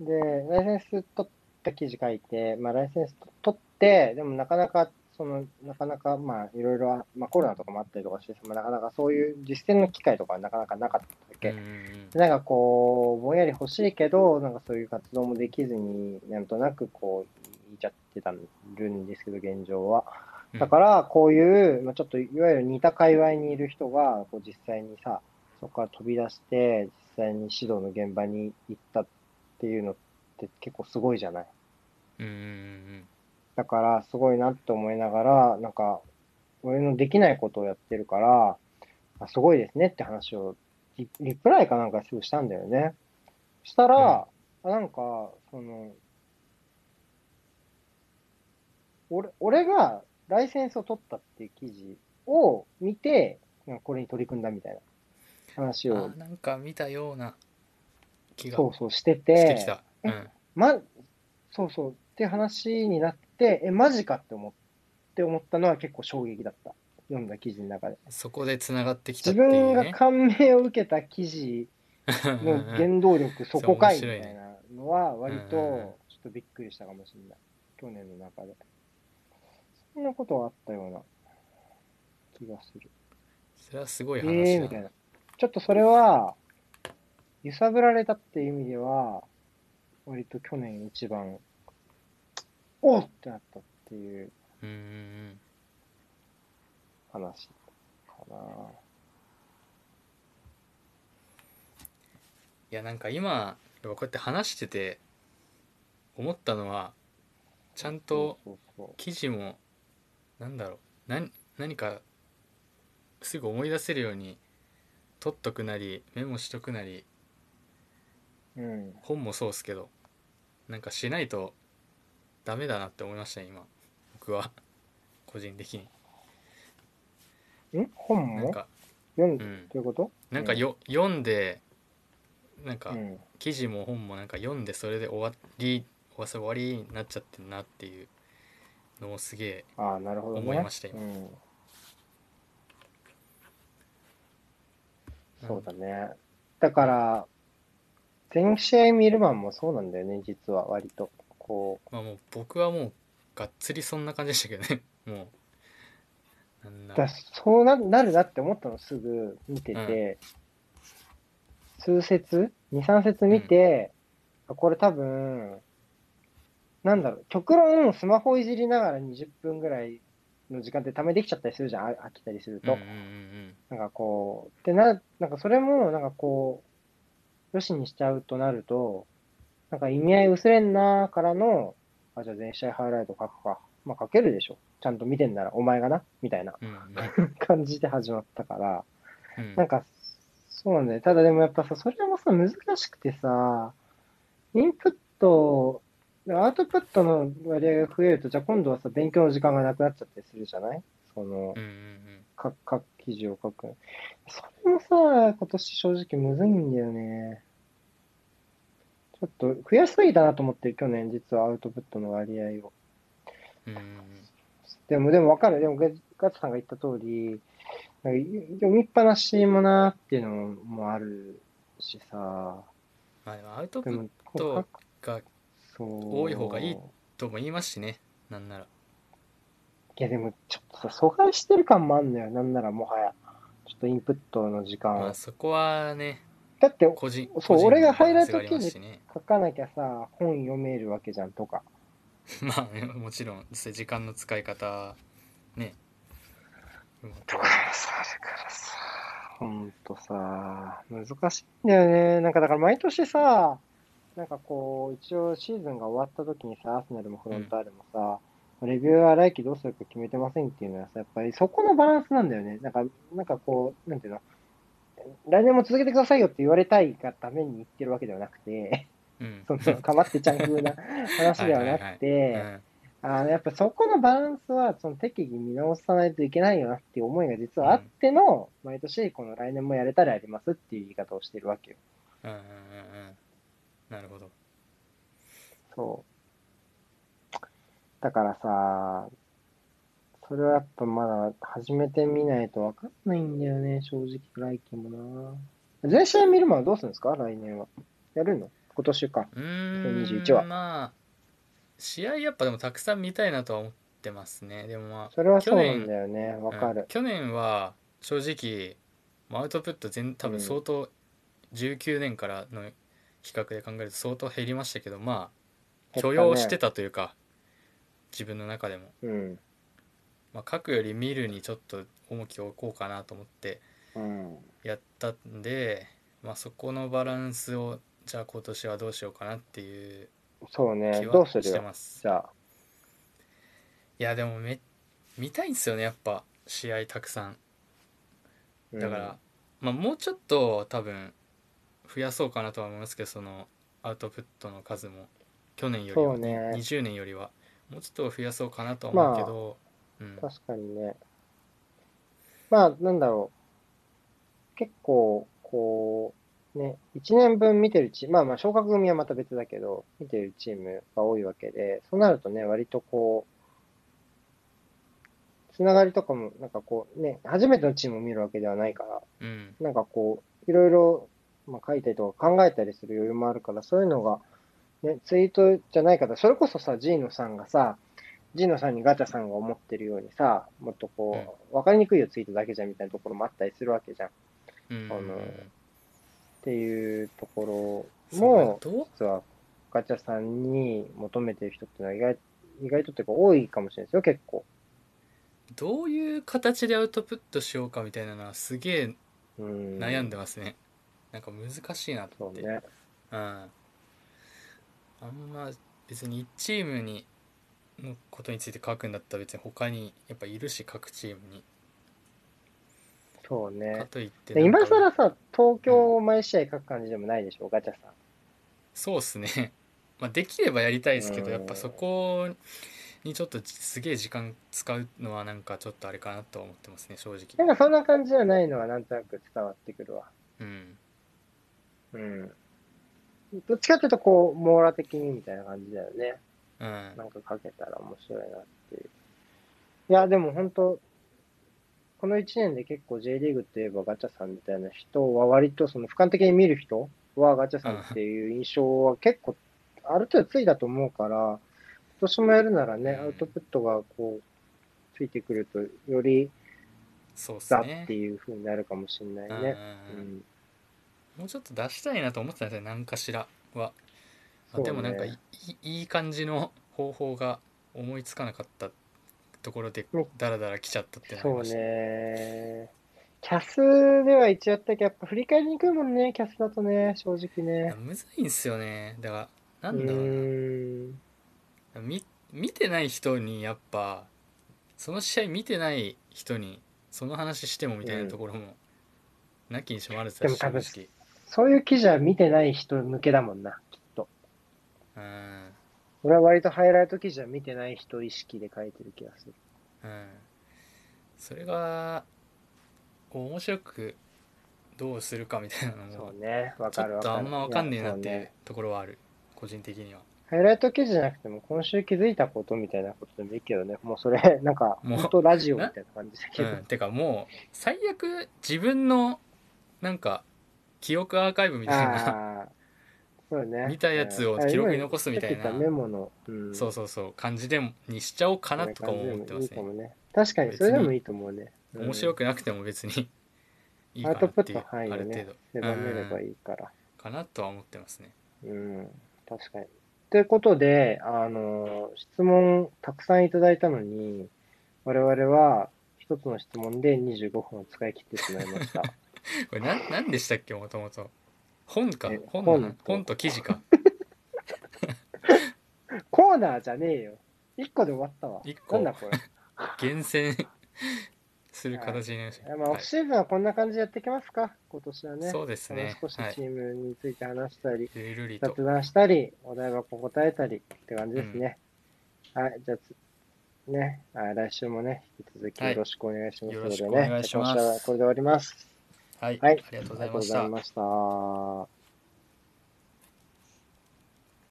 で、ライセンス取った記事書いて、まあ、ライセンス取って、でもなかなか、その、なかなか、まあ、いろいろあ、まあ、コロナとかもあったりとかして、まあ、なかなかそういう実践の機会とかはなかなかなかったわけ。なんかこう、ぼんやり欲しいけど、なんかそういう活動もできずに、なんとなくこう、言っちゃってたるんですけど、現状は。うんだから、こういう、まあ、ちょっといわゆる似た界隈にいる人が、こう実際にさ、そこから飛び出して、実際に指導の現場に行ったっていうのって結構すごいじゃない？うんうんうんだから、すごいなって思いながら、なんか、俺のできないことをやってるから、あすごいですねって話をリ、リプライかなんかすぐしたんだよね。したら、あなんか、その、俺、俺がライセンスを取ったっていう記事を見て、これに取り組んだみたいな話をなんか見たような気がそうそうしてしてて、きた、えうん、ま、そうそうって話になって、え、マジかって思って思ったのは結構衝撃だった。読んだ記事の中で。そこでつながってきたっ自ていうね分が感銘を受けた記事の原動力、そこかいみたいなのは、割とちょっとびっくりしたかもしれない。去年の中で。そんなことはあったような気がする。それはすごいえ話だえー、みたいな。ちょっとそれは、揺さぶられたっていう意味では、割と去年一番、おっってなったっていう話かな。いやなんか今こうやって話してて思ったのはちゃんと記事もなんだろう何何かすぐ思い出せるように取っとくなりメモしとくなりそう。うん。本もそうっすけどなんかしないとダメだなって思いましたね今僕は *laughs* 個人的にん本も？なんか読んで、うんどういうこと？なんかよ、読んでなんかうん。記事も本もなんか読んでそれで終わり終わ終わりになっちゃってるなっていうのをすげえああ、なるほどね。思いましたようん。そうだね。だから、全試合見るマンもそうなんだよね、実は割と。こまあもう僕はもうがっつりそんな感じでしたけどね *laughs* もうなんだそうななるなって思ったの、すぐ見てて。数節 ?2、3節見て、あこれ多分、なんだろう、極論スマホいじりながら20分ぐらいの時間ってためできちゃったりするじゃん、あ飽きたりすると。うんうんうんなんかこう、でな、なんかそれも、なんかこう、よしにしちゃうとなると、なんか意味合い薄れんなーからの、あ、じゃあ全試合ハイライト書くか。まあ書けるでしょ。ちゃんと見てんなら、お前がな、みたいなうんうん *laughs* 感じで始まったから、うんなんか、そうなんだよ。ただでもやっぱさ、それもさ、難しくてさ、インプット、アウトプットの割合が増えると、じゃあ今度はさ、勉強の時間がなくなっちゃったりするじゃない？そのうん、うんうんか書く記事を書く。それもさ、今年正直むずいんだよね。ちょっと増やしすぎたなと思ってる、去年実はアウトプットの割合を。うんうんでも、でも分かる。でも、ガガツさんが言った通り、なんか読みっぱなしもなっていうのもあるしさ。まあでもアウトプットが多い方がいいとも言いますしねなんならいや、でも、ちょっとさ、阻害してる感もあんのよ。なんならもはや。ちょっとインプットの時間を。まあそこはねだって個人そう俺がハイライトバランスがありますしね書かなきゃさ、本読めるわけじゃんとか。*laughs* まあもちろん時間の使い方ねとかさ、だからさ、ほんとさ、難しいんだよね。なんかだから毎年さ、なんかこう、一応シーズンが終わった時にさ、アーセナルもフロンターレもさ、レビューは来季どうするか決めてませんっていうのはさ、やっぱりそこのバランスなんだよね。なんか、なんかこう、なんていうの、来年も続けてくださいよって言われたいがために言ってるわけではなくて、うん *laughs* その、かまってちゃん風な話ではなくうて、んあの、やっぱそこのバランスは、その適宜見直さないといけないよなっていう思いが実はあっての、毎年この来年もやれたらやりますっていう言い方をしてるわけよ。うんうんうんうんなるほどそう。だからさ、それはやっぱまだ始めてみないとわかんないんだよね、正直来季もな。全試合見るものはどうするんですか？来年は。やるの？今年か。うー2021はんまあ試合やっぱでもたくさん見たいなとは思ってますねでもまあそれはそうなんだよね。わかる。うん去年は正直まあアウトプット全多分相当19年からの比較で考えると相当減りましたけどまあ許容してたというか自分の中でも、うん。まあ、書くより見るにちょっと重きを置こうかなと思ってうん。やったんで、まあ、そこのバランスをじゃあ今年はどうしようかなっていうそうね気。どうするはしてよ。ますじゃあ。いやでもめ見たいんですよねやっぱ試合たくさんうんだから、まあもうちょっと多分増やそうかなとは思いますけどそのアウトプットの数も去年よりは、そうね20年よりはもうちょっと増やそうかなとは思うけど、うん、確かにね。まあ、なんだろう。結構、こう、ね、1年分見てるチーム、まあまあ、昇格組はまた別だけど、見てるチームが多いわけで、そうなるとね、割とこう、つながりとかも、なんかこう、ね、初めてのチームを見るわけではないから、うんなんかこう、いろいろ、まあ、書いたりとか考えたりする余裕もあるから、そういうのが、ね、ツイートじゃない方、それこそさ、ジーノさんがさ、ジーノさんにガチャさんが思ってるようにさ、もっとこう、わかりにくいよ、ツイートだけじゃんみたいなところもあったりするわけじゃん。っうんあのていうところも、実はガチャさんに求めてる人っていうのは意外、意外とっていうか多いかもしれないですよ、結構。どういう形でアウトプットしようかみたいなのはすげえうん。悩んでますね、なんか難しいなと思ってそうね。うん、あんま別に1チームにのことについて書くんだったら別に他にやっぱいるし各チームにかそうね。といってでなんか今更さ、東京を毎試合書く感じでもないでしょ、ガチャさん。そうっすね *laughs* まあできればやりたいですけどうんやっぱそこにちょっとすげえ時間使うのはなんかちょっとあれかなとは思ってますね正直なんかそんな感じじゃないのはなんとなく伝わってくるわ。うんうん。どっちかっていうと、こう、網羅的にみたいな感じだよね。うんなんか書けたら面白いなっていう。いや、でも本当この1年で結構 J リーグといえばガチャさんみたいな人は割とその俯瞰的に見る人はガチャさんっていう印象は結構ある程度ついたと思うから、今年もやるならね、うんアウトプットがこう、ついてくるとよりそうっすザねっていう風になるかもしれないね。うん。もうちょっと出したいなと思ってたんですよ何かしらは、まあでもなんかいいいい感じの方法が思いつかなかったところでねダラダラ来ちゃったってなりました。ね。キャスでは一応やったけど、やっぱ振り返りにくいもんね、キャスだとね、正直ね。むずいんすよね。だからなうんだろうな。ーん。み見てない人にやっぱその試合見てない人にその話してもみたいなところも、なきにしもあるさでもそういう記事は見てない人向けだもんな、きっと。うん。俺は割とハイライト記事は見てない人意識で書いてる気がする。うん。それがこう面白くどうするかみたいなのもそうね、わちょっかる。わかる。とあんま分かんねえなっていうところはある。個人的には。ハイライト記事じゃなくても、今週気づいたことみたいなことでもいいけどね、もうそれ、なんか、もう本当ラジオみたいな感じだけど。うん、てかもう最悪自分のなんか記憶アーカイブみたいな。そうね。見たやつを記録に残すみたいな。メモの、うん、そうそうそう。感じでもにしちゃおうかなとかも思ってますね。いいかもね。確かに、それでもいいと思うね。面白くなくても別にいいかなっていう、ある程度。狭めればいいから。かなとは思ってますね。うん、確かに。ということで、あの、質問たくさんいただいたのに、我々は一つの質問で25分を使い切ってしまいました。*laughs* これなんなんでしたっけもともと本か。え本の本と本と記事か。*laughs* コーナーじゃねえよ。1個で終わったわ。一個。なんだこれ。厳選 *laughs* する形になりました、まあ、オはい。フシーズンはこんな感じでやっていきますか、今年はね。そうですね。少しはい。チームについて話したり、ゆるりと。雑談したり、お題箱答えたりって感じですね。はい、じゃあつ、ね、あ来週もね、引き続きよろしくお願いします。のでね、はいよろしくお願いします。じゃあ今週はこれで終わります。はい、はい。ありがとうございました。